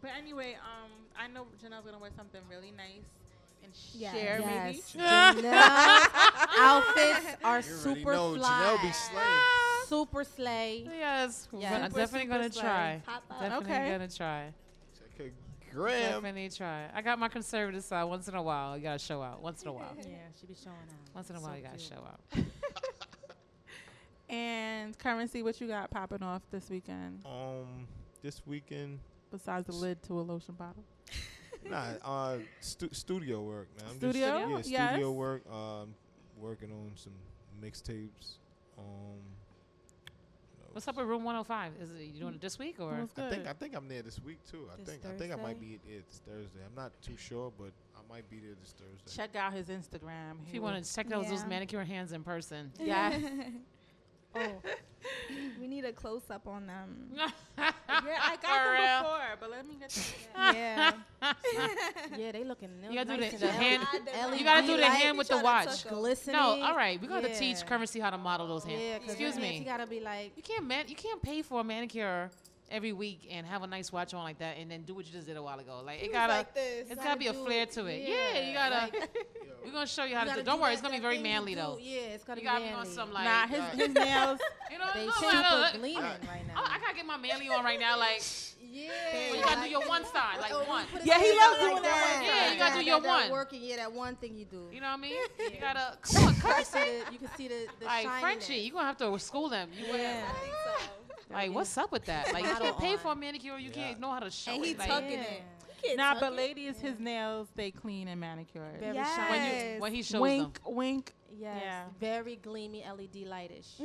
But anyway, um, I know Janelle's gonna wear something really nice and yes. share yes. maybe. outfits are you super know, fly. Janelle be slaying. Super slay. Yes, yes. I'm definitely gonna try. Definitely okay. gonna try. Check a gram. Definitely try. I got my conservative side. Once in a while, you gotta show out. Once in a while. Yeah, she be showing out. Once in a so while, you gotta cute. show out. And Curencee, what you got popping off this weekend? Um, this weekend. Besides the lid to a lotion bottle. nah, uh, stu- studio work. man. studio, just, yeah, studio yes. work. Um, working on some mixtapes. Um, What's up with Room 105? Is it, you doing it this week or? I think I think I'm there this week too. I think Thursday? I think I might be It's this Thursday. I'm not too sure, but I might be there this Thursday. Check out his Instagram. If you want to check out yeah. those manicure hands in person. Yeah. oh. we need a close up on them. yeah, I got For them real. before, but let me get that yeah. yeah, they looking You gotta do the, the hand. LED you gotta do the light. hand with the watch. Glistening. No, all right. We gotta yeah. teach Curencee how to model those hands. Yeah, Excuse me. You gotta be like. You can't man. You can't pay for a manicure every week and have a nice watch on like that and then do what you just did a while ago. Like he it gotta like it's gotta, be a flair to it. Yeah, yeah you gotta like, we're gonna show you how you to do it. Don't worry, it's gonna be very manly though. Yeah, it's gonna you be gotta manly. Be on some, like, nah, his, uh, his nails you know, they no, super like, gleaming right now. I, I, gotta get my manly on right now, like Yeah. You gotta do your one side, like oh, one. Yeah, he loves doing that one. Yeah, you gotta do your one. Working, yeah, that one thing you do. You know what I mean? You gotta come on, cut You can see the, the like Frenchie, you're gonna have to school them. You yeah. I think so. Like, what's up with that? Like, you can't pay for a manicure. You yeah. can't know how to show and it. And he like, tucking yeah. it. Nah, but ladies, it. his nails stay clean and manicured. Very yes. When, you, when he shows wink, them. Wink, wink. Yes. Yeah. Very gleamy LED lightish.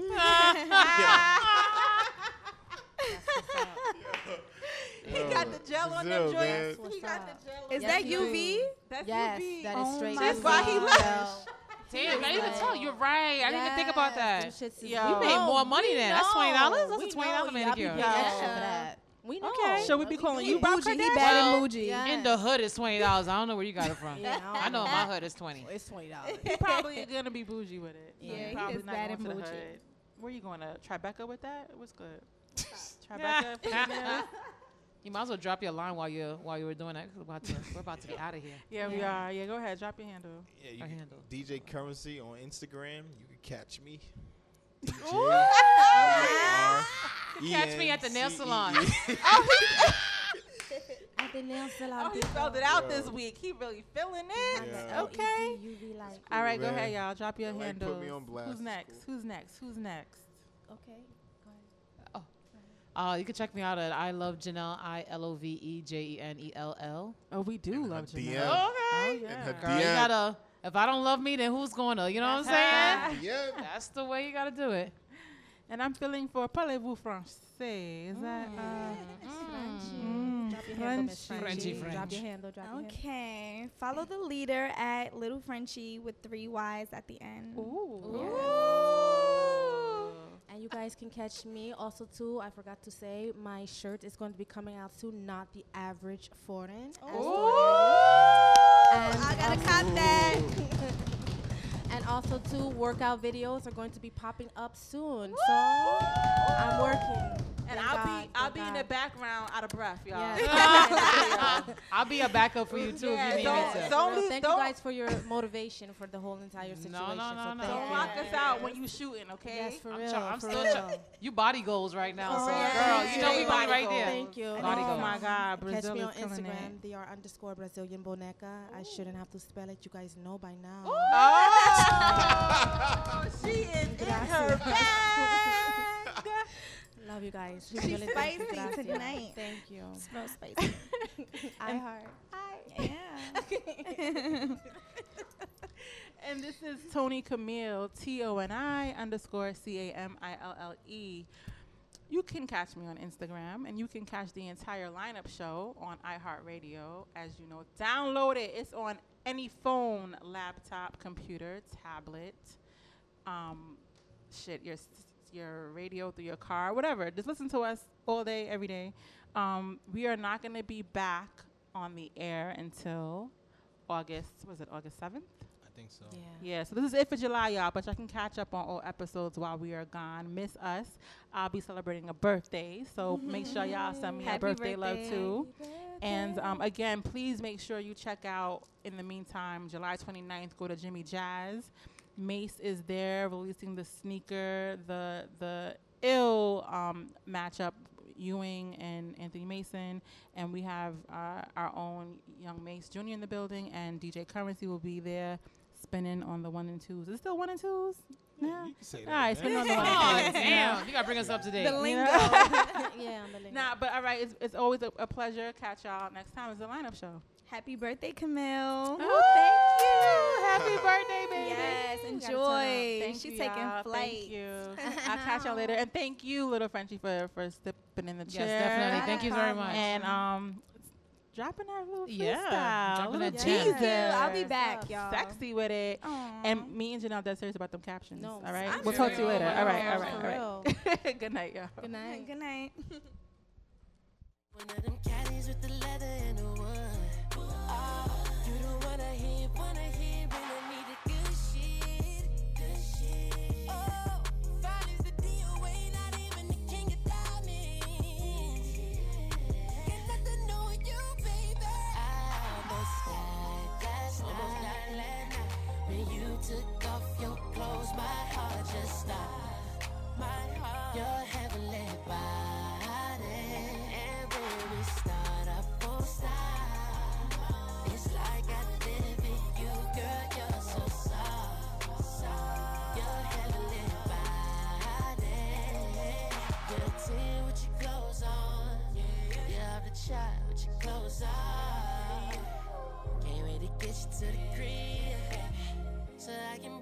He got the gel on them joints. He got the gel. Is that UV? That's yes, UV. That is oh straight. That's why he left. Damn, I didn't even tell you. You're right. I didn't even think about that. Yo. We made more money than that's twenty dollars. That's a twenty dollar manicure. Yeah. We know. Okay. Should we be calling you Bougie? Bad and bougie. Yes. In the hood is twenty dollars. I don't know where you got it from. yeah, I, I know my hood is twenty. It's twenty dollars. He's probably gonna be bougie with it. So yeah, probably he not bad and bougie. Where you going to Tribeca with that? What's good? Tribeca. You might as well drop your line while you while you were doing that. We're about to, we're about to be out of here. Yeah, yeah, we are. Yeah, go ahead. Drop your handle. Yeah, you Our handle. DJ Curencee on Instagram. You can catch me. Catch me at the nail salon. Oh, at the nail salon. Oh, he spelled it out this week. He really feeling it. Okay. All right, go ahead, y'all. Drop your handle. Who's next? Who's next? Who's next? Okay. Uh, you can check me out at I Love Janelle, I L O V E J E N E L L. Oh, we do love Janelle. DM. Oh, okay. Oh, yeah. Girl, you gotta, if I don't love me, then who's going to? You know what I'm saying? yeah. That's the way you gotta do it. And I'm feeling for Parlez-vous français? Is that? Mm. Uh, Frenchy, mm. Frenchy. Mm. Drop your handle, French. Drop your handle. Drop your okay. Handle. Follow the leader at Little Frenchy with three Y's at the end. Ooh. Ooh. And you guys can catch me also too. I forgot to say my shirt is going to be coming out soon. Not the average foreign. And I gotta cop that. and also two workout videos are going to be popping up soon. So I'm working and I'll God, be I'll be in the background out of breath, y'all. Yes. I'll be a backup for you too yeah, if you don't, need me to. Don't, don't, thank you guys for your motivation for the whole entire situation. No, no, no, so no. Don't lock us out when you shooting, okay? Yes, for I'm real. I'm for still real. you body goals right now, so girl, you know we body right there. Thank you. Body goals. Oh my God, Brazil Catch me on Instagram, dr underscore Brazilian Boneca. I shouldn't have to spell it. You guys know by now. Oh, she is in her bag. Love you guys. She's Really, spicy tonight. Thank you. Real spicy. I heart. Yeah. And this is Toni Camille, T O N I underscore C A M I L L E. You can catch me on Instagram and you can catch the entire lineup show on iHeartRadio. As you know, download it. It's on any phone, laptop, computer, tablet, um, shit, your your radio through your car, whatever. Just listen to us all day, every day. Um, we are not going to be back on the air until August. Was it August seventh? I think so. Yeah, yeah. so this is it for July, y'all. But y'all can catch up on all episodes while we are gone. Miss us. I'll be celebrating a birthday, so make sure y'all send me a Happy birthday, love birthday. too. And um, again, please make sure you check out. In the meantime, July 29th, go to Jimmy Jazz. Mace is there releasing the sneaker, the the ill um, matchup. Ewing and Anthony Mason, and we have uh, our own young Mace Jr. in the building, and DJ Curencee will be there spinning on the one and twos. Is it still one and twos? Yeah, you can say that, All right, spinning on the one Oh, and twos. damn. You gotta bring us up to date. The The lingo. lingo. Yeah, on the lingo. Nah, but all right, it's, it's always a, a pleasure. Catch y'all next time. It's the lineup show. Happy birthday, Camille. Oh, thank you. Happy birthday, baby. Yes, You gotta turn up. enjoy. Thank She's you, taking y'all. flight. Thank you. I'll catch y'all later. And thank you, little Frenchie, for for stepping in the Yes, chair. definitely. Thank you very much. And um, dropping that little Yeah, dropping little that gem. teaser. Thank you. I'll be back, y'all. Sexy with it. Aw. And me and Janelle dead serious about them captions. No, all right, I'm we'll talk to you later. All right, all For right, all right. Good night, y'all. Good night. Good night. One of them caddies with the leather and the wood. You don't wanna hear, wanna hear I can